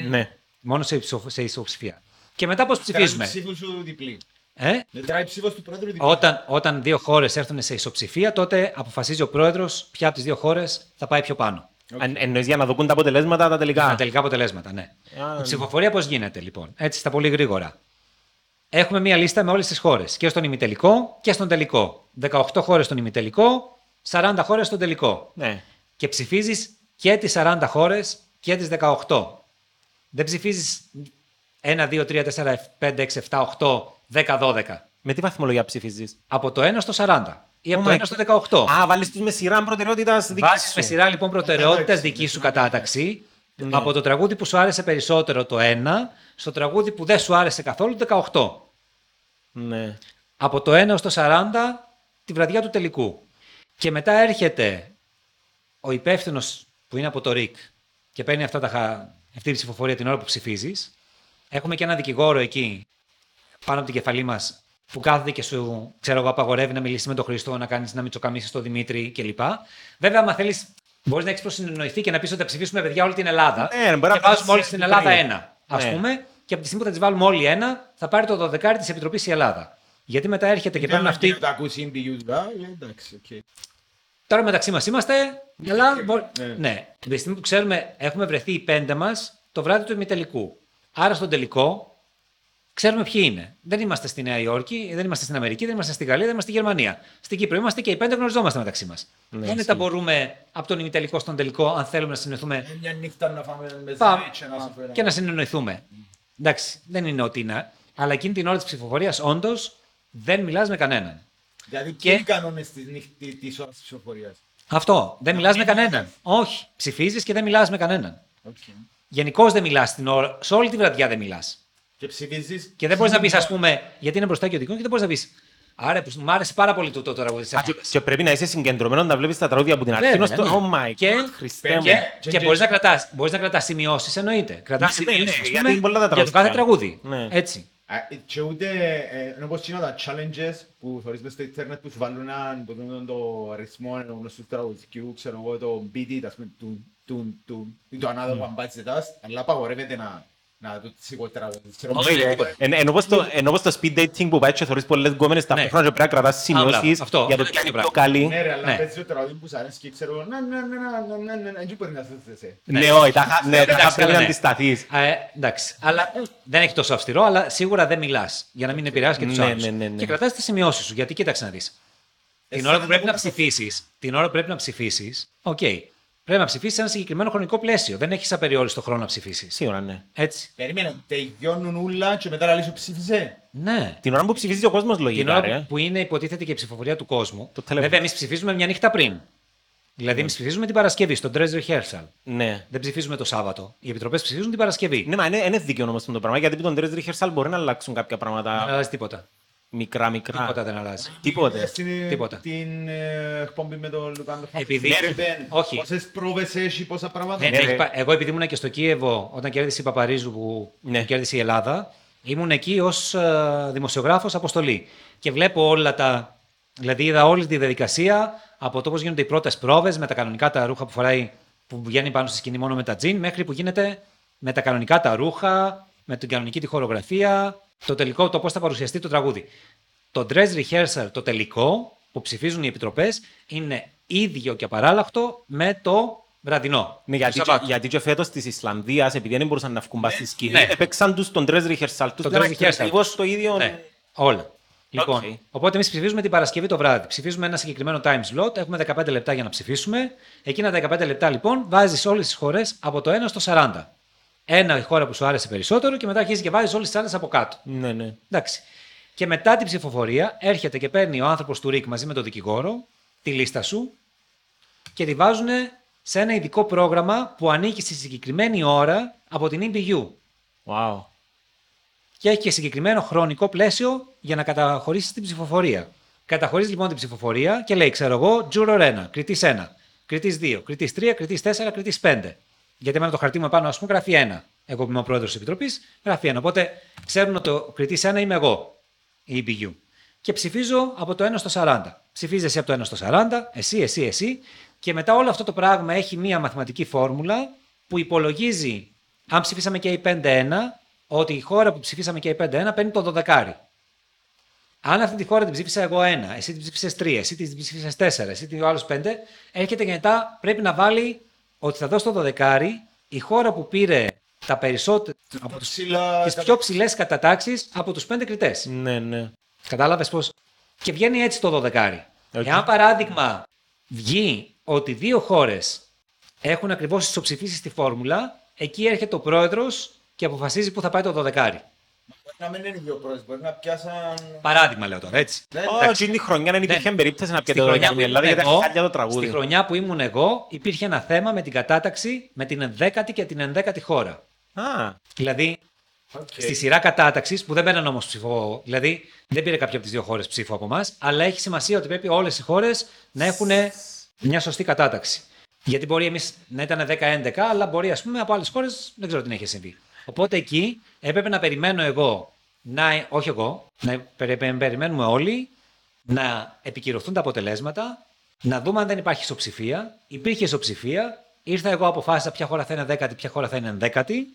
Ναι. Μόνο σε, ισο- σε ισοψηφία. Και μετά πώς Κάνει ψηφίζουμε; ψήφους σου διπλή. Ε; Μετράει ψήφος του πρόεδρου διπλή. Όταν, όταν δύο χώρες έρθουν σε ισοψηφία, τότε αποφασίζει ο πρόεδρος ποια από τις δύο χώρες θα πάει πιο πάνω. Αν- Εννοείς για να δοκούν τα αποτελέσματα τα τελικά. Τα τελικά αποτελέσματα, ναι. Α, Η ψηφοφορία πώς γίνεται λοιπόν, έτσι στα πολύ γρήγορα. Έχουμε μία λίστα με όλες τις χώρες. Και στον ημιτελικό και στον τελικό. 18 χώρες στον ημιτελικό, 40 χώρες στον τελικό. Ναι. Και ψηφίζεις και τις 40 χώρες και τις 18. Δεν ψηφίζεις 1, 2, 3, 4, 5, 6, 7, 8, 10, 12. Με τι βαθμολογία ψηφίζεις; Από το 1 στο 40 ή από Oh το my 1 στο 18. Α, βάλεις τους με σειρά προτεραιότητας δική Βάζεις σου. με σειρά λοιπόν προτεραιότητα δική σου κατάταξη από το τραγούδι που σου άρεσε περισσότερο το 1 στο τραγούδι που δεν σου άρεσε καθόλου το 18. Ναι. Από το 1 στο 40 τη βραδιά του τελικού. Και μετά έρχεται ο υπεύθυνος που είναι από το ΡΙΚ και παίρνει αυτά τα, χα- αυτή την ψηφοφορία την ώρα που ψηφίζεις. Έχουμε και ένα δικηγόρο εκεί πάνω από την κεφαλή μας που κάθεται και σου ξέρω εγώ, απαγορεύει να μιλήσεις με τον Χριστό, να κάνεις να μυτσοκαμίσει τον Δημήτρη κλπ. Βέβαια, άμα θέλεις, μπορείς να έχεις προσυνεννοηθεί και να πεις ότι θα ψηφίσουμε παιδιά όλη την Ελλάδα. Ναι, μπορεί να και βάζουμε πεις όλοι στην Ελλάδα τρία. ένα. Α Ναι. πούμε, και από τη στιγμή που θα τις βάλουμε όλοι ένα, θα πάρει το 12 της Επιτροπής η Ελλάδα. Γιατί μετά έρχεται και παίρνουν αυτοί. Δεν τα ακούσει η EBU, α, ε, εντάξει, οκ. Τώρα μεταξύ μας είμαστε. Αλλά, μπο- Ναι. ναι. Τη στιγμή που ξέρουμε, έχουμε βρεθεί οι πέντε μας το βράδυ του ημιτελικού. Άρα στον τελικό ξέρουμε ποιοι είναι. Δεν είμαστε στη Νέα Υόρκη, δεν είμαστε στην Αμερική, δεν είμαστε στη Γαλλία, δεν είμαστε στη Γερμανία. Στην Κύπρο είμαστε και οι πέντε γνωριζόμαστε μεταξύ μας. Ναι, δεν τα μπορούμε από τον ημιτελικό στον τελικό, αν θέλουμε να συνεννοηθούμε. Ε, Μια νύχτα να φάμε με Πάμε ζέιτ και να σου φέρω. και να συνεννοηθούμε. Εντάξει, δεν είναι ότι είναι. Αλλά εκείνη την ώρα της ψηφοφορίας, όντως, δεν μιλάς με κανέναν. Δηλαδή, Και- και οι κανόνες της νύχτη- της ώρας της ψηφοφορίας; Αυτό. Δεν μιλάς με κανέναν. Όχι. Ψηφίζεις και δεν μιλάς με κανέναν. Οκ. Γενικώς δεν μιλάς την ώρα. Σε όλη τη βραδιά δεν μιλάς. Και ψηφίζεις... Και δεν μπορείς να πεις, ας πούμε, γιατί είναι μπροστά και ο δικός και δεν μπορείς να πεις. Άρα που- μου άρεσε πάρα πολύ το, το τραγούδι της Α, και- Αχμάτας. Και πρέπει να είσαι συγκεντρωμένος να βλέπεις τα τραγούδια από την αρχή. Βέβαια, ως το- ναι. Oh my Και- God, Χριστέ μου. Και, και- και και- μπορείς να κρατάς, μπορείς να κρατάς σημειώσεις, εννοείται. Κρατάς Ναι, ναι, σημειώσεις, ναι, ας γιατί πούμε, είναι πολλά τα για το τραγούδια. κάθε τραγούδι. Ναι. Έτσι. Α, Και ούτε, ε, όπως είναι τα challenges που θωρείς μες στο ίντερνετ που σου βάλουν έναν, που δίνουν το αριθμό ενός του τραγουδιού, ξέρω εγώ, το beat, ας πούμε, τουν, τουν, τουν, ή το ανάδο παμπάτσι τας, αλλά απαγορεύεται να, να το σηκώ τραγούδι. Ξέρω εγώ, Όχι, ε, τίποτα. Εν- Ενώ πως το- ενώ πως το speed dating που πάει και θωρείς πολλές γκόμενες Ναι. ταυτόχρονα και πρέπει να κρατάς σημειώσεις αυτό. για το Αυτό ποιο είναι είναι πιο πράγμα. καλή. Ναι ρε, αλλά Ναι. παίζει το τραγούδι που σ' αρέσει και ξέρω, να, να, να, να, να, να, να, εκεί μπορεί να θέσαι. Ναι, όχι, τα χα- ναι, τα Εντάξει, χα- πρέπει καλά, να ναι. αντισταθείς. Ε, εντάξει. Αλλά ε, δεν έχει τόσο αυστηρό, αλλά σίγουρα δεν μιλάς για να μην επηρεάσει και τους Ναι, άλλους. ναι, ναι, ναι. Και κρατάς τις σημειώσεις σου. Γιατί κοίταξε να δεις. Την ώρα που πρέπει να ψηφίσεις, την ώρα που πρέπει να ψηφίσεις, οκ. Πρέπει να ψηφίσεις σε ένα συγκεκριμένο χρονικό πλαίσιο. Δεν έχεις απεριόριστο χρόνο να ψηφίσεις. Σίγουρα, ναι. Έτσι. Περίμενε, τελειώνουν όλα και μετά λαλείς σου ψήφισε. Ναι. Την ώρα που ψηφίζει ο κόσμος Την λογικά, ώρα ρε. που- που είναι υποτίθεται και η ψηφοφορία του κόσμου. Το τηλέφωνο. Βέβαια, εμείς ψηφίζουμε μια νύχτα πριν. Δηλαδή, εμείς ψηφίζουμε την Παρασκευή, στο dress rehearsal. Ναι. Δεν ψηφίζουμε το Σάββατο. Οι επιτροπές ψηφίζουν την Παρασκευή. Ναι, μα είναι, είναι δίκαιο όμως το πράγμα, γιατί με τον Dress Rehearsal μπορεί να αλλάξουν κάποια Δεν πράγματα αλλάζει τίποτα. Μικρά-μικρά. Τίποτα δεν αλλάζει. Τίποτε. Στην, Τίποτα. Την ε, εκπομπή με τον Λουκάνο Επειδή- όχι. Πόσες πρόβες έχει, πόσα πράγματα. Ναι, Ναι, ναι, ρε. έχει πα- εγώ επειδή ήμουν και στο Κίεβο όταν κέρδισε η Παπαρίζου που, Ναι. που κέρδισε η Ελλάδα, ήμουν εκεί ως δημοσιογράφος αποστολή. Και βλέπω όλα τα. Δηλαδή είδα όλη τη διαδικασία από το πώς γίνονται οι πρώτες πρόβες με τα κανονικά τα ρούχα που φοράει, που βγαίνει πάνω στη σκηνή μόνο με τα τζιν, μέχρι που γίνεται με τα κανονικά τα ρούχα, με την κανονική τη χορογραφία, το τελικό, το πώς θα παρουσιαστεί το τραγούδι. Το dress rehearsal, το τελικό που ψηφίζουν οι επιτροπές, είναι ίδιο και απαράλλαχτο με το βραδινό. Ναι, του γιατί, Σαββάτου. γιατί και φέτος της Ισλανδίας, επειδή δεν μπορούσαν να βγουν πας στη σκηνή, ναι. έπαιξαν τους τον dress rehearsal τους Το για να dress είναι rehearsal. ακριβώς το ίδιο; Ναι, όλα. Λοιπόν, Οκ. οπότε εμείς ψηφίζουμε την Παρασκευή το βράδυ. Ψηφίζουμε ένα συγκεκριμένο time slot, έχουμε 15 λεπτά για να ψηφίσουμε. Εκείνα τα 15 λεπτά λοιπόν βάζεις όλες τις χώρες από το 1 στο 40. Ένα η χώρα που σου άρεσε περισσότερο και μετά αρχίζεις και βάζεις όλες τις άλλες από κάτω. Ναι, ναι. Εντάξει. Και μετά την ψηφοφορία έρχεται και παίρνει ο άνθρωπος του ΡΙΚ μαζί με τον δικηγόρο τη λίστα σου και τη βάζουν σε ένα ειδικό πρόγραμμα που ανήκει στη συγκεκριμένη ώρα από την EBU. Wow. και έχει και συγκεκριμένο χρονικό πλαίσιο για να καταχωρήσεις την ψηφοφορία. Καταχωρίζει λοιπόν την ψηφοφορία και λέει, ξέρω εγώ, Juror 1, κριτής 1, κριτής 2, κριτής 3, κριτής 4, κριτής 5. Γιατί εμένα το χαρτί μου επάνω, ας πούμε, γράφει 1. Εγώ που είμαι ο πρόεδρος της Επιτροπής, γράφει 1. Οπότε ξέρουν ότι το κριτή 1 είμαι εγώ, η EBU. Και ψηφίζω από το 1 στο 40. Ψηφίζει εσύ από το 1 στο 40, εσύ, εσύ, εσύ. Και μετά όλο αυτό το πράγμα έχει μία μαθηματική φόρμουλα που υπολογίζει, αν ψηφίσαμε και οι 5 1, ότι η χώρα που ψηφίσαμε και οι 5 1 παίρνει το 12. Αν αυτή τη χώρα την ψήφισα εγώ 1, εσύ την ψήφισες 3, εσύ την ψήφισες 4, εσύ την άλλος 5, έρχεται και μετά πρέπει να βάλει ότι θα δώσει το 12 η χώρα που πήρε τα περισσότερα από τους, ψηλά- τις πιο ψηλές κατατάξεις από τους 5 κριτές. Ναι, ναι. Κατάλαβες πώς; Και βγαίνει έτσι το 12. Οκ. Εάν παράδειγμα βγει ότι δύο χώρες έχουν ακριβώς ισοψηφίσει στη φόρμουλα, εκεί έρχεται ο πρόεδρος και αποφασίζει πού θα πάει το 12. Μπορεί να μην είναι οι δύο πρόεδροι, μπορεί να πιάσαν... Παράδειγμα λέω τώρα, έτσι. Ναι, Ω, εκείνη τη χρονιά δεν υπήρχε περίπτωση να Στη πιέτε το χρονιά, για που την Ελλάδα ήμουν γιατί εγώ, έχει χάλια το στη τραγούδι. χρονιά που ήμουν εγώ, υπήρχε ένα θέμα με την κατάταξη με την 11η και την 11η χώρα. Α, Δηλαδή, Οκ. στη σειρά κατάταξης, που δεν παίρναν όμως ψηφό, δηλαδή δεν πήρε κάποια από τις δύο χώρες ψήφο από εμάς, αλλά έχει σημασία ότι πρέπει όλες οι χώρες να έχουν μια σωστή κατάταξη. Γιατί μπορεί εμείς να ήταν 10-11, αλλά μπορεί ας πούμε από άλλες χώρες δεν ξέρω τι να έχει συμβεί. Οπότε εκεί έπρεπε να περιμένω εγώ, να, όχι εγώ, να περι- περιμένουμε όλοι να επικυρωθούν τα αποτελέσματα, να δούμε αν δεν υπάρχει ισοψηφία. Υπήρχε ισοψηφία, ήρθα εγώ, αποφάσισα ποια χώρα θα είναι δέκατη, ποια χώρα θα είναι ενδέκατη.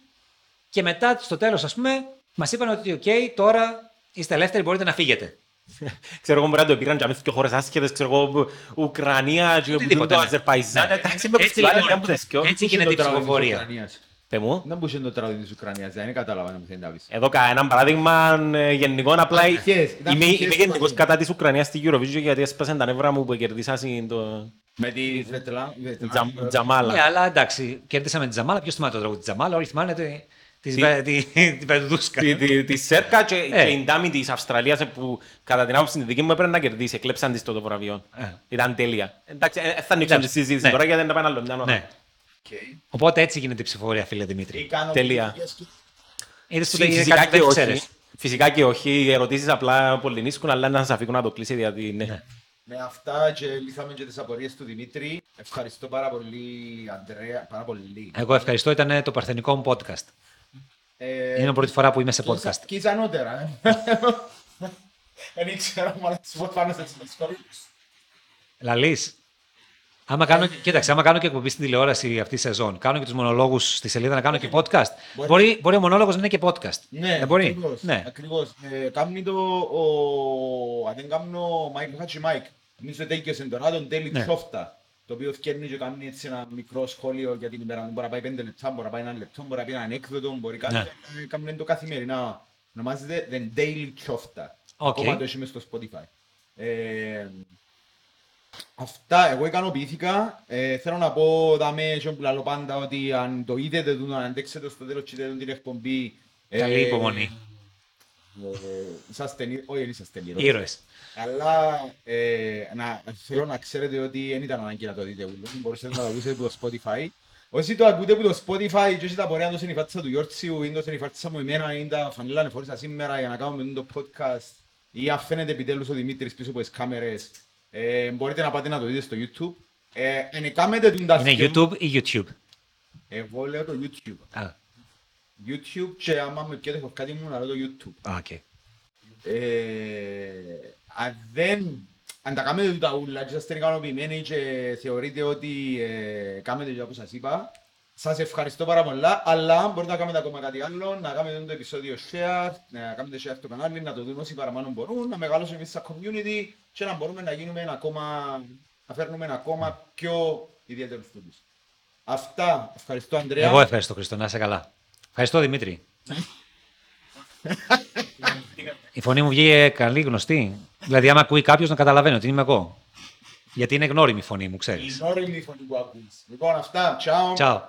Και μετά στο τέλος, ας πούμε, μας είπαν ότι, οκ, τώρα είστε ελεύθεροι, μπορείτε να φύγετε. ξέρω εγώ μπορεί να το πήραν και αμέσως και χώρες άσχετες, ξέρω εγώ, Ουκρανία και Οτιδήποτε, το ναι. Αζερπαϊζάν. Ναι. Εντάξει, με Έτσι, φεστιβάλ, λοιπόν, δεν μου θες κοιό. έτσι γίνεται η Το τραγούδι της ψηφοφορία. Ουκρανίας. Τε μου. Δεν μπορούσε το τραγούδι της Ουκρανίας, δεν κατάλαβα να μου θέλει να πεις. Εδώ κανένα παράδειγμα ε, γενικό, απλά Αρχές, ήταν είμαι, αρχές είμαι του γενικός Αγίου. κατά της Ουκρανίας στη Eurovision γιατί έσπασαν τα νεύρα μου που κερδίσασαν το Με τη Σβετλά... Τζαμ- Τζαμάλα. Ναι, αλλά εντάξει, κέρδισαμε τη Τζαμάλα. Ποιος θυμάται το τραγούδι της Τζαμάλα, όλοι θυμάνε τη, τη, Τι- Βε- τη, τη Βερδούσκα. Τη- τη- Τη Σέρκα και Ε. και η Ντάμι της Αυστραλίας ε, που κατά την άποψη τη δική μου έπρεπε να κερδίσει. Εκλέψαν της το το βραβείο. Ε. Ήταν τέλεια. Εντάξει, ε, ε, θα ανοίξουμε τη Εντάξει, συζήτηση ναι. τώρα γιατί δεν τα πάνε άλλο μια ώρα. Ναι. Οπότε έτσι γίνεται η ψηφοφορία, φίλε Δημήτρη. Τελεία. Είδες που Φυσικά δεν είναι κάτι και που δεν όχι. ξέρεις. Φυσικά και όχι, οι ερωτήσεις απλά πολυνίσκουν, αλλά να σας αφήκουν να το κλείσει, γιατί ναι. Με αυτά και λύσαμε και τις απορίες του Δημήτρη. Ευχαριστώ πάρα πολύ, Αντρέα. Πάρα πολύ. Εγώ ευχαριστώ, ήταν το παρθενικό μου podcast. Ε, Είναι η πρώτη φορά που είμαι σε και ίσα- podcast. Και ίσα νότερα. ε. Δεν ήξερα, αλλά σου πω πάνω σε δύσκολο. Λαλής. Άμα κάνω, κοίταξε, άμα κάνω και εκπομπή στην τηλεόραση αυτή τη σεζόν, κάνω και τους μονολόγους στη σελίδα να κάνω και podcast. Μπορεί. Μπορεί, μπορεί ο μονόλογος να είναι και podcast. Ναι, Δεν μπορεί. ακριβώς. Ναι. ακριβώς. Ε, Κάμνει το, ο, αν δεν κάνω, ο Μάικ Χάτσι Μάικ. Νομίζω τέλειωσε τώρα το Daily Ναι. Chofta. Το οποίο φτιάχνει και κάνει έτσι ένα μικρό σχόλιο για την ημέρα. Μπορεί να πάει πέντε λεπτά, μπορεί να πάει ένα λεπτό, μπορεί να πει ένα ανέκδοτο, μπορεί κάτι. Ναι. Ε, Κάμνει το καθημερινά. Ονομάζεται The Daily Chofta. OK. Ακόμα το έχει μες στο Spotify. Ε, Αυτά, εγώ ικανοποιήθηκα. Ε, θέλω να πω, δάμε και που λαλώ πάντα, ότι αν το είδετε, τούτο, αν αντέξετε στο τέλος και είδετε την εκπομπή, ε, Καλή υπομονή. ε, είσαστε, νη- όχι, δεν είσαστε ήρωες. Ήρωες. Αλλά ε, να, θέλω να ξέρετε ότι δεν ήταν ανάγκη να το δείτε ούλο. Μπορείτε να το ακούσετε από το Spotify. Όσοι το ακούτε από το Spotify και όσοι τα πορεία να το συνειφάτησα του Γιώργιου ή το συνειφάτησα μου εμένα ή τα φανέλα φορήσα σήμερα για να κάνουμε το podcast ή αν φαίνεται επιτέλους ο Δημήτρης πίσω από τις κάμερες ε, μπορείτε να πάτε να το δείτε στο YouTube. Ε, εν κάμετε την τα Είναι σκευ- YouTube ή YouTube; Εγώ λέω το YouTube. Α, YouTube και άμα με πιέτε κάτι μου να λέω το YouTube. α, οκ. Ε, αν δεν, αν τα κάνετε τα ούλα και είστε ικανοποιημένοι και θεωρείτε ότι ε, κάνετε και όπως σας είπα, σας ευχαριστώ πάρα πολλά, αλλά μπορείτε να κάνετε ακόμα κάτι άλλο, να κάνετε το επεισόδιο share, να κάνετε share στο κανάλι, να το δουν όσοι παραπάνω μπορούν, να μεγαλώσουμε εμείς σαν community και να μπορούμε να γίνουμε ακόμα, να φέρνουμε ακόμα πιο ιδιαίτερους τούτους. Αυτά, ευχαριστώ Ανδρέα. Εγώ ευχαριστώ Χριστό, να είσαι καλά. Ευχαριστώ Δημήτρη. Η φωνή μου βγήκε καλή, γνωστή. Δηλαδή, άμα ακούει κάποιος να καταλαβαίνει ότι είμαι εγώ. Γιατί είναι γνώριμη η φωνή μου, ξέρεις. Η όρημη φωνή που ακούς. Λοιπόν, αυτά, ciao. Ciao.